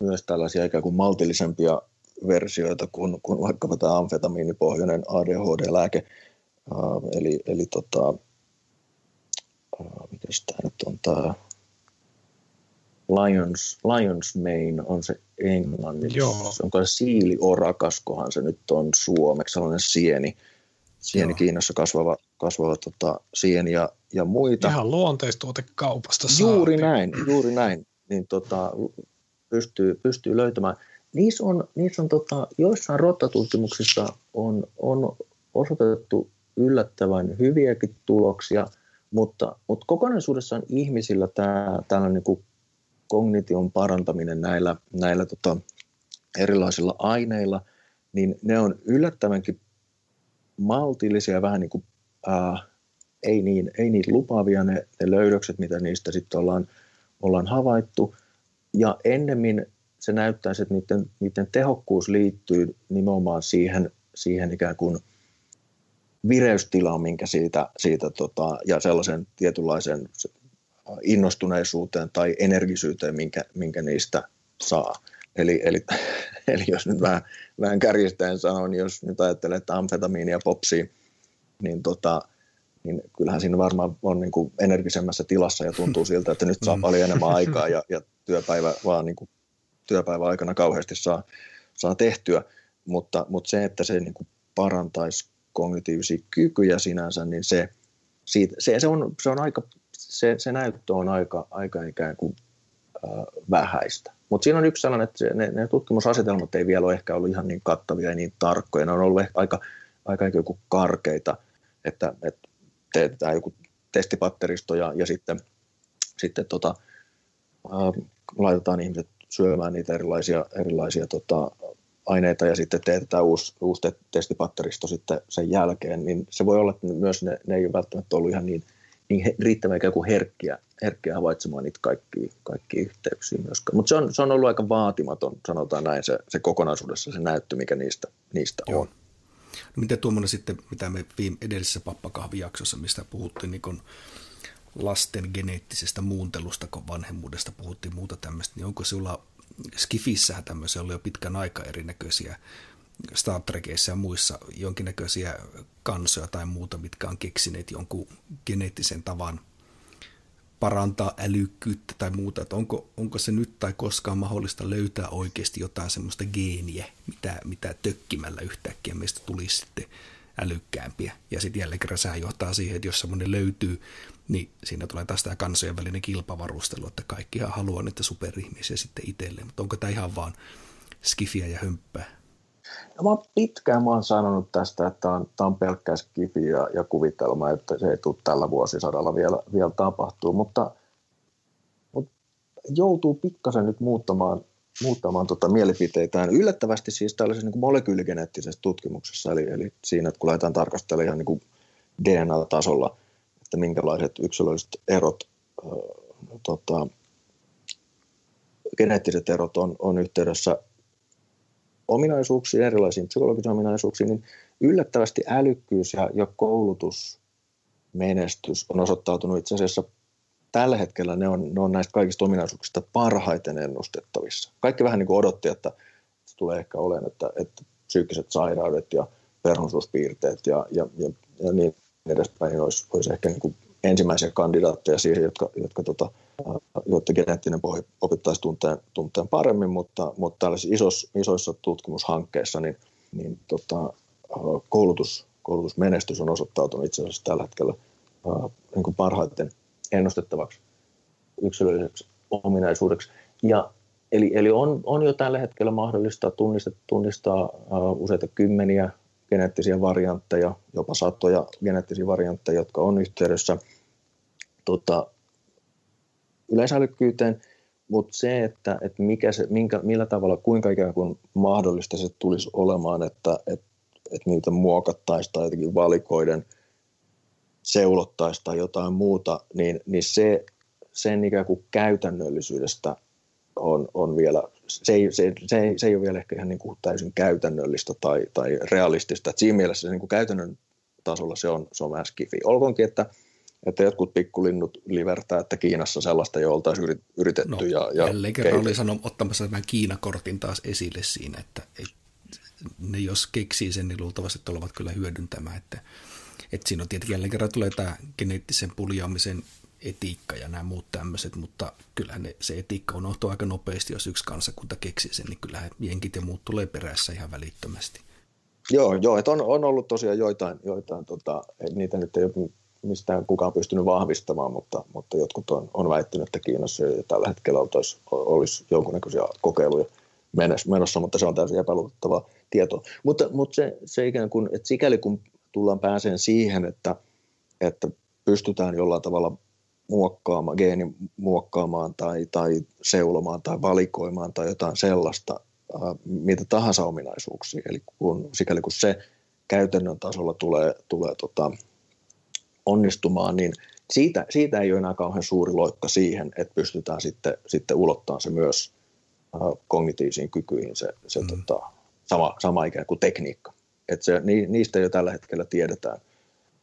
myös tällaisia ikään kuin maltillisempia versioita kuin, kuin vaikkapa tämä amfetamiinipohjainen ADHD-lääke. Uh, eli eli tota, uh, mitäs tämä nyt on tämä Lions, Lions Mane on se englanniksi. Joo. Onko se siiliorakas, se nyt on suomeksi, sellainen sieni, sieni Joo. Kiinassa kasvava, kasvava tota, sieni ja, ja muita. Ihan luonteistuotekaupasta Juuri näin, juuri näin. Niin tota, pystyy, pystyy löytämään. Niissä on, niissä on tota, joissain rottatutkimuksissa on, on osoitettu yllättävän hyviäkin tuloksia, mutta, mutta kokonaisuudessaan ihmisillä tämä tällainen niin kognition parantaminen näillä, näillä tota, erilaisilla aineilla, niin ne on yllättävänkin maltillisia, vähän niin kuin, ää, ei, niin, ei niin lupaavia ne, ne löydökset, mitä niistä sitten ollaan, ollaan havaittu. Ja ennemmin se näyttäisi, että niiden, niiden tehokkuus liittyy nimenomaan siihen, siihen ikään kuin vireystilaan, minkä siitä, siitä tota, ja sellaisen tietynlaisen innostuneisuuteen tai energisyyteen, minkä, minkä niistä saa. Eli, eli, eli jos nyt vähän, vähän kärjistäen sanon, niin jos nyt ajattelee, että amfetamiini ja popsi, niin, tota, niin kyllähän siinä varmaan on niin kuin energisemmässä tilassa ja tuntuu siltä, että nyt saa mm. paljon enemmän aikaa ja, ja työpäivä vaan niin kuin työpäivän aikana kauheasti saa, saa tehtyä, mutta, mutta se, että se niin kuin parantaisi kognitiivisia kykyjä sinänsä, niin se, siitä, se, se, on, se on aika se, se näyttö on aika, aika ikään kuin äh, vähäistä. Mutta siinä on yksi sellainen, että ne, ne tutkimusasetelmat ei vielä ole ehkä ollut ihan niin kattavia ja niin tarkkoja. Ne on ollut aika, aika ikään kuin karkeita, että, että teetetään joku testipatteristo ja, ja sitten, sitten tota, äh, laitetaan ihmiset syömään niitä erilaisia, erilaisia tota, aineita ja sitten teetetään uusi, uusi testipatteristo sitten sen jälkeen, niin se voi olla, että myös ne, ne ei ole välttämättä ollut ihan niin niin riittävän ikään kuin herkkiä, herkkiä havaitsemaan niitä kaikkia, kaikkia yhteyksiä myöskään. Mutta se on, se on ollut aika vaatimaton, sanotaan näin, se, se kokonaisuudessa se näyttö, mikä niistä, niistä Joo. on. No miten tuommoinen sitten, mitä me viime edellisessä pappakahvijaksossa, mistä puhuttiin niin kun lasten geneettisestä muuntelusta, kun vanhemmuudesta puhuttiin muuta tämmöistä, niin onko sinulla Skifissähän tämmöisiä oli jo pitkän aika erinäköisiä Star Trekeissä ja muissa jonkinnäköisiä kansoja tai muuta, mitkä on keksineet jonkun geneettisen tavan parantaa älykkyyttä tai muuta, että onko, onko se nyt tai koskaan mahdollista löytää oikeasti jotain semmoista geeniä, mitä, mitä tökkimällä yhtäkkiä meistä tulisi sitten älykkäämpiä. Ja sitten jälleen kerran sehän johtaa siihen, että jos semmoinen löytyy, niin siinä tulee taas tämä kansojen välinen kilpavarustelu, että kaikkihan haluaa niitä superihmisiä sitten itselleen, mutta onko tämä ihan vaan skifiä ja hömppää? No mä pitkään mä oon sanonut tästä, että tämä on, tämä on pelkkä skifi ja, ja kuvitelma, että se ei tule tällä vuosisadalla vielä, vielä tapahtuu, mutta, mutta joutuu pikkasen nyt muuttamaan, muuttamaan tota mielipiteitään. Yllättävästi siis tällaisessa niin molekyyligeneettisessä tutkimuksessa, eli, eli siinä, että kun lähdetään tarkastelemaan ihan niin DNA-tasolla, että minkälaiset yksilölliset erot, äh, tota, geneettiset erot on, on yhteydessä ominaisuuksiin, erilaisiin psykologisiin ominaisuuksiin, niin yllättävästi älykkyys ja, ja koulutusmenestys on osoittautunut itse asiassa tällä hetkellä ne on, ne on näistä kaikista ominaisuuksista parhaiten ennustettavissa. Kaikki vähän niin kuin odotti, että se tulee ehkä olemaan, että, että psyykkiset sairaudet ja perhonsuuspiirteet ja, ja, ja, ja niin edespäin olisi, olisi ehkä niin kuin ensimmäisiä kandidaatteja siihen, jotka, jotka tota, jotta geneettinen pohja opittaisi tunteen, tunteen paremmin, mutta, mutta tällaisissa isoissa, isoissa tutkimushankkeissa niin, niin tota, koulutus, koulutusmenestys on osoittautunut itse asiassa tällä hetkellä niin kuin parhaiten ennustettavaksi yksilölliseksi ominaisuudeksi. Ja, eli eli on, on jo tällä hetkellä mahdollista tunnistaa, tunnistaa uh, useita kymmeniä geneettisiä variantteja, jopa satoja geneettisiä variantteja, jotka on yhteydessä tota, yleisälykkyyteen, mutta se, että, että mikä se, minkä, millä tavalla, kuinka ikään kuin mahdollista se tulisi olemaan, että, että, että niitä muokattaisiin tai jotenkin valikoiden seulottaisiin tai jotain muuta, niin, niin se, sen ikään kuin käytännöllisyydestä on, on vielä, se ei, se, se, ei, se ei ole vielä ehkä ihan niin kuin täysin käytännöllistä tai, tai realistista. Et siinä mielessä se niin kuin käytännön tasolla se on, se on vähän skifi. Olkoonkin, että – että jotkut pikkulinnut livertää, että Kiinassa sellaista jo oltaisiin yritetty. No, ja, ja jälleen kerran oli sanon, ottamassa tämän Kiinakortin taas esille siinä, että ne jos keksii sen, niin luultavasti tulevat kyllä hyödyntämään. Että, että siinä on tietenkin jälleen kerran tulee tämä geneettisen puljaamisen etiikka ja nämä muut tämmöiset, mutta kyllähän ne, se etiikka unohtuu aika nopeasti, jos yksi kansakunta keksii sen, niin kyllähän jenkit ja muut tulee perässä ihan välittömästi. Joo, joo että on, on ollut tosiaan joitain, joitain tota, niitä nyt ei ole mistään kukaan pystynyt vahvistamaan, mutta, mutta jotkut on, on väittänyt, että Kiinassa jo tällä hetkellä olisi, olisi jonkunnäköisiä kokeiluja menossa, mutta se on täysin epäluotettava tieto. Mutta, mutta se, se ikään kuin, että sikäli kun tullaan pääseen siihen, että, että pystytään jollain tavalla muokkaamaan, geeni muokkaamaan tai, tai seulomaan tai valikoimaan tai jotain sellaista, mitä tahansa ominaisuuksia. Eli kun, sikäli kun se käytännön tasolla tulee, tulee tota, onnistumaan, niin siitä, siitä ei ole enää kauhean suuri loikka siihen, että pystytään sitten, sitten ulottamaan se myös äh, kognitiivisiin kykyihin se, se mm. tota, sama, sama ikään kuin tekniikka. Et se, ni, niistä jo tällä hetkellä tiedetään,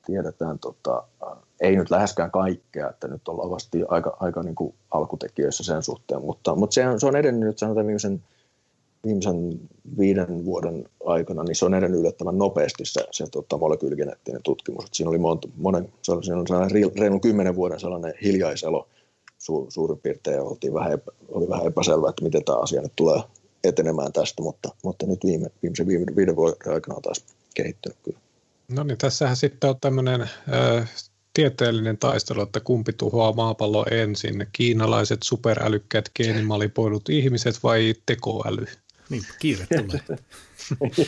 tiedetään tota, äh, ei nyt läheskään kaikkea, että nyt ollaan vasta aika, aika niin kuin alkutekijöissä sen suhteen, mutta, mutta se, on, se on edennyt sanotaan viimeisen viimeisen viiden vuoden aikana, niin se on edennyt yllättävän nopeasti se, se tota, molekyyligeneettinen tutkimus. Et siinä oli monta, monen, se oli, siinä oli sellainen reilun kymmenen vuoden sellainen hiljaiselo su, suurin piirtein, ja oltiin vähän, epä, oli vähän epäselvää, että miten tämä asia nyt tulee etenemään tästä, mutta, mutta nyt viime, viimeisen viime, viiden vuoden aikana on taas kehittynyt kyllä. No niin, tässähän sitten on tämmöinen äh, tieteellinen taistelu, että kumpi tuhoaa maapallo ensin, kiinalaiset superälykkäät geenimalipoidut ihmiset vai tekoäly? Niin, kiire tulee.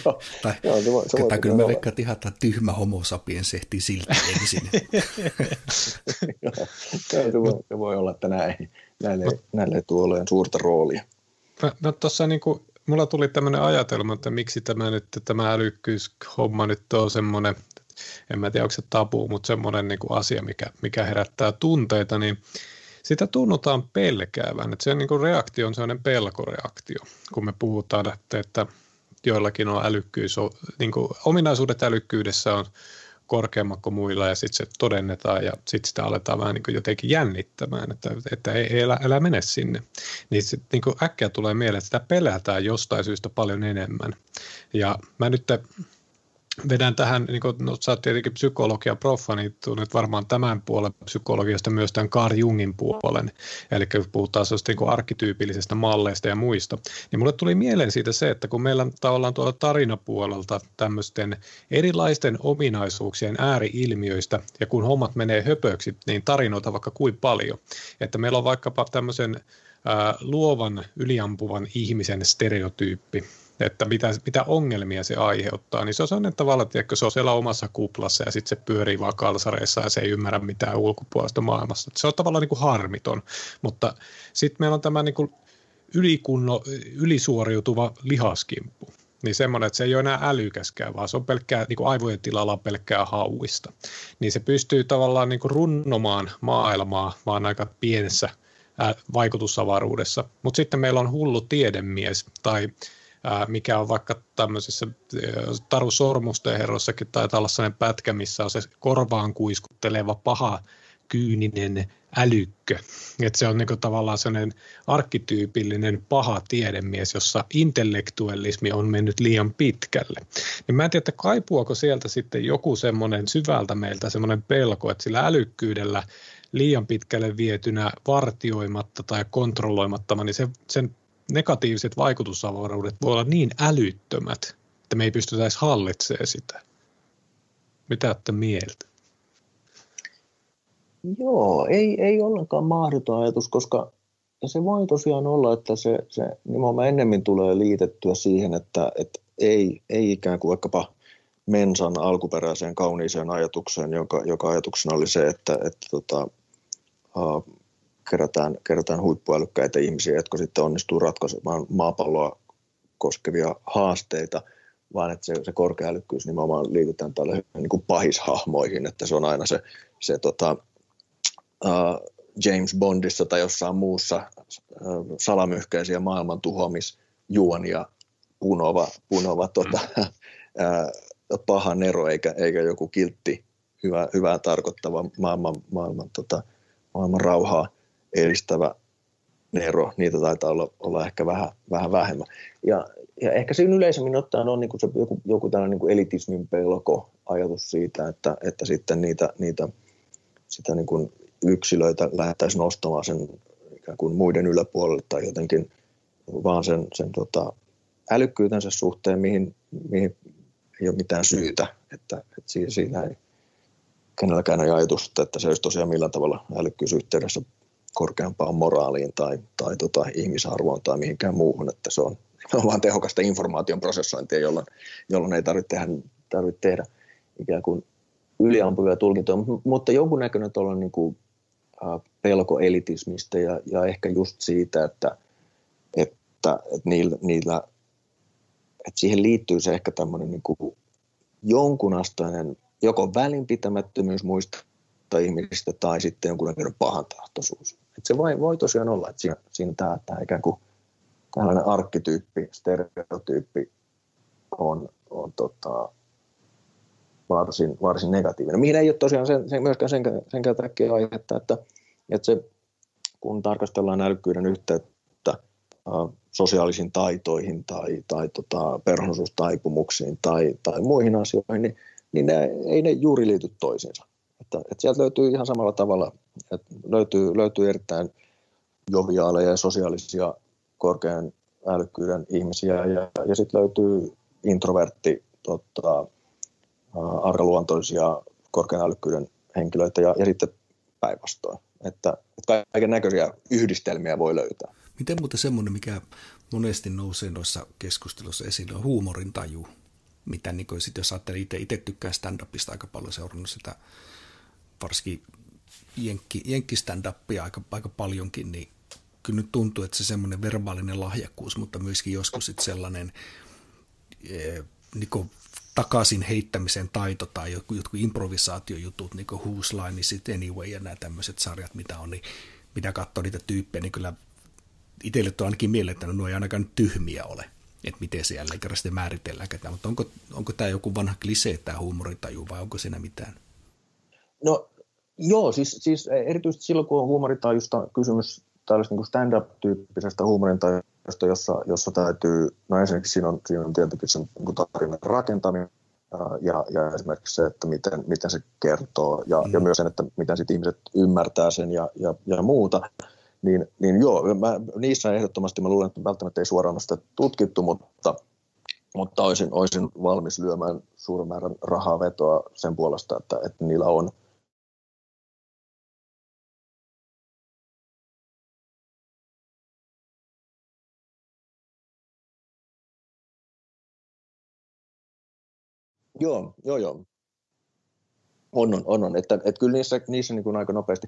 joo, tai, joo, se voi, se voi kyllä me veikkaan, että ihan tyhmä homo sapiens ehtii silti ensin. se, voi, se voi olla, että näin, näille, näille ei tule olemaan suurta roolia. No, no tuossa niin kuin, mulla tuli tämmöinen ajatelma, että miksi tämä, nyt, tämä älykkyyshomma nyt on semmoinen, en mä tiedä onko se tabu, mutta semmoinen niin kuin asia, mikä, mikä herättää tunteita, niin sitä tunnutaan pelkäävän, että se niin reaktio on sellainen pelkoreaktio, kun me puhutaan, että, että joillakin on älykkyys, niin kuin ominaisuudet älykkyydessä on korkeammat kuin muilla ja sitten se todennetaan ja sitten sitä aletaan vähän niin jotenkin jännittämään, että, että ei, ei älä, älä mene sinne. Niin sitten niin äkkiä tulee mieleen, että sitä pelätään jostain syystä paljon enemmän. Ja mä nyt vedän tähän, niin kuin, no, sä oot tietenkin psykologia proffa, niin tunnet varmaan tämän puolen psykologiasta myös tämän Carl Jungin puolen, eli kun puhutaan sellaista niin arkkityypillisestä malleista ja muista, niin mulle tuli mieleen siitä se, että kun meillä tavallaan tuolla tarinapuolelta tämmöisten erilaisten ominaisuuksien ääriilmiöistä, ja kun hommat menee höpöksi, niin tarinoita vaikka kuin paljon, että meillä on vaikkapa tämmöisen ää, luovan, yliampuvan ihmisen stereotyyppi, että mitä, mitä ongelmia se aiheuttaa, niin se on sellainen tavalla, että se on siellä omassa kuplassa ja sitten se pyörii vaan kalsareissa ja se ei ymmärrä mitään ulkopuolista maailmasta. Se on tavallaan niin kuin harmiton, mutta sitten meillä on tämä niin kuin ylikunno, ylisuoriutuva lihaskimppu. Niin semmoinen, että se ei ole enää älykäskään, vaan se on pelkkää, niin kuin aivojen tilalla on pelkkää hauista. Niin se pystyy tavallaan niin kuin runnomaan maailmaa vaan aika pienessä vaikutusavaruudessa. Mutta sitten meillä on hullu tiedemies tai mikä on vaikka tämmöisissä Taru Sormusten herroissakin taitaa olla sellainen pätkä, missä on se korvaan kuiskutteleva paha kyyninen älykkö. Et se on niinku tavallaan sellainen arkkityypillinen paha tiedemies, jossa intellektuellismi on mennyt liian pitkälle. Niin mä en tiedä, että kaipuako sieltä sitten joku semmoinen syvältä meiltä semmoinen pelko, että sillä älykkyydellä liian pitkälle vietynä vartioimatta tai kontrolloimattoman, niin se, sen negatiiviset vaikutusavaruudet voi olla niin älyttömät, että me ei pystytä edes hallitsemaan sitä. Mitä olette mieltä? Joo, ei, ei ollenkaan mahdoton ajatus, koska se voi tosiaan olla, että se, se nimenomaan ennemmin tulee liitettyä siihen, että, että ei, ei ikään kuin vaikkapa Mensan alkuperäiseen kauniiseen ajatukseen, joka, joka ajatuksena oli se, että, että tota, kerätään, kerätään huippuälykkäitä ihmisiä, jotka sitten onnistuu ratkaisemaan maapalloa koskevia haasteita, vaan että se, se korkea älykkyys nimenomaan liitetään tälle niin kuin pahishahmoihin, että se on aina se, se tota, uh, James Bondissa tai jossain muussa uh, salamyhkäisiä maailman tuhoamisjuonia punova, punova tota, uh, paha nero eikä, eikä joku kiltti hyvä, hyvää tarkoittava maailman, maailman, tota, maailman rauhaa edistävä Nero, niitä taitaa olla, olla ehkä vähän, vähän vähemmän. Ja, ja ehkä siinä yleisemmin ottaen on niin kuin se joku, joku tällainen niin elitismin pelko, ajatus siitä, että, että sitten niitä, niitä sitä niin kuin yksilöitä lähdettäisiin nostamaan sen ikään kuin muiden yläpuolelle tai jotenkin vaan sen, sen tota, älykkyytensä suhteen, mihin, mihin ei ole mitään syytä, että, että siinä, siinä ei kenelläkään ei ajatusta, että se olisi tosiaan millään tavalla älykkyysyhteydessä korkeampaan moraaliin tai, tai tota, ihmisarvoon tai mihinkään muuhun, että se on, on vain tehokasta informaation prosessointia, jolloin, jolloin ei tarvitse tehdä, tarvitse tehdä ikään kuin yliampuvia tulkintoja, mutta jonkunnäköinen tuolla niin kuin, pelko elitismistä ja, ja ehkä just siitä, että, että, että niillä, niillä että siihen liittyy se ehkä tämmöinen niin kuin jonkunasteinen joko välinpitämättömyys muista ihmisistä tai sitten jonkunnäköinen pahantahtoisuus. Et se voi, voi tosiaan olla, että siinä, siinä tämä, tämä ikään kuin tällainen arkkityyppi, stereotyyppi on, on tota, varsin, varsin negatiivinen. Mihin ei ole tosiaan sen, sen, myöskään sen, sen takia aihetta, että, että se, kun tarkastellaan älykkyyden yhteyttä äh, sosiaalisiin taitoihin tai, tai tota, perhoisuustaipumuksiin tai, tai muihin asioihin, niin, niin ne, ei ne juuri liity toisiinsa. Että, että sieltä löytyy ihan samalla tavalla, että löytyy, löytyy erittäin joviaaleja ja sosiaalisia korkean älykkyyden ihmisiä ja, ja sitten löytyy introvertti, tota, arkaluontoisia korkean älykkyyden henkilöitä ja, ja sitten päinvastoin. Että, että kaiken näköisiä yhdistelmiä voi löytää. Miten muuten semmoinen, mikä monesti nousee noissa keskusteluissa esille, on huumorin taju. Mitä niin kuin, sit jos ajattelee itse tykkään stand-upista aika paljon seurannut sitä varsinkin jenkki, jenkki stand-upia aika, aika paljonkin, niin kyllä nyt tuntuu, että se semmoinen verbaalinen lahjakkuus, mutta myöskin joskus sitten sellainen e, niin takaisin heittämisen taito tai jotkut, improvisaatiojutut, niin kuin Who's Line is it Anyway ja nämä tämmöiset sarjat, mitä on, niin mitä katsoo niitä tyyppejä, niin kyllä itselle on ainakin mieleen, että nuo ei ainakaan tyhmiä ole, että miten se jälleen kerran sitten määritellään ketään, mutta onko, onko tämä joku vanha klisee, tämä huumoritaju, vai onko siinä mitään? No Joo, siis, siis erityisesti silloin, kun on huumorintajusta kysymys tällaista niin stand-up-tyyppisestä huumorintajusta, jossa, jossa täytyy, no ensinnäkin siinä on, siinä on tietenkin sen niin tarinan rakentaminen, ja, ja esimerkiksi se, että miten, miten se kertoo ja, mm. ja myös sen, että miten sit ihmiset ymmärtää sen ja, ja, ja muuta, niin, niin joo, mä, niissä ehdottomasti mä luulen, että välttämättä ei suoraan sitä tutkittu, mutta, mutta olisin, olisin valmis lyömään suuren määrän rahaa vetoa sen puolesta, että, että niillä on – Joo, joo, joo. On, on, on, on. Että, että kyllä niissä, niissä niin kuin aika nopeasti,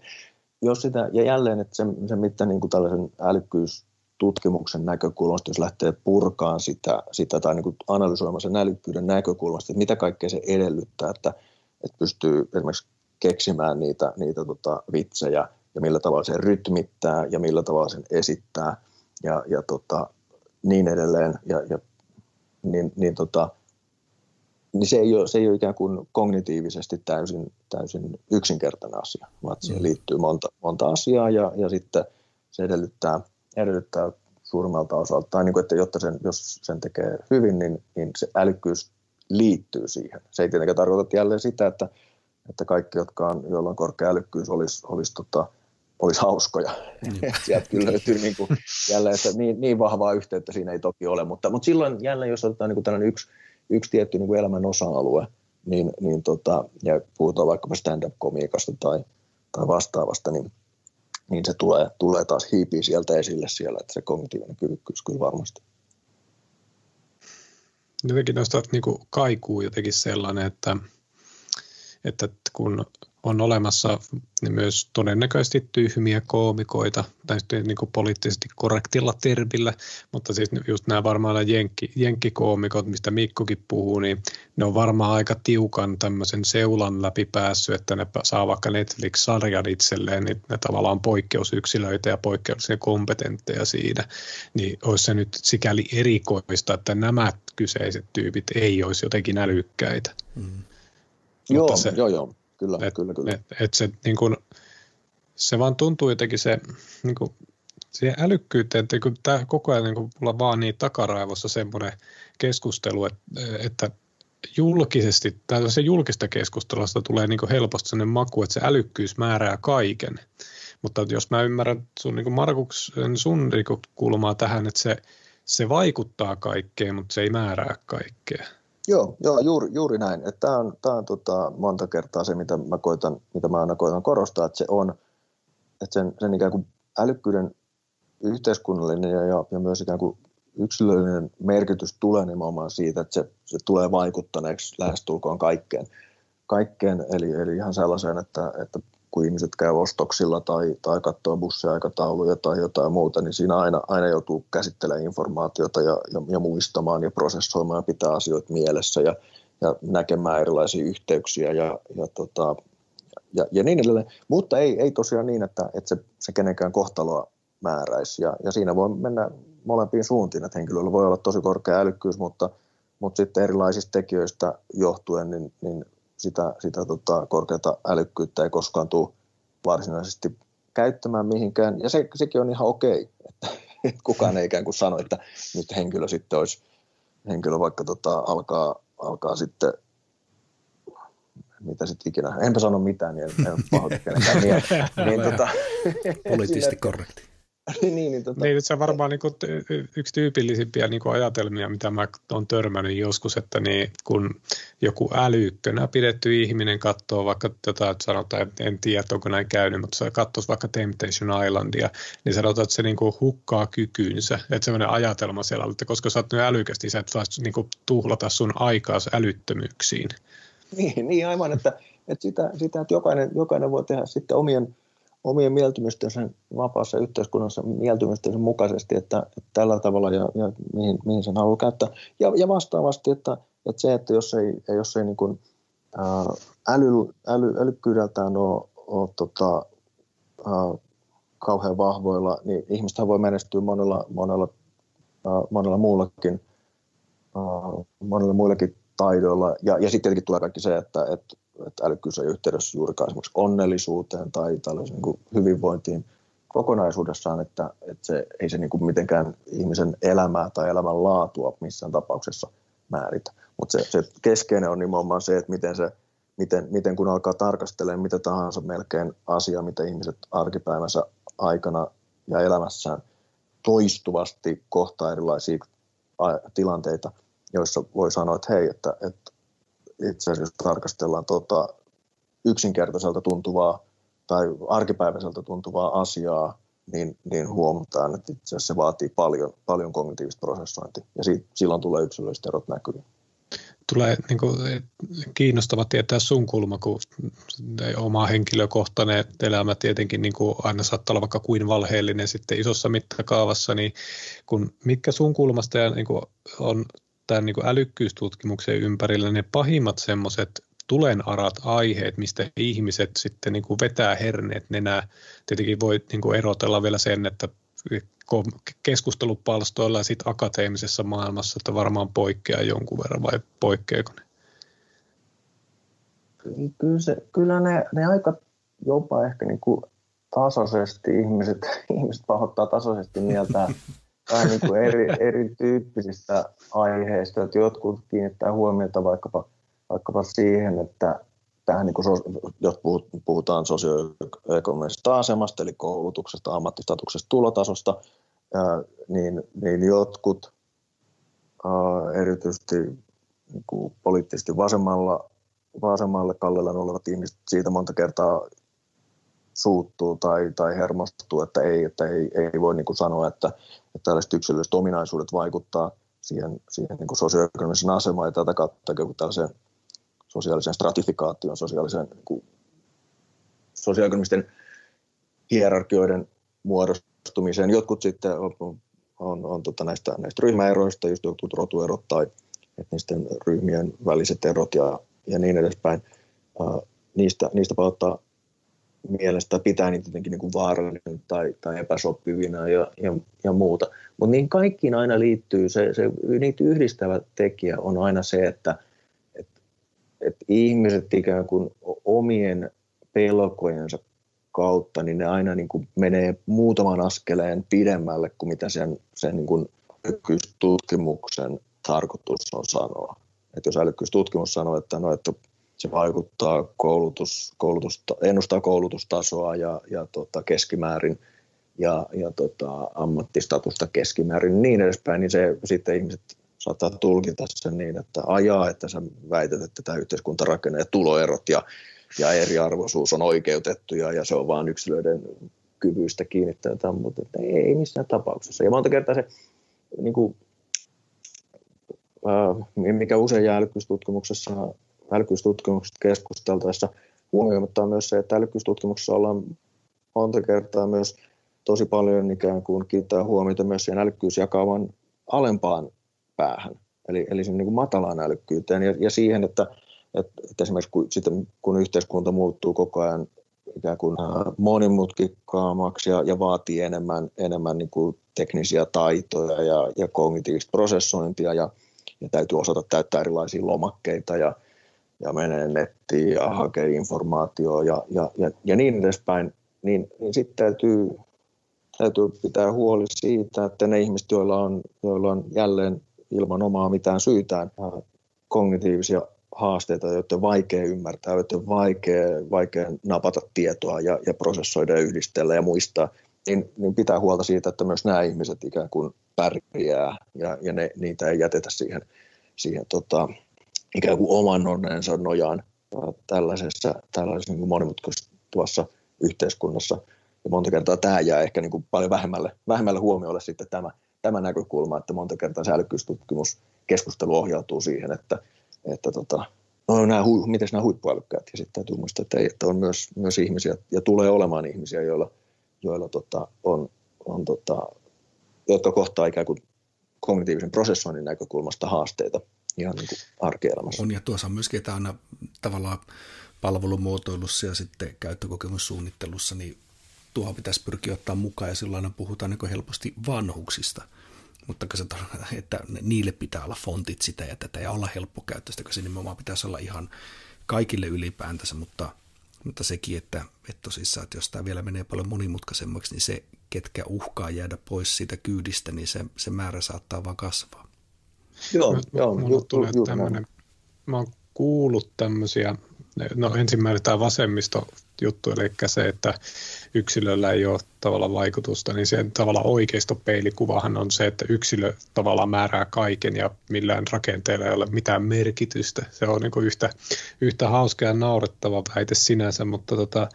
jos sitä, ja jälleen, että se, se mitä niin kuin tällaisen älykkyys-tutkimuksen näkökulmasta, jos lähtee purkaan sitä, sitä tai niin kuin analysoimaan sen älykkyyden näkökulmasta, että mitä kaikkea se edellyttää, että, että pystyy esimerkiksi keksimään niitä, niitä tota, vitsejä ja millä tavalla se rytmittää ja millä tavalla sen esittää ja, ja tota, niin edelleen. Ja, ja niin, niin, tota, niin se, ei ole, se ei ole ikään kuin kognitiivisesti täysin, täysin yksinkertainen asia, vaan siihen mm. liittyy monta, monta asiaa ja, ja sitten se edellyttää, edellyttää suurimmalta osalta, tai niin kuin, että jotta sen, jos sen tekee hyvin, niin, niin se älykkyys liittyy siihen. Se ei tietenkään tarkoita jälleen sitä, että, että kaikki, jotka on, joilla on korkea älykkyys, olisi, olisi, tota, olisi hauskoja. Mm. Sieltä kyllä löytyy niin kuin, jälleen, että niin, niin vahvaa yhteyttä siinä ei toki ole, mutta, mutta silloin jälleen, jos otetaan niin kuin tällainen yksi, yksi tietty niin kuin elämän osa-alue, niin, niin tota, ja puhutaan vaikkapa stand-up-komiikasta tai, tai vastaavasta, niin, niin se tulee, tulee taas hiipii sieltä esille siellä, että se kognitiivinen kyvykkyys kyllä varmasti. Jotenkin noista niin kaikuu jotenkin sellainen, että, että kun on olemassa myös todennäköisesti tyhmiä koomikoita, tai niin kuin poliittisesti korrektilla tervillä, mutta siis just nämä varmaan nämä jenkki, jenkkikoomikot, mistä Mikkokin puhuu, niin ne on varmaan aika tiukan tämmöisen seulan läpi päässyt, että ne saa vaikka Netflix-sarjan itselleen, niin ne tavallaan poikkeusyksilöitä ja poikkeuksellisia kompetentteja siinä, niin olisi se nyt sikäli erikoista, että nämä kyseiset tyypit ei olisi jotenkin älykkäitä. Mm. Joo, se, joo, joo Kyllä, et, kyllä, kyllä. Et, et se, niin kun, se vaan tuntuu jotenkin se, niin kun, siihen älykkyyteen, että kun tämä koko ajan niin mulla vaan niin takaraivossa semmoinen keskustelu, että, että julkisesti, tai se julkista keskustelusta tulee niin helposti sellainen maku, että se älykkyys määrää kaiken. Mutta jos mä ymmärrän sun niin Markuksen sun niin kulmaa tähän, että se, se vaikuttaa kaikkeen, mutta se ei määrää kaikkea. Joo, joo juuri, juuri näin. Tämä on, tää on tota, monta kertaa se, mitä mä, koitan, mitä mä aina koitan korostaa, että se on, että sen, sen ikään kuin älykkyyden yhteiskunnallinen ja, ja, ja myös ikään kuin yksilöllinen merkitys tulee nimenomaan siitä, että se, se tulee vaikuttaneeksi lähestulkoon kaikkeen. kaikkeen eli, eli ihan sellaiseen, että, että kun ihmiset käy ostoksilla tai, tai katsoo bussiaikatauluja tai jotain muuta, niin siinä aina, aina joutuu käsittelemään informaatiota ja, ja, ja muistamaan ja prosessoimaan ja pitää asioita mielessä ja, ja näkemään erilaisia yhteyksiä ja, ja, tota, ja, ja niin edelleen. Mutta ei, ei tosiaan niin, että, että se, se kenenkään kohtaloa määräisi ja, ja siinä voi mennä molempiin suuntiin, että henkilöllä voi olla tosi korkea älykkyys, mutta, mutta sitten erilaisista tekijöistä johtuen, niin, niin sitä, sitä tota, korkeata älykkyyttä ei koskaan tule varsinaisesti käyttämään mihinkään. Ja se, sekin on ihan okei, että, että kukaan ei ikään kuin sano, että nyt henkilö sitten olisi, henkilö vaikka tota, alkaa, alkaa sitten mitä sitten ikinä, enpä sano mitään, niin en, en pahoita kenenkään mieltä. Niin, tota, Poliittisesti korrekti. niin, niin, tota... niin, se on varmaan niin kuin, yksi tyypillisimpiä niin kuin ajatelmia, mitä mä olen törmännyt joskus, että niin, kun joku älyykkönä pidetty ihminen katsoo vaikka, tota, että sanotaan, että en tiedä, onko näin käynyt, mutta se katsoisi vaikka Temptation Islandia, niin sanotaan, että se niin kuin hukkaa kykynsä. Että sellainen ajatelma siellä, että koska sä oot nyt älykäs, niin sä et saa niin kuin, tuhlata sun aikaa älyttömyyksiin. Niin, niin aivan, että, että sitä, sitä, että jokainen, jokainen voi tehdä sitten omien omien mieltymystensä vapaassa yhteiskunnassa mieltymystensä mukaisesti, että, että tällä tavalla ja, ja mihin, mihin sen haluaa käyttää. Ja, ja vastaavasti, että, että se, että jos ei, jos ei niin kuin, ää, äly, äly, älykkyydeltään ole, ole tota, ää, kauhean vahvoilla, niin ihmistähän voi menestyä monella, monella, ää, monella muullakin, ää, monella muillakin taidoilla. Ja, ja sitten tietenkin tulee kaikki se, että, että että älykkyys ei yhteydessä juurikaan esimerkiksi onnellisuuteen tai niin hyvinvointiin kokonaisuudessaan, että, että se, ei se niin kuin mitenkään ihmisen elämää tai elämän laatua missään tapauksessa määritä. Mutta se, se keskeinen on nimenomaan se, että miten, se, miten, miten kun alkaa tarkastelemaan mitä tahansa melkein asiaa, mitä ihmiset arkipäivänsä aikana ja elämässään toistuvasti kohtaa erilaisia tilanteita, joissa voi sanoa, että hei, että, että itse asiassa tarkastellaan tuota yksinkertaiselta tuntuvaa tai arkipäiväiseltä tuntuvaa asiaa, niin, niin huomataan, että itse asiassa se vaatii paljon, paljon kognitiivista prosessointia ja siitä, silloin tulee yksilölliset erot näkyviin. Tulee niin kuin, kiinnostava tietää sun kulma, kun oma henkilökohtainen elämä tietenkin niin kuin aina saattaa olla vaikka kuin valheellinen sitten isossa mittakaavassa, niin kun, mitkä sun kulmasta ja niin kuin on tämän niin kuin älykkyystutkimuksen ympärillä ne pahimmat semmoiset tulenarat aiheet, mistä ihmiset sitten niin kuin vetää herneet nenää. Tietenkin voi niin kuin erotella vielä sen, että keskustelupalstoilla ja sitten akateemisessa maailmassa, että varmaan poikkeaa jonkun verran vai poikkeako ne? Kyllä, se, kyllä ne, ne aika jopa ehkä niin kuin tasaisesti ihmiset, ihmiset pahoittaa tasaisesti mieltä vähän niin kuin eri, erityyppisistä aiheista, että jotkut kiinnittää huomiota vaikkapa, vaikkapa siihen, että tähän, niin kuin, jos puhutaan sosioekonomisesta asemasta, eli koulutuksesta, ammattistatuksesta, tulotasosta, niin, niin jotkut erityisesti niin kuin poliittisesti vasemmalla, vasemmalle kallella olevat ihmiset siitä monta kertaa suuttuu tai, tai hermostuu, että ei, että ei, ei voi niin kuin sanoa, että, että tällaiset yksilölliset ominaisuudet vaikuttaa siihen, siihen niin sosioekonomisen asemaan ja tätä kautta tällaiseen sosiaalisen stratifikaation, sosiaalisen niin kuin, sosioekonomisten hierarkioiden muodostumiseen. Jotkut sitten on, on, on, on tota näistä, näistä ryhmäeroista, just jotkut rotuerot tai etnisten ryhmien väliset erot ja, ja niin edespäin. Niistä, niistä paottaa mielestä pitää niitä jotenkin niin kuin vaarallinen tai, tai epäsopivina ja, ja, ja muuta. Mutta niin kaikkiin aina liittyy, se, se, niitä yhdistävä tekijä on aina se, että et, et ihmiset ikään kuin omien pelkojensa kautta, niin ne aina niin kuin menee muutaman askeleen pidemmälle kuin mitä sen, sen niin kuin tutkimuksen tarkoitus on sanoa. Et jos älykkyystutkimus sanoo, että, no, että se vaikuttaa koulutus, koulutusta, ennustaa koulutustasoa ja, ja tota keskimäärin ja, ja tota, ammattistatusta keskimäärin niin edespäin, niin se sitten ihmiset saattaa tulkita sen niin, että ajaa, että sä väität, että tämä yhteiskuntarakenne ja tuloerot ja, ja eriarvoisuus on oikeutettuja ja se on vain yksilöiden kyvyistä kiinnittää jotain, mutta että ei missään tapauksessa. Ja monta kertaa se, niin kuin, mikä usein jää älykkyystutkimuksesta keskusteltaessa huomioimatta myös se, että älykkyystutkimuksessa ollaan monta kertaa myös tosi paljon ikään kuin kiittää huomiota myös siihen älykkyysjakaavan alempaan päähän, eli, eli sen niin matalaan älykkyyteen. Ja, ja siihen, että, että, että esimerkiksi kun, sitten, kun yhteiskunta muuttuu koko ajan ikään kuin monimutkikkaammiksi ja, ja vaatii enemmän, enemmän niin kuin teknisiä taitoja ja, ja kognitiivista prosessointia ja, ja täytyy osata täyttää erilaisia lomakkeita ja, ja menee nettiin ja hakee informaatiota ja, ja, ja, ja niin edespäin, niin, niin sitten täytyy, täytyy pitää huoli siitä, että ne ihmiset, joilla on, joilla on jälleen ilman omaa mitään syytään kognitiivisia haasteita, joita on vaikea ymmärtää, joita on vaikea, vaikea napata tietoa ja, ja prosessoida ja yhdistellä ja muistaa, niin, niin pitää huolta siitä, että myös nämä ihmiset ikään kuin pärjää ja, ja ne, niitä ei jätetä siihen, siihen tota, ikään kuin oman onnensa nojaan tällaisessa, tällaisessa niin monimutkaistuvassa yhteiskunnassa. Ja monta kertaa tämä jää ehkä niin kuin paljon vähemmälle, vähemmälle huomiolle sitten tämä, tämä näkökulma, että monta kertaa se keskustelu ohjautuu siihen, että, että tota, no nämä, miten nämä huippuälykkäät, ja sitten täytyy muistaa, että, ei, että on myös, myös ihmisiä, ja tulee olemaan ihmisiä, joilla, joilla tota, on, on tota, jotka kohtaa ikään kuin kognitiivisen prosessoinnin näkökulmasta haasteita ihan niin kuin arkielämässä. On ja tuossa on myöskin, että aina tavallaan palvelumuotoilussa ja sitten käyttökokemussuunnittelussa, niin tuohon pitäisi pyrkiä ottaa mukaan ja silloin puhutaan niin helposti vanhuksista. Mutta se, että niille pitää olla fontit sitä ja tätä ja olla helppokäyttöistä, koska se nimenomaan pitäisi olla ihan kaikille ylipäätänsä, mutta, mutta sekin, että, että tosissaan, että jos tämä vielä menee paljon monimutkaisemmaksi, niin se, ketkä uhkaa jäädä pois siitä kyydistä, niin se, se määrä saattaa vaan kasvaa. Joo, joo. Mulle tulee tämmöinen, mä oon kuullut tämmöisiä, no ensimmäinen tämä vasemmisto juttu, eli se, että yksilöllä ei ole tavallaan vaikutusta, niin se tavallaan oikeistopeilikuvahan on se, että yksilö tavallaan määrää kaiken ja millään rakenteella ei ole mitään merkitystä. Se on niin yhtä, yhtä hauska ja naurettava väite sinänsä, mutta tota,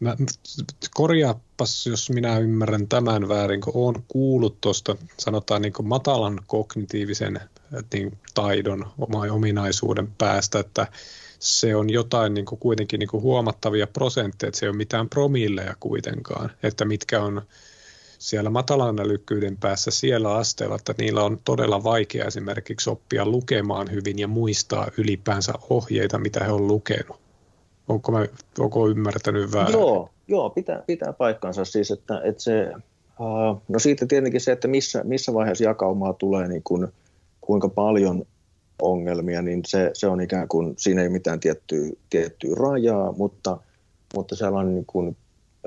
Mä, korjaapas, jos minä ymmärrän tämän väärin, kun olen kuullut tuosta, sanotaan niin matalan kognitiivisen niin, taidon, ominaisuuden päästä, että se on jotain niin kuin, kuitenkin niin kuin huomattavia prosentteja, että se ei ole mitään promilleja kuitenkaan, että mitkä on siellä matalan älykkyyden päässä siellä asteella, että niillä on todella vaikea esimerkiksi oppia lukemaan hyvin ja muistaa ylipäänsä ohjeita, mitä he on lukenut. Onko, mä, onko ymmärtänyt väärin? Joo, joo pitää, pitää paikkansa siis, että, että se no siitä tietenkin se, että missä, missä vaiheessa jakaumaa tulee, niin kuin, kuinka paljon ongelmia, niin se, se on ikään kuin, siinä ei mitään tiettyä, tiettyä rajaa, mutta, mutta sellainen niin kuin,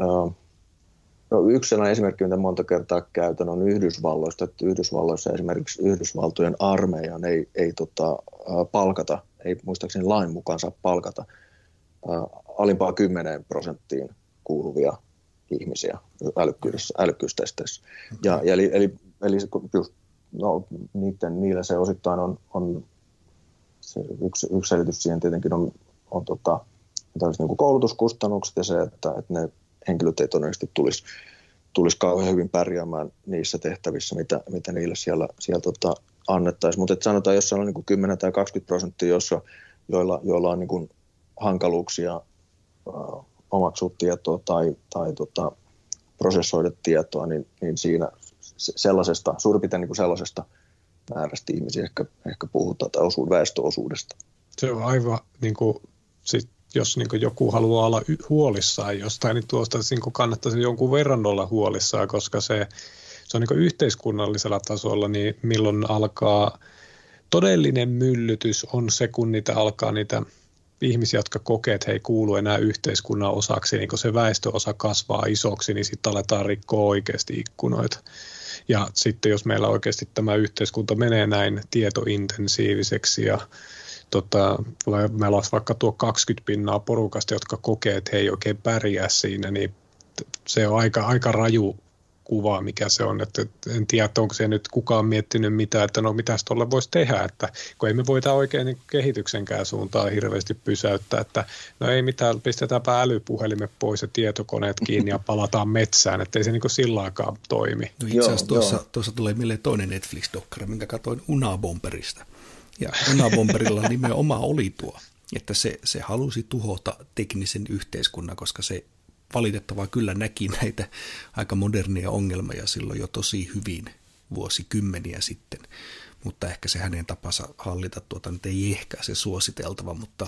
uh, no yksi sellainen esimerkki, mitä monta kertaa käytän, on Yhdysvalloista, että Yhdysvalloissa esimerkiksi Yhdysvaltojen armeijan ei, ei tota, uh, palkata, ei muistaakseni lain mukaan saa palkata uh, alimpaa 10 prosenttiin kuuluvia ihmisiä älykkyystesteissä. Ja, eli, eli, eli just, no, niiden, niillä se osittain on, on se yksi, yksi selitys siihen tietenkin on, on tota, niin kuin koulutuskustannukset ja se, että, että ne henkilöt ei todennäköisesti tulisi, tulisi kauhean hyvin pärjäämään niissä tehtävissä, mitä, mitä niille siellä, siellä tota, annettaisiin. Mutta sanotaan, jos on niin kuin 10 tai 20 prosenttia, jossa, joilla, joilla on niin kuin hankaluuksia äh, omaksua tietoa tai, tai tota, prosessoida tietoa, niin, niin siinä sellaisesta, suurin piirtein niin kuin sellaisesta määrästä ihmisiä ehkä, ehkä puhutaan tai osuud, väestöosuudesta. Se on aivan, niin kuin, sit, jos niin kuin joku haluaa olla huolissaan jostain, niin tuosta niin kuin kannattaisi jonkun verran olla huolissaan, koska se, se on niin kuin yhteiskunnallisella tasolla, niin milloin alkaa todellinen myllytys on se, kun niitä alkaa niitä ihmisiä, jotka kokee, että he ei kuulu enää yhteiskunnan osaksi, niin kun se väestöosa kasvaa isoksi, niin sitten aletaan rikkoa oikeasti ikkunoita. Ja sitten jos meillä oikeasti tämä yhteiskunta menee näin tietointensiiviseksi ja tota, meillä olisi vaikka tuo 20 pinnaa porukasta, jotka kokee, että he ei oikein pärjää siinä, niin se on aika, aika raju kuva, mikä se on. Että en tiedä, että onko se nyt kukaan miettinyt mitä, että no mitä tuolle voisi tehdä, että kun ei me voita oikein niin kehityksenkään suuntaan hirveästi pysäyttää, että no ei mitään, pistetäänpä älypuhelimet pois ja tietokoneet kiinni ja palataan metsään, että ei se niin sillä aikaa toimi. No itse asiassa tuossa, tuossa tulee mieleen toinen Netflix-dokkari, minkä katsoin Unabomberista. Ja Unabomberilla nimenomaan oli tuo, että se, se halusi tuhota teknisen yhteiskunnan, koska se valitettavaa kyllä näki näitä aika modernia ongelmia silloin jo tosi hyvin vuosikymmeniä sitten. Mutta ehkä se hänen tapansa hallita tuota nyt ei ehkä se suositeltava, mutta,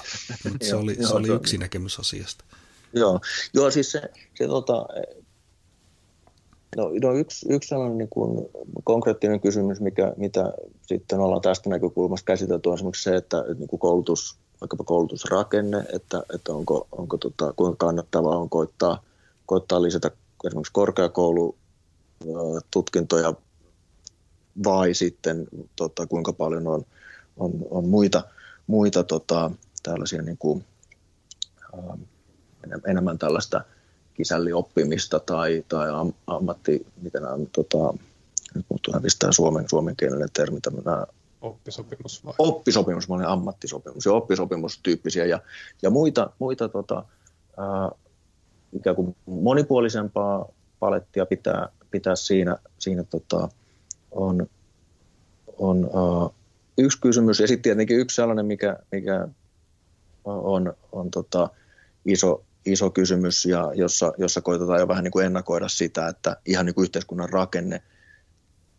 mutta se, oli, se oli yksi näkemys asiasta. Joo, joo siis se, se tota, no, no yksi, yksi sellainen niin kuin konkreettinen kysymys, mikä, mitä sitten ollaan tästä näkökulmasta käsitelty, on esimerkiksi se, että, niin kuin koulutus vaikkapa koulutusrakenne, että, että onko, onko tota, kuinka kannattavaa on koittaa, koittaa lisätä esimerkiksi korkeakoulututkintoja vai sitten tota, kuinka paljon on, on, on muita, muita tota, tällaisia niin kuin, ää, enemmän tällaista kisällioppimista tai, tai am, ammatti, miten nämä, tota, nyt muuttuu hävistää suomen, suomenkielinen termi, nämä Oppisopimus vai? Oppisopimus, mä ammattisopimus ja oppisopimustyyppisiä ja, ja muita, muita tota, ää, ikään kuin monipuolisempaa palettia pitää, pitää siinä, siinä tota, on, on ää, yksi kysymys ja sitten tietenkin yksi sellainen, mikä, mikä on, on tota, iso, iso kysymys ja jossa, jossa koitetaan jo vähän niin kuin ennakoida sitä, että ihan niin kuin yhteiskunnan rakenne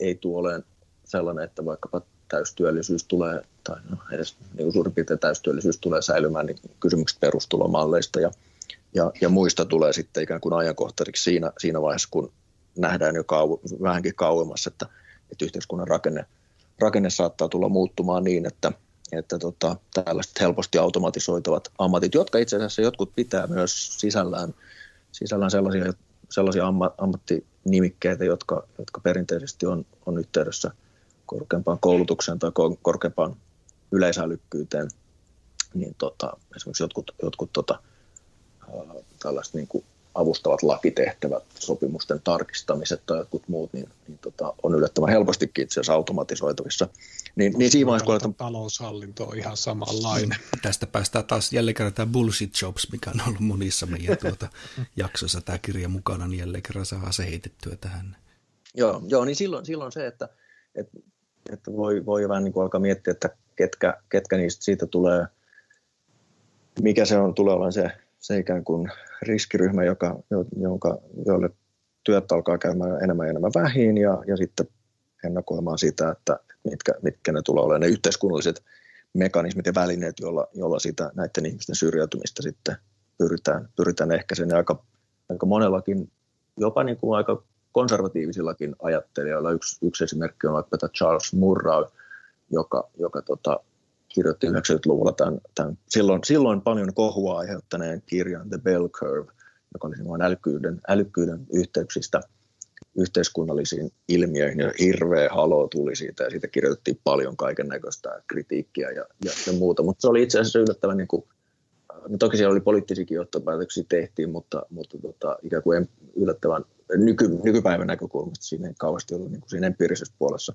ei tule sellainen, että vaikkapa täystyöllisyys tulee, tai no, edes niin suurin piirtein täystyöllisyys tulee säilymään, niin kysymykset perustulomalleista ja, ja, ja muista tulee sitten ikään kuin ajankohtaisiksi siinä, siinä vaiheessa, kun nähdään jo kau, vähänkin kauemmas, että, että yhteiskunnan rakenne, rakenne saattaa tulla muuttumaan niin, että, että tota, tällaiset helposti automatisoitavat ammatit, jotka itse asiassa jotkut pitää myös sisällään, sisällään sellaisia, sellaisia amma, ammattinimikkeitä, jotka, jotka perinteisesti on, on yhteydessä – korkeampaan koulutukseen tai korkeampaan yleisälykkyyteen, niin tota, esimerkiksi jotkut, jotkut tota, tällaiset niin kuin avustavat lakitehtävät, sopimusten tarkistamiset tai jotkut muut, niin, niin tota, on yllättävän helpostikin itse asiassa automatisoitavissa. Niin, niin siinä vaiheessa, kun... Taloushallinto on ihan samanlainen. Mm. Tästä päästään taas jälleen kerran tämä bullshit jobs, mikä on ollut monissa meidän tuota jaksoissa tämä kirja mukana, niin jälleen kerran saa se heitettyä tähän. Joo, joo niin silloin, silloin se, että, että että voi, voi vähän niin kuin alkaa miettiä, että ketkä, ketkä niistä siitä tulee, mikä se on, tulee olemaan se, se ikään kuin riskiryhmä, joka, jonka, joille työt alkaa käymään enemmän ja enemmän vähin ja, ja sitten ennakoimaan sitä, että mitkä, mitkä ne tulee olemaan ne yhteiskunnalliset mekanismit ja välineet, joilla, joilla sitä, näiden ihmisten syrjäytymistä sitten pyritään, pyritään ehkäisemään. aika, aika monellakin, jopa niin kuin aika konservatiivisillakin ajattelijoilla. Yksi, yksi esimerkki on vaikka Charles Murray, joka, joka tota, kirjoitti 90-luvulla tämän, tämän silloin, silloin paljon kohua aiheuttaneen kirjan The Bell Curve, joka oli vain älykkyyden, älykkyyden yhteyksistä yhteiskunnallisiin ilmiöihin ja hirveä halo tuli siitä ja siitä kirjoitettiin paljon kaiken näköistä kritiikkiä ja, ja, ja muuta, mutta se oli itse asiassa yllättävän niin kuin, no toki siellä oli poliittisikin johtopäätöksiä tehtiin, mutta, mutta tota, ikään kuin yllättävän nyky, nykypäivän näkökulmasta siinä ei kauheasti ollut niin kuin siinä empiirisessä puolessa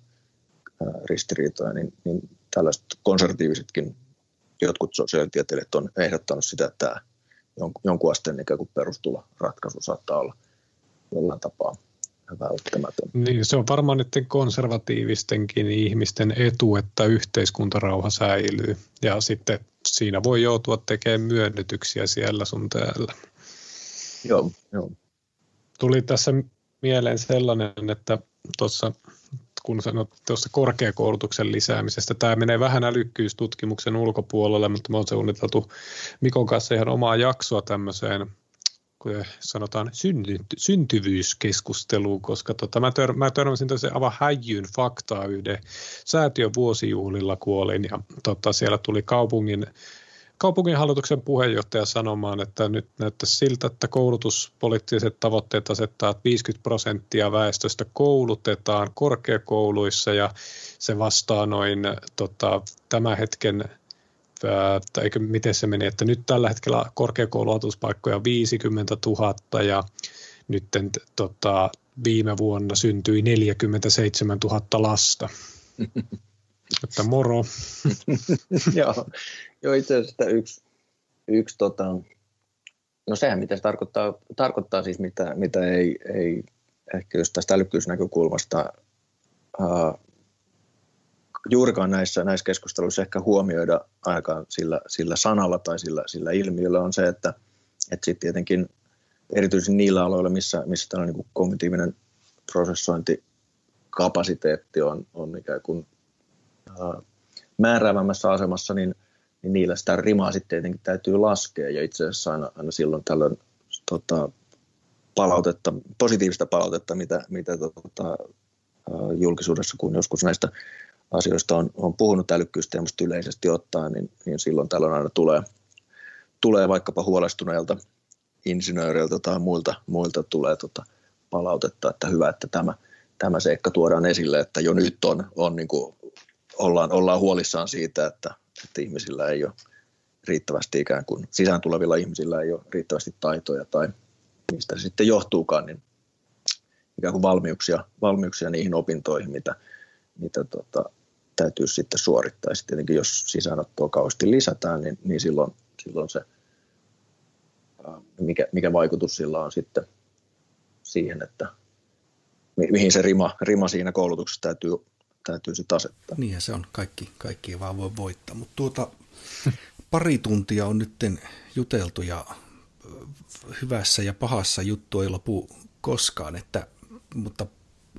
ristiriitoja, niin, niin tällaiset konservatiivisetkin jotkut sosiaalitieteilijät on ehdottanut sitä, että tämä jonkun asteen ikään kuin perustulo ratkaisu saattaa olla jollain tapaa välttämätön. Niin, se on varmaan nyt konservatiivistenkin ihmisten etu, että yhteiskuntarauha säilyy. Ja sitten siinä voi joutua tekemään myönnytyksiä siellä sun täällä. Joo, joo. Tuli tässä mieleen sellainen, että tuossa kun sanot tuosta korkeakoulutuksen lisäämisestä. Tämä menee vähän älykkyystutkimuksen ulkopuolelle, mutta me on suunniteltu Mikon kanssa ihan omaa jaksoa tämmöiseen sanotaan synty, syntyvyyskeskusteluun, koska tota, mä, tör, mä törmäsin tosiaan aivan häijyyn faktaa yhden säätiön vuosijuhlilla kuolin ja tota, siellä tuli kaupungin kaupunginhallituksen puheenjohtaja sanomaan, että nyt näyttäisi siltä, että koulutuspoliittiset tavoitteet asettaa, että 50 prosenttia väestöstä koulutetaan korkeakouluissa ja se vastaa noin tota, tämän hetken tai miten se meni, että nyt tällä hetkellä korkeakouluotuspaikkoja on 50 000 ja nyt tota, viime vuonna syntyi 47 000 lasta. Että moro. Joo, joo, itse asiassa yksi, yksi tota, no sehän mitä se tarkoittaa, tarkoittaa siis mitä, mitä ei, ei ehkä just tästä älykkyysnäkökulmasta ää, juurikaan näissä, näissä keskusteluissa ehkä huomioida ainakaan sillä, sillä sanalla tai sillä, sillä ilmiöllä on se, että, että sitten tietenkin erityisesti niillä aloilla, missä, missä tällainen niin kognitiivinen prosessointikapasiteetti on, on ikään kuin ää, määräävämmässä asemassa, niin, niin niillä sitä rimaa sitten tietenkin täytyy laskea. Ja itse asiassa aina, aina silloin tällöin tota, palautetta, positiivista palautetta, mitä, mitä tota, julkisuudessa, kun joskus näistä asioista on, on puhunut älykkyysteemusta yleisesti ottaen, niin, niin silloin tällöin aina tulee, tulee vaikkapa huolestuneilta insinööreiltä tai muilta, muilta tulee tota palautetta, että hyvä, että tämä, tämä seikka tuodaan esille, että jo nyt on, on niin kuin, ollaan, ollaan huolissaan siitä, että, että ihmisillä ei ole riittävästi ikään kuin sisään tulevilla ihmisillä ei ole riittävästi taitoja tai mistä se sitten johtuukaan, niin ikään kuin valmiuksia, valmiuksia niihin opintoihin, mitä, mitä tota, täytyy sitten suorittaa. Sitten tietenkin jos sisäänottoa kauheasti lisätään, niin, niin silloin, silloin se, mikä, mikä vaikutus sillä on sitten siihen, että mihin se rima, rima siinä koulutuksessa täytyy, täytyy sitten asettaa. Niin se on, kaikki, kaikki vaan voi voittaa. Mutta tuota, pari tuntia on nyt juteltu ja hyvässä ja pahassa juttu ei lopu koskaan, että, mutta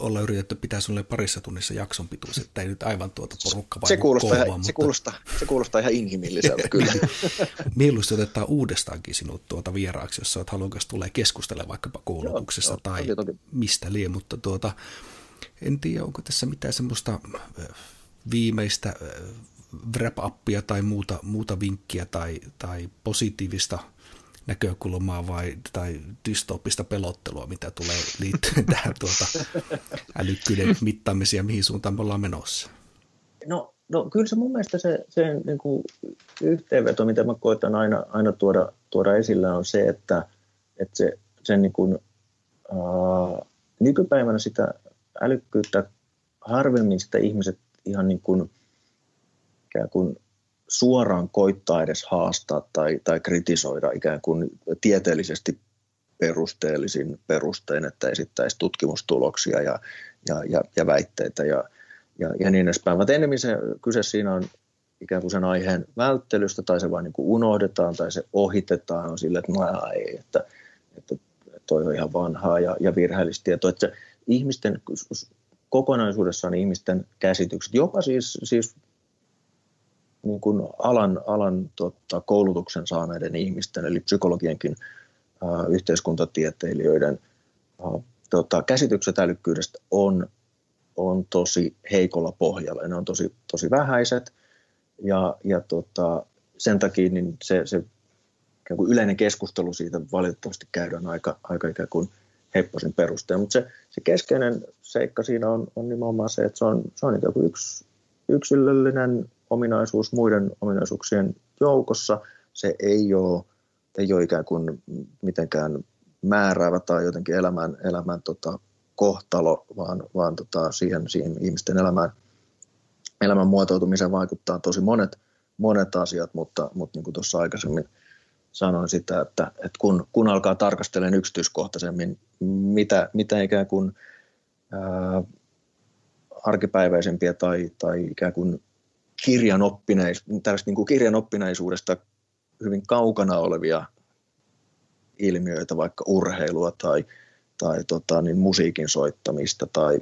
olla yritetty pitää sulle parissa tunnissa jakson pituus, että ei nyt aivan tuota porukka se kuulostaa, kouvaa, ihan, mutta... se, kuulostaa, se kuulostaa ihan inhimilliseltä kyllä. Mieluusti otetaan uudestaankin sinut tuota vieraaksi, jos olet halukas tulee keskustella vaikkapa koulutuksesta joo, tai toki, toki. mistä lie, mutta tuota, en tiedä, onko tässä mitään semmoista viimeistä wrap-appia tai muuta, muuta vinkkiä tai, tai positiivista – näkökulmaa vai, tai dystopista pelottelua, mitä tulee liittyen tähän tuota älykkyyden mittaamiseen ja mihin suuntaan me ollaan menossa? No, no kyllä se mun mielestä se, se niin kuin yhteenveto, mitä mä koitan aina, aina tuoda, tuoda esille, on se, että, että se, sen niin kuin, ää, nykypäivänä sitä älykkyyttä harvemmin sitä ihmiset ihan niin kuin, ikään kuin suoraan koittaa edes haastaa tai, tai kritisoida ikään kuin tieteellisesti perusteellisin perustein, että esittäisi tutkimustuloksia ja, ja, ja, ja väitteitä ja, ja, ja niin edespäin. Mutta enemmän se kyse siinä on ikään kuin sen aiheen välttelystä tai se vain niin kuin unohdetaan tai se ohitetaan on sille, että no ei, että, että toi on ihan vanhaa ja, ja virheellistä tietoa. Että se ihmisten kokonaisuudessaan ihmisten käsitykset, jopa siis, siis niin kuin alan, alan tota, koulutuksen saaneiden ihmisten, eli psykologienkin äh, yhteiskuntatieteilijöiden äh, tota, käsitykset älykkyydestä on, on tosi heikolla pohjalla. Ne on tosi, tosi vähäiset ja, ja tota, sen takia niin se, se kuin yleinen keskustelu siitä valitettavasti käydään aika, aika ikään kuin hepposin perusteella. Mutta se, se keskeinen seikka siinä on, on nimenomaan se, että se on, se on ikään kuin yksi yksilöllinen ominaisuus muiden ominaisuuksien joukossa. Se ei ole, ei ole ikään kuin mitenkään määräävä tai jotenkin elämän, elämän tota, kohtalo, vaan, vaan tota, siihen, siihen ihmisten elämään, elämän muotoutumiseen vaikuttaa tosi monet, monet asiat, mutta, mutta niin kuin tuossa aikaisemmin sanoin sitä, että, että kun, kun alkaa tarkastelemaan yksityiskohtaisemmin, mitä, mitä ikään kuin ää, arkipäiväisempiä tai, tai ikään kuin kirjanoppinais, niin kuin kirjanoppinaisuudesta hyvin kaukana olevia ilmiöitä, vaikka urheilua tai, tai tota, niin musiikin soittamista tai,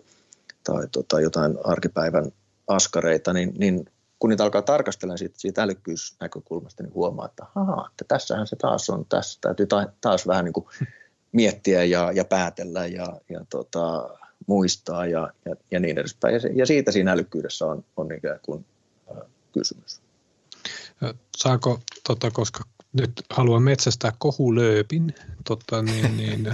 tai tota, jotain arkipäivän askareita, niin, niin kun niitä alkaa tarkastella siitä, siitä älykkyysnäkökulmasta, niin huomaa, että, aha, että tässähän se taas on, tässä täytyy taas vähän niin kuin miettiä ja, ja päätellä ja, ja tota, muistaa ja, ja, ja niin edespäin. Ja, se, ja siitä siinä älykkyydessä on, on ikään kuin äh, kysymys. Saako, tota, koska nyt haluan metsästää kohulööpin, tota, niin, niin,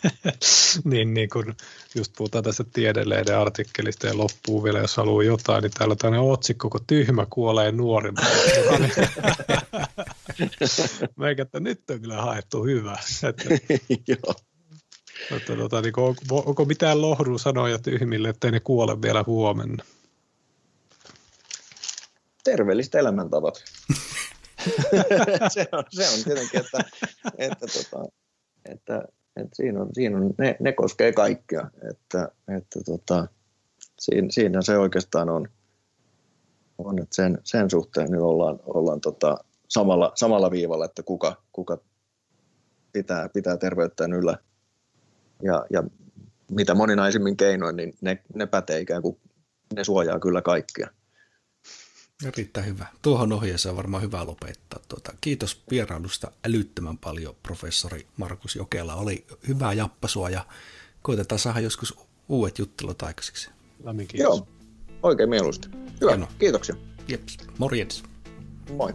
niin, niin kun just puhutaan tästä tiedelehden artikkelista ja loppuu vielä, jos haluaa jotain, niin täällä on tämmöinen otsikko, kun tyhmä kuolee nuori. Meikä, että nyt on kyllä haettu hyvä. Että, Joo. Että, tota, niin onko, onko mitään lohdun sanoja tyhmille, ettei ne kuole vielä huomenna? Terveelliset elämäntavat. se, on, se on tietenkin, että, että, tota, että, että siinä on, siinä on ne, ne koskee kaikkea, että, että tota, siinä, siinä se oikeastaan on, on että sen, sen suhteen nyt ollaan, ollaan tota, samalla, samalla viivalla, että kuka, kuka pitää, pitää terveyttään yllä ja, ja mitä moninaisimmin keinoin, niin ne, ne pätee ikään kuin, ne suojaa kyllä kaikkia. Erittäin hyvä. Tuohon ohjeeseen on varmaan hyvä lopettaa. Tuota, kiitos vierailusta älyttömän paljon, professori Markus Jokela. Oli hyvää jappasua ja koitetaan saada joskus uudet juttelut aikaiseksi. Lämmin kiitos. Joo, oikein mieluusti. Hyvä, Hieno. kiitoksia. Jeps, morjens. Moi.